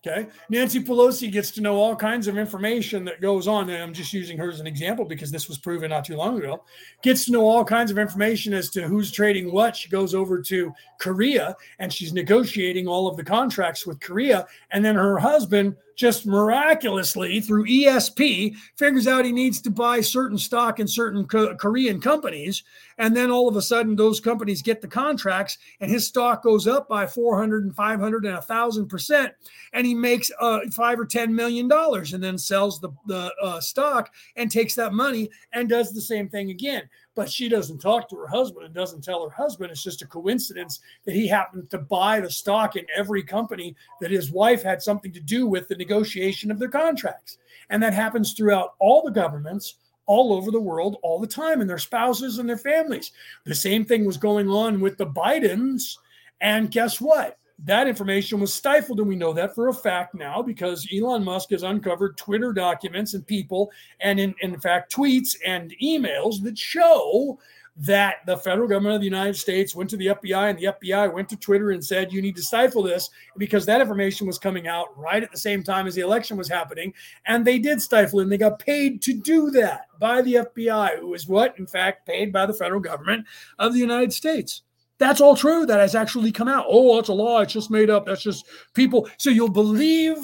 [SPEAKER 1] Okay. Nancy Pelosi gets to know all kinds of information that goes on. And I'm just using her as an example because this was proven not too long ago. Gets to know all kinds of information as to who's trading what. She goes over to Korea and she's negotiating all of the contracts with Korea. And then her husband just miraculously through ESP figures out he needs to buy certain stock in certain co- Korean companies. And then all of a sudden, those companies get the contracts and his stock goes up by 400 and 500 and 1,000 percent. And he makes uh, five or $10 million and then sells the, the uh, stock and takes that money and does the same thing again but she doesn't talk to her husband and doesn't tell her husband. It's just a coincidence that he happened to buy the stock in every company that his wife had something to do with the negotiation of their contracts. And that happens throughout all the governments all over the world all the time and their spouses and their families. The same thing was going on with the Bidens. And guess what? That information was stifled, and we know that for a fact now because Elon Musk has uncovered Twitter documents and people, and in, in fact, tweets and emails that show that the federal government of the United States went to the FBI and the FBI went to Twitter and said, you need to stifle this because that information was coming out right at the same time as the election was happening. And they did stifle it and they got paid to do that by the FBI, who is what, in fact, paid by the federal government of the United States. That's all true. That has actually come out. Oh, that's a lie. It's just made up. That's just people. So you'll believe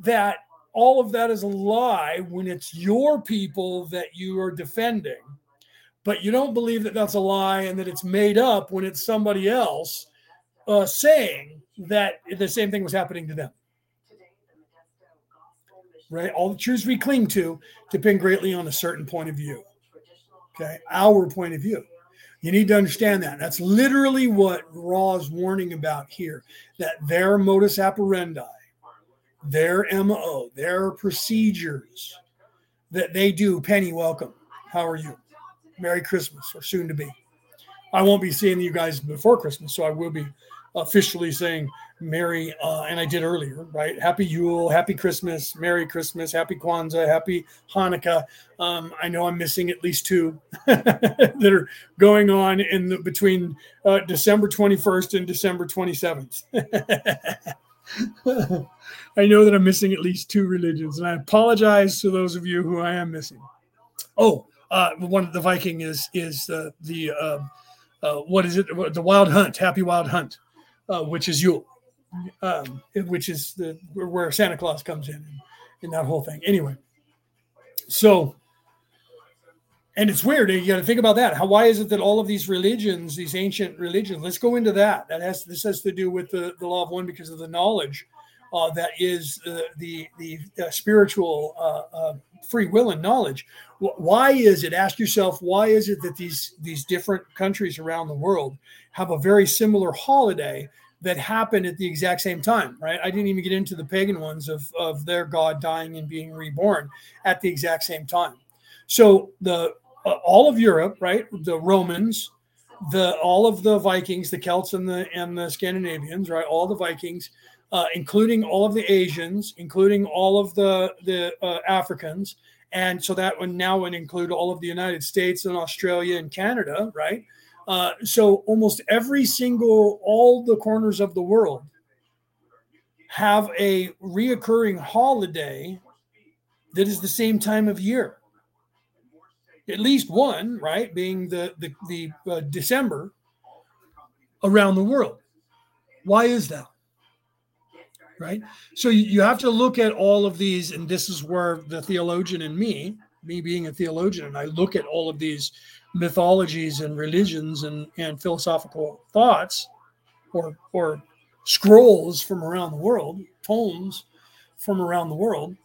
[SPEAKER 1] that all of that is a lie when it's your people that you are defending, but you don't believe that that's a lie and that it's made up when it's somebody else uh, saying that the same thing was happening to them. Right? All the truths we cling to depend greatly on a certain point of view. Okay, our point of view. You need to understand that. That's literally what Ra is warning about here that their modus operandi, their MO, their procedures that they do. Penny, welcome. How are you? Merry Christmas or soon to be. I won't be seeing you guys before Christmas, so I will be officially saying Merry, uh, and I did earlier, right? Happy Yule, Happy Christmas, Merry Christmas, Happy Kwanzaa, Happy Hanukkah. Um, I know I'm missing at least two that are going on in the, between uh, December 21st and December 27th. I know that I'm missing at least two religions, and I apologize to those of you who I am missing. Oh, uh, one of the Viking is is uh, the uh, uh, what is it? The Wild Hunt, Happy Wild Hunt, uh, which is Yule um, which is the where Santa Claus comes in in that whole thing. Anyway, so and it's weird. You got to think about that. How why is it that all of these religions, these ancient religions, let's go into that. That has this has to do with the, the law of one because of the knowledge uh, that is uh, the the uh, spiritual uh, free will and knowledge. Why is it? Ask yourself why is it that these these different countries around the world have a very similar holiday that happened at the exact same time, right? I didn't even get into the pagan ones of, of their God dying and being reborn at the exact same time. So the uh, all of Europe, right? The Romans, the all of the Vikings, the Celts and the and the Scandinavians, right? All the Vikings, uh, including all of the Asians, including all of the the uh, Africans, and so that would now would include all of the United States and Australia and Canada, right? Uh, so almost every single, all the corners of the world have a reoccurring holiday that is the same time of year. At least one, right, being the the, the uh, December around the world. Why is that? Right. So you have to look at all of these, and this is where the theologian in me, me being a theologian, and I look at all of these mythologies and religions and, and philosophical thoughts or, or scrolls from around the world, tomes from around the world.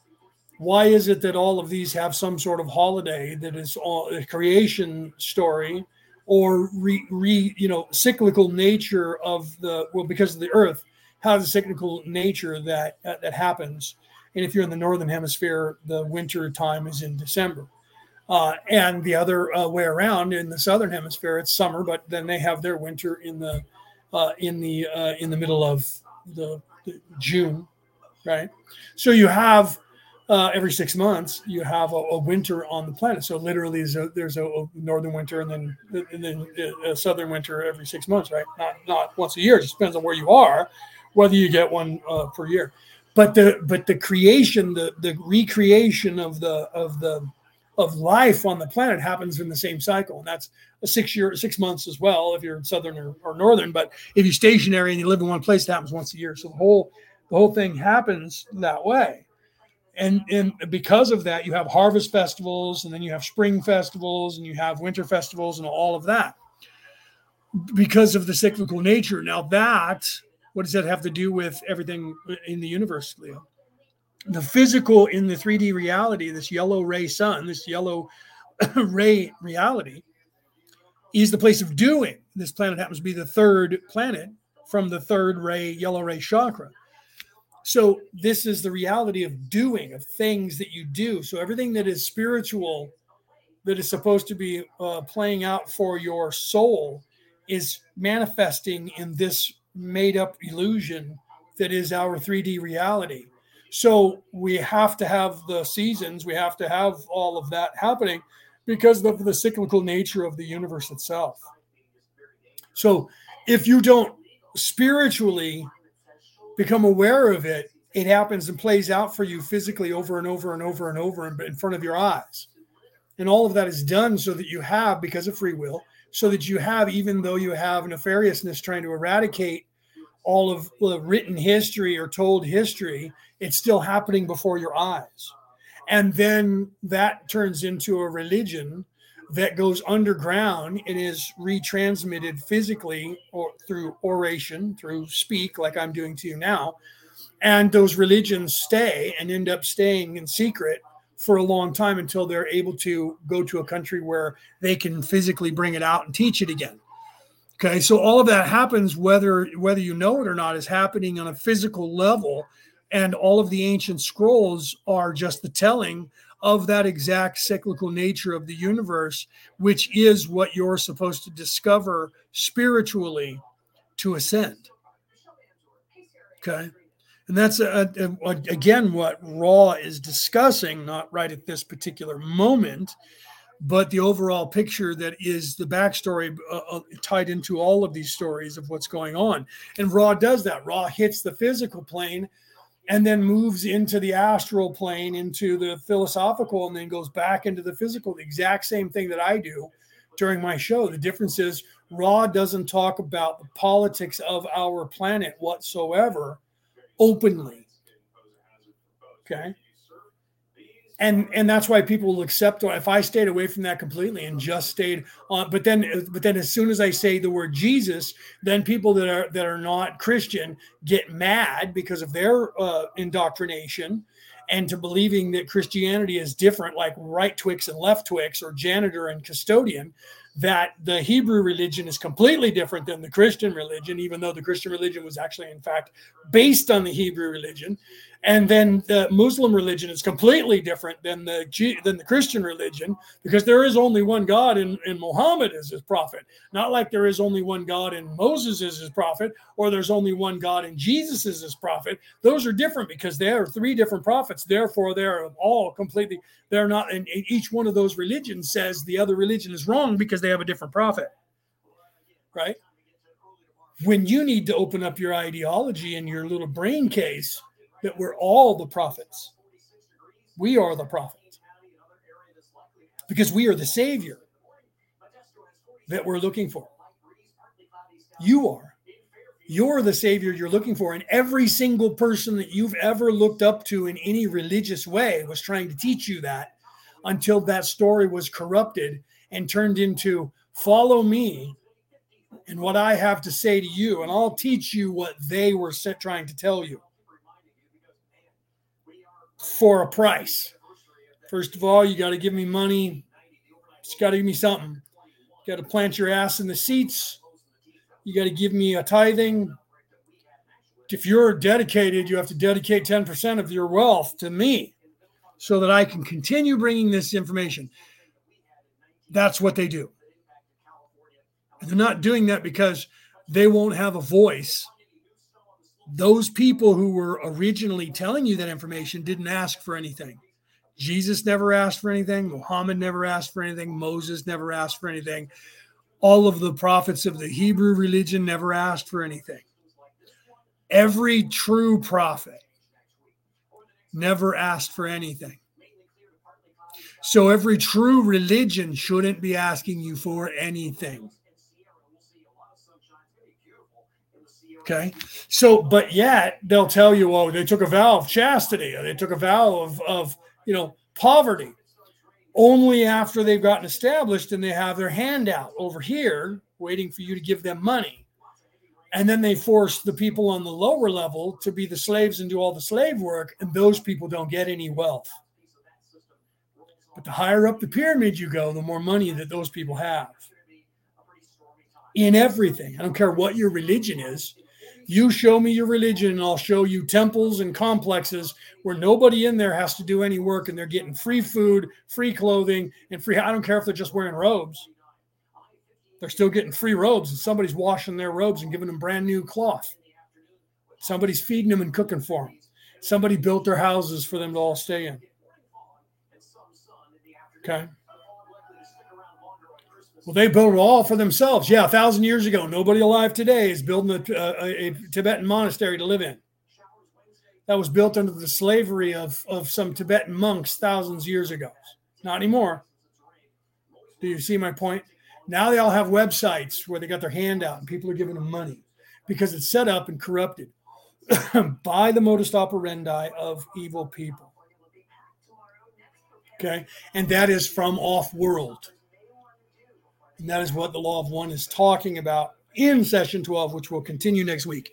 [SPEAKER 1] Why is it that all of these have some sort of holiday that is all, a creation story or re, re, you know cyclical nature of the well because of the earth has a cyclical nature that that happens and if you're in the northern hemisphere the winter time is in december uh, and the other uh, way around in the southern hemisphere, it's summer, but then they have their winter in the uh, in the uh, in the middle of the, the, June, right? So you have uh, every six months you have a, a, winter on the planet. So literally, there's a, there's a, northern winter and then and then a southern winter every six months, right? Not not once a year. It just depends on where you are, whether you get one uh, per year. but the but the creation the the recreation of the of the of life on the planet happens in the same cycle. And that's a six year six months as well if you're southern or, or northern. But if you're stationary and you live in one place it happens once a year. So the whole the whole thing happens that way. And and because of that you have harvest festivals and then you have spring festivals and you have winter festivals and all of that because of the cyclical nature. Now that what does that have to do with everything in the universe leo the physical in the 3d reality this yellow ray sun this yellow ray reality is the place of doing this planet happens to be the third planet from the third ray yellow ray chakra so this is the reality of doing, of things that you do. So everything that is spiritual, that is supposed to be uh, playing out for your soul, is manifesting in this made-up illusion that is our 3D reality. So we have to have the seasons, we have to have all of that happening because of the cyclical nature of the universe itself. So if you don't spiritually become aware of it, it happens and plays out for you physically over and over and over and over in front of your eyes. And all of that is done so that you have, because of free will, so that you have, even though you have nefariousness trying to eradicate all of the written history or told history, it's still happening before your eyes. And then that turns into a religion that goes underground and is retransmitted physically or through oration, through speak, like I'm doing to you now. And those religions stay and end up staying in secret for a long time until they're able to go to a country where they can physically bring it out and teach it again. Okay, so all of that happens whether whether you know it or not is happening on a physical level, and all of the ancient scrolls are just the telling of that exact cyclical nature of the universe, which is what you're supposed to discover spiritually to ascend. Okay. And that's a, a, a, again what Ra is discussing, not right at this particular moment, but the overall picture that is the backstory uh, uh, tied into all of these stories of what's going on. And Ra does that. Ra hits the physical plane and then moves into the astral plane, into the philosophical, and then goes back into the physical. The exact same thing that I do during my show. The difference is Ra doesn't talk about the politics of our planet whatsoever openly. Okay and and that's why people will accept if i stayed away from that completely and just stayed on but then but then as soon as i say the word jesus then people that are that are not christian get mad because of their uh, indoctrination and to believing that christianity is different like right twix and left twix or janitor and custodian that the Hebrew religion is completely different than the Christian religion, even though the Christian religion was actually, in fact, based on the Hebrew religion. And then the Muslim religion is completely different than the than the Christian religion because there is only one God in, in Muhammad as his prophet. Not like there is only one God in Moses as his prophet, or there's only one God in Jesus as his prophet. Those are different because there are three different prophets. Therefore, they're all completely, they're not, and each one of those religions says the other religion is wrong because they have a different prophet. Right? When you need to open up your ideology and your little brain case that we're all the prophets. We are the prophets because we are the Savior that we're looking for. You are. You're the Savior you're looking for. And every single person that you've ever looked up to in any religious way was trying to teach you that until that story was corrupted and turned into follow me and what I have to say to you, and I'll teach you what they were trying to tell you for a price. First of all, you got to give me money. You got to give me something. You got to plant your ass in the seats. You got to give me a tithing. If you're dedicated, you have to dedicate 10% of your wealth to me so that I can continue bringing this information. That's what they do. They're not doing that because they won't have a voice those people who were originally telling you that information didn't ask for anything. Jesus never asked for anything. Muhammad never asked for anything. Moses never asked for anything. All of the prophets of the Hebrew religion never asked for anything. Every true prophet never asked for anything. So every true religion shouldn't be asking you for anything. Okay. So, but yet they'll tell you, oh, they took a vow of chastity, or they took a vow of, of you know, poverty only after they've gotten established and they have their hand out over here waiting for you to give them money. And then they force the people on the lower level to be the slaves and do all the slave work, and those people don't get any wealth. But the higher up the pyramid you go, the more money that those people have in everything. I don't care what your religion is. You show me your religion, and I'll show you temples and complexes where nobody in there has to do any work and they're getting free food, free clothing, and free. I don't care if they're just wearing robes. They're still getting free robes, and somebody's washing their robes and giving them brand new cloth. Somebody's feeding them and cooking for them. Somebody built their houses for them to all stay in. Okay. Well, they built it all for themselves. Yeah, a thousand years ago, nobody alive today is building a, a, a, Tibetan monastery to live in. That was built under the slavery of, of some Tibetan monks thousands of years ago. Not anymore. Do you see my point? Now they all have websites where they got their hand out and people are giving them money because it's set up and corrupted by the modus operandi of evil people. Okay. And that is from off world. And that is what the law of one is talking about in session 12, which will continue next week.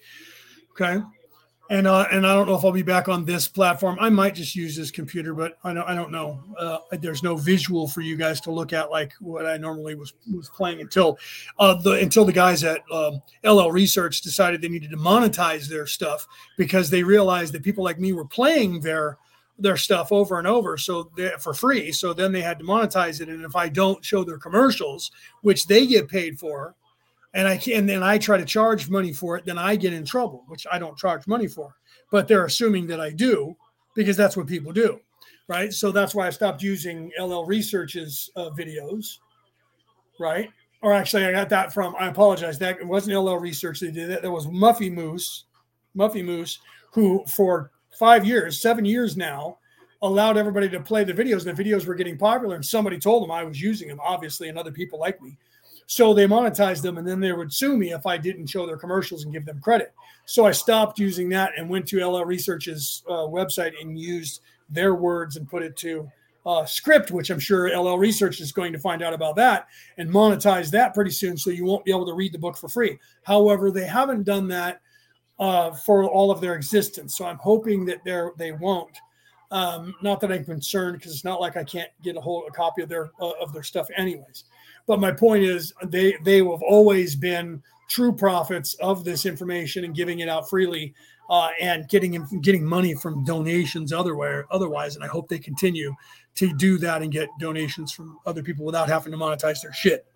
[SPEAKER 1] Okay. And uh, and I don't know if I'll be back on this platform. I might just use this computer, but I don't I don't know. Uh, there's no visual for you guys to look at like what I normally was was playing until uh, the until the guys at um, L/L Research decided they needed to monetize their stuff because they realized that people like me were playing their their stuff over and over so for free so then they had to monetize it and if i don't show their commercials which they get paid for and i can then i try to charge money for it then i get in trouble which i don't charge money for but they're assuming that i do because that's what people do right? So that's why i stopped using L/L Research's uh, videos right? Or actually i got that from i apologize that it wasn't L/L Research they did that that was muffy moose muffy moose who for five years, seven years now, allowed everybody to play the videos. and The videos were getting popular, and somebody told them I was using them, obviously, and other people like me. So they monetized them, and then they would sue me if I didn't show their commercials and give them credit. So I stopped using that and went to L/L Research's uh, website and used their words and put it to uh, script, which I'm sure L/L Research is going to find out about that and monetize that pretty soon. So you won't be able to read the book for free. However, they haven't done that uh, for all of their existence. So I'm hoping that they they won't. Um, not that I'm concerned because it's not like I can't get a hold a copy of their uh, of their stuff anyways. But my point is they they have always been true prophets of this information and giving it out freely uh, and getting getting money from donations otherwise otherwise. And I hope they continue to do that and get donations from other people without having to monetize their shit.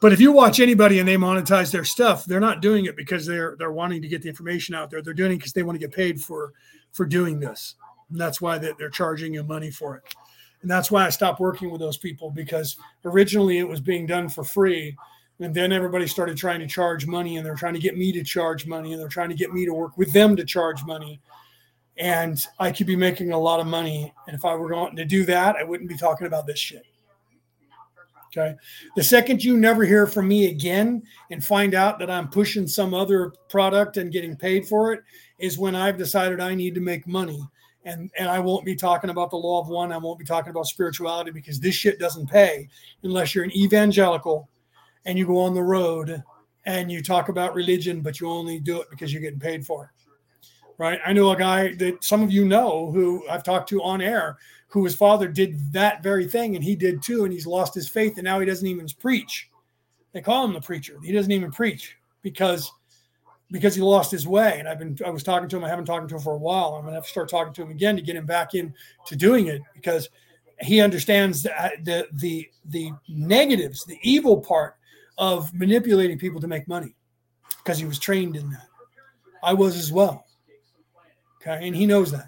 [SPEAKER 1] But if you watch anybody and they monetize their stuff, they're not doing it because they're they're wanting to get the information out there. They're doing it because they want to get paid for for doing this. And that's why they're charging you money for it. And that's why I stopped working with those people because originally it was being done for free. And then everybody started trying to charge money and they're trying to get me to charge money and they're trying to get me to work with them to charge money. And I could be making a lot of money. And if I were going to do that, I wouldn't be talking about this shit. Okay. The second you never hear from me again and find out that I'm pushing some other product and getting paid for it is when I've decided I need to make money. And, and I won't be talking about the law of one. I won't be talking about spirituality because this shit doesn't pay unless you're an evangelical and you go on the road and you talk about religion, but you only do it because you're getting paid for it. Right. I know a guy that some of you know who I've talked to on air who his father did that very thing and he did too and he's lost his faith and now he doesn't even preach. They call him the preacher. He doesn't even preach because because he lost his way. And i've been i was talking to him. I haven't talked to him for a while. I'm gonna have to start talking to him again to get him back in to doing it because he understands the the the, the negatives the evil part of manipulating people to make money because he was trained in that. I was as well. Okay? And he knows that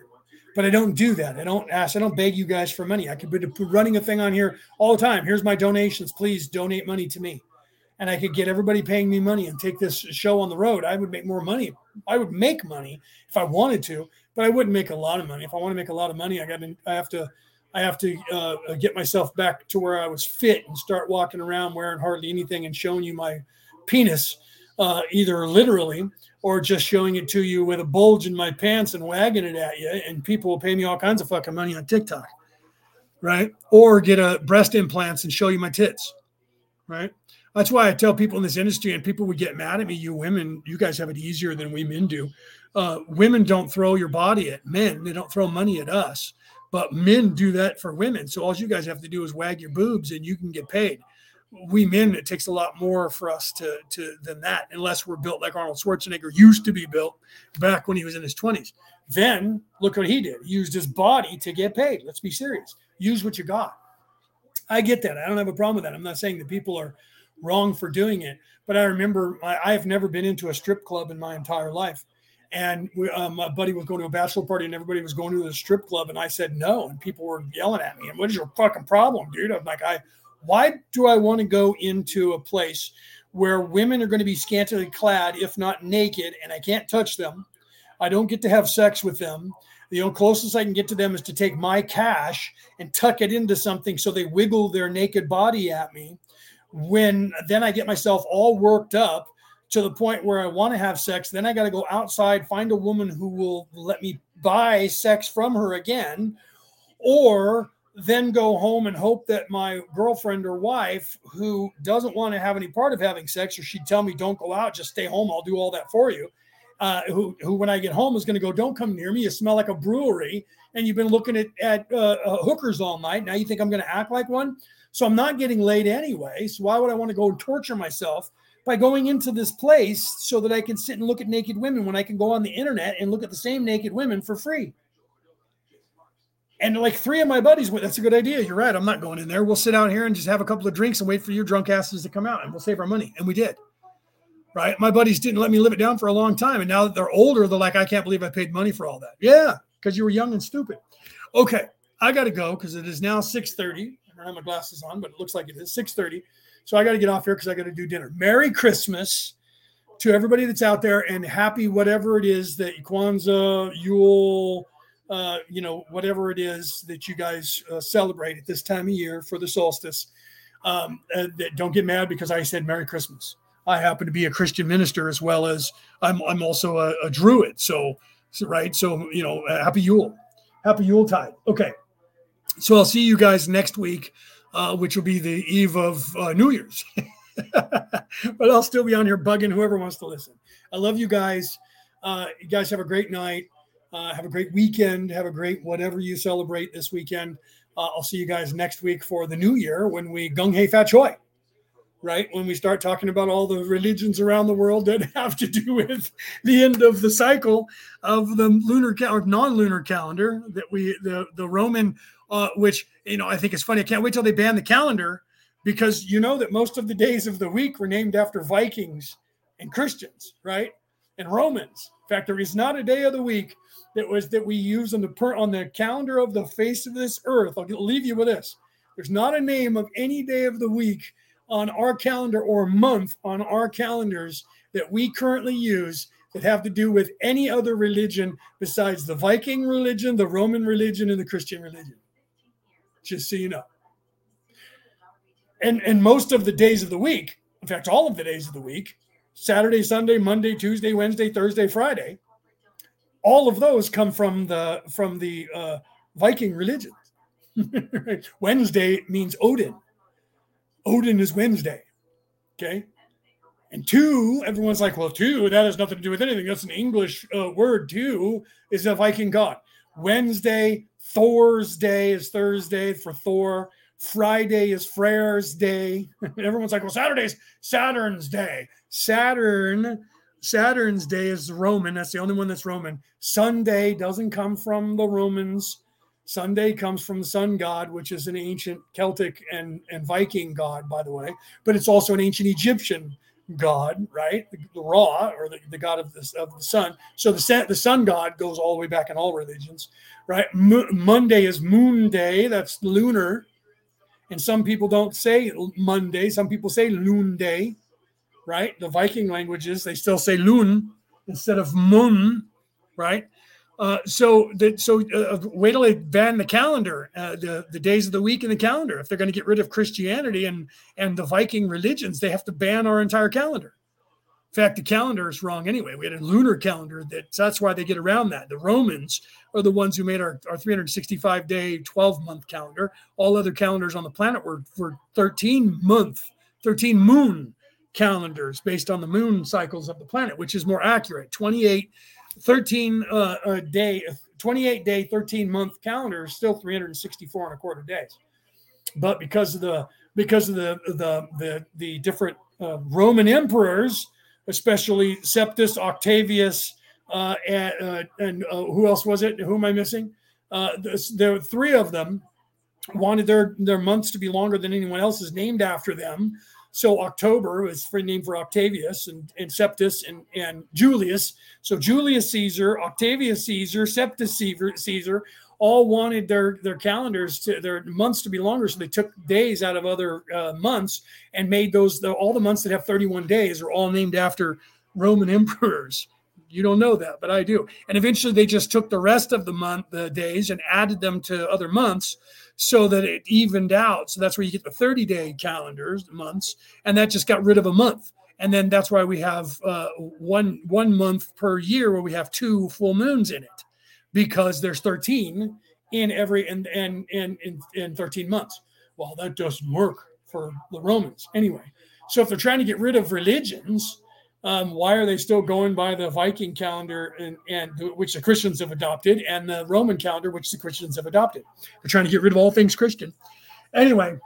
[SPEAKER 1] but I don't do that. I don't ask, I don't beg you guys for money. I could be running a thing on here all the time. Here's my donations. Please donate money to me. And I could get everybody paying me money and take this show on the road. I would make more money. I would make money if I wanted to, but I wouldn't make a lot of money. If I want to make a lot of money, I got to, I have to, I have to uh, get myself back to where I was fit and start walking around wearing hardly anything and showing you my penis, uh, either literally or just showing it to you with a bulge in my pants and wagging it at you. And people will pay me all kinds of fucking money on TikTok, right? Or get a breast implants and show you my tits, right? That's why I tell people in this industry, and people would get mad at me. You women, you guys have it easier than we men do. Uh, women don't throw your body at men; they don't throw money at us. But men do that for women. So all you guys have to do is wag your boobs, and you can get paid. We men, it takes a lot more for us to to than that, unless we're built like Arnold Schwarzenegger used to be built back when he was in his twenties. Then look what he did. He used his body to get paid. Let's be serious. Use what you got. I get that. I don't have a problem with that. I'm not saying that people are wrong for doing it. But I remember I, have never been into a strip club in my entire life. And we, um, my buddy was going to a bachelor party and everybody was going to the strip club. And I said no. And people were yelling at me. And what is your fucking problem, dude? I'm like, I, why do I want to go into a place where women are going to be scantily clad, if not naked, and I can't touch them? I don't get to have sex with them. The only closest I can get to them is to take my cash and tuck it into something so they wiggle their naked body at me when then I get myself all worked up to the point where I want to have sex. Then I got to go outside, find a woman who will let me buy sex from her again, or then go home and hope that my girlfriend or wife, who doesn't want to have any part of having sex, or she'd tell me, don't go out, just stay home, I'll do all that for you. Uh, who, who, when I get home, is going to go, don't come near me. You smell like a brewery, and you've been looking at, at uh, uh, hookers all night. Now you think I'm going to act like one? So I'm not getting laid anyway. So why would I want to go and torture myself by going into this place so that I can sit and look at naked women when I can go on the internet and look at the same naked women for free? And like three of my buddies went, that's a good idea. You're right. I'm not going in there. We'll sit out here and just have a couple of drinks and wait for your drunk asses to come out and we'll save our money. And we did. Right. My buddies didn't let me live it down for a long time. And now that they're older, they're like, I can't believe I paid money for all that. Yeah, because you were young and stupid. Okay. I got to go because it is now 6:30 I don't have my glasses on, but it looks like it is 6:30. So I got to get off here because I got to do dinner. Merry Christmas to everybody that's out there, and happy whatever it is that Kwanzaa, Yule, uh, you know, whatever it is that you guys uh, celebrate at this time of year for the solstice. Um, uh, don't get mad because I said Merry Christmas. I happen to be a Christian minister as well as I'm, I'm also a, a Druid. So, so, right. So, you know, happy Yule, happy Yule tide. Okay. So I'll see you guys next week, uh, which will be the eve of uh, New Year's. but I'll still be on here bugging whoever wants to listen. I love you guys. Uh, you guys have a great night. Uh, have a great weekend. Have a great whatever you celebrate this weekend. Uh, I'll see you guys next week for the new year when we gung hey fat choi right? When we start talking about all the religions around the world that have to do with the end of the cycle of the lunar cal- or non-lunar calendar that we the the Roman, uh, which you know I think it's funny. I can't wait till they ban the calendar because you know that most of the days of the week were named after Vikings and Christians, right? And Romans. In fact, there is not a day of the week that was that we use on the per, on the calendar of the face of this earth. I'll leave you with this. There's not a name of any day of the week on our calendar or month on our calendars that we currently use that have to do with any other religion besides the Viking religion, the Roman religion, and the Christian religion. Just so you know. And and most of the days of the week, in fact, all of the days of the week, Saturday, Sunday, Monday, Tuesday, Wednesday, Thursday, Friday, all of those come from the from the uh, Viking religion. Wednesday means Odin. Odin is Wednesday. Okay. And two, everyone's like, well, two, that has nothing to do with anything. That's an English uh, word. Two is a Viking god. Wednesday, Thor's day is Thursday for Thor. Friday is Freyr's day. everyone's like, well, Saturday's Saturn's day. Saturn, Saturn's day is Roman. That's the only one that's Roman. Sunday doesn't come from the Romans. Sunday comes from the sun god, which is an ancient Celtic and, and Viking god, by the way, but it's also an ancient Egyptian god, right? The, the Ra, or the, the god of the, of the sun. So the, the sun god goes all the way back in all religions, right? Mo- Monday is moon day, that's lunar. And some people don't say Monday, some people say loon day, right? The Viking languages, they still say loon instead of moon, right? Uh, so that so uh, wait till they ban the calendar, uh, the the days of the week in the calendar. If they're going to get rid of Christianity and and the Viking religions, they have to ban our entire calendar. In fact, the calendar is wrong anyway. We had a lunar calendar that so that's why they get around that. The Romans are the ones who made our, our 365 day, 12 month calendar. All other calendars on the planet were were 13 month, 13 moon calendars based on the moon cycles of the planet, which is more accurate. 28 13 uh, a day, 28 day, 13 month calendar is still 364 and a quarter days. But because of the because of the the the, the different uh, Roman emperors, especially Septus, Octavius, uh, and, uh, and uh, who else was it? Who am I missing? Uh, there were three of them wanted their their months to be longer than anyone else's, named after them. So October was for named for Octavius and, and Septus and, and Julius. So Julius Caesar, Octavius Caesar, Septus Caesar, all wanted their their calendars to their months to be longer. So they took days out of other uh, months and made those the, all the months that have 31 days are all named after Roman emperors. You don't know that, but I do. And eventually they just took the rest of the month, the days, and added them to other months so that it evened out. So that's where you get the 30 day calendars, months, and that just got rid of a month. And then that's why we have uh, one one month per year where we have two full moons in it, because there's 13 in every and and in, in, in 13 months. Well, that doesn't work for the Romans anyway. So if they're trying to get rid of religions, um, why are they still going by the Viking calendar and, and which the Christians have adopted and the Roman calendar, which the Christians have adopted? They're trying to get rid of all things Christian. Anyway,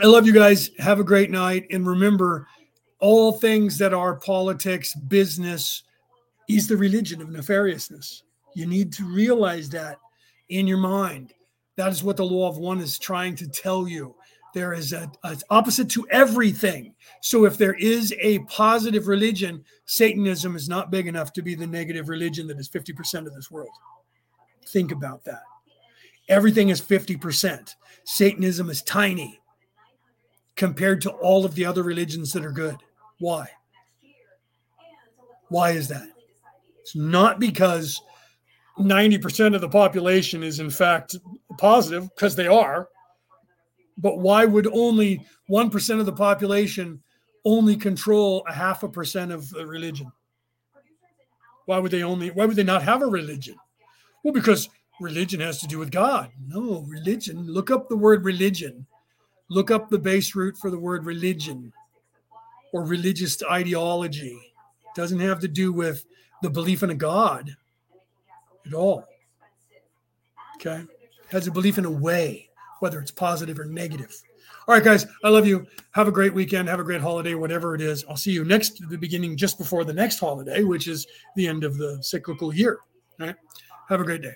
[SPEAKER 1] I love you guys. Have a great night. And remember, all things that are politics, business, is the religion of nefariousness. You need to realize that in your mind. That is what the law of one is trying to tell you. There is a, opposite to everything. So if there is a positive religion, Satanism is not big enough to be the negative religion that is 50% of this world. Think about that. Everything is 50%. Satanism is tiny compared to all of the other religions that are good. Why? Why is that? It's not because 90% of the population is in fact positive, because they are. But why would only 1% of the population only control a half a percent of the religion? Why would they only, why would they not have a religion? Well, because religion has to do with God. No, religion, look up the word religion. Look up the base root for the word religion or religious ideology. It doesn't have to do with the belief in a God at all. Okay? It has a belief in a way whether it's positive or negative. All right, guys, I love you. Have a great weekend. Have a great holiday, whatever it is. I'll see you next, the beginning just before the next holiday, which is the end of the cyclical year. All right. Have a great day.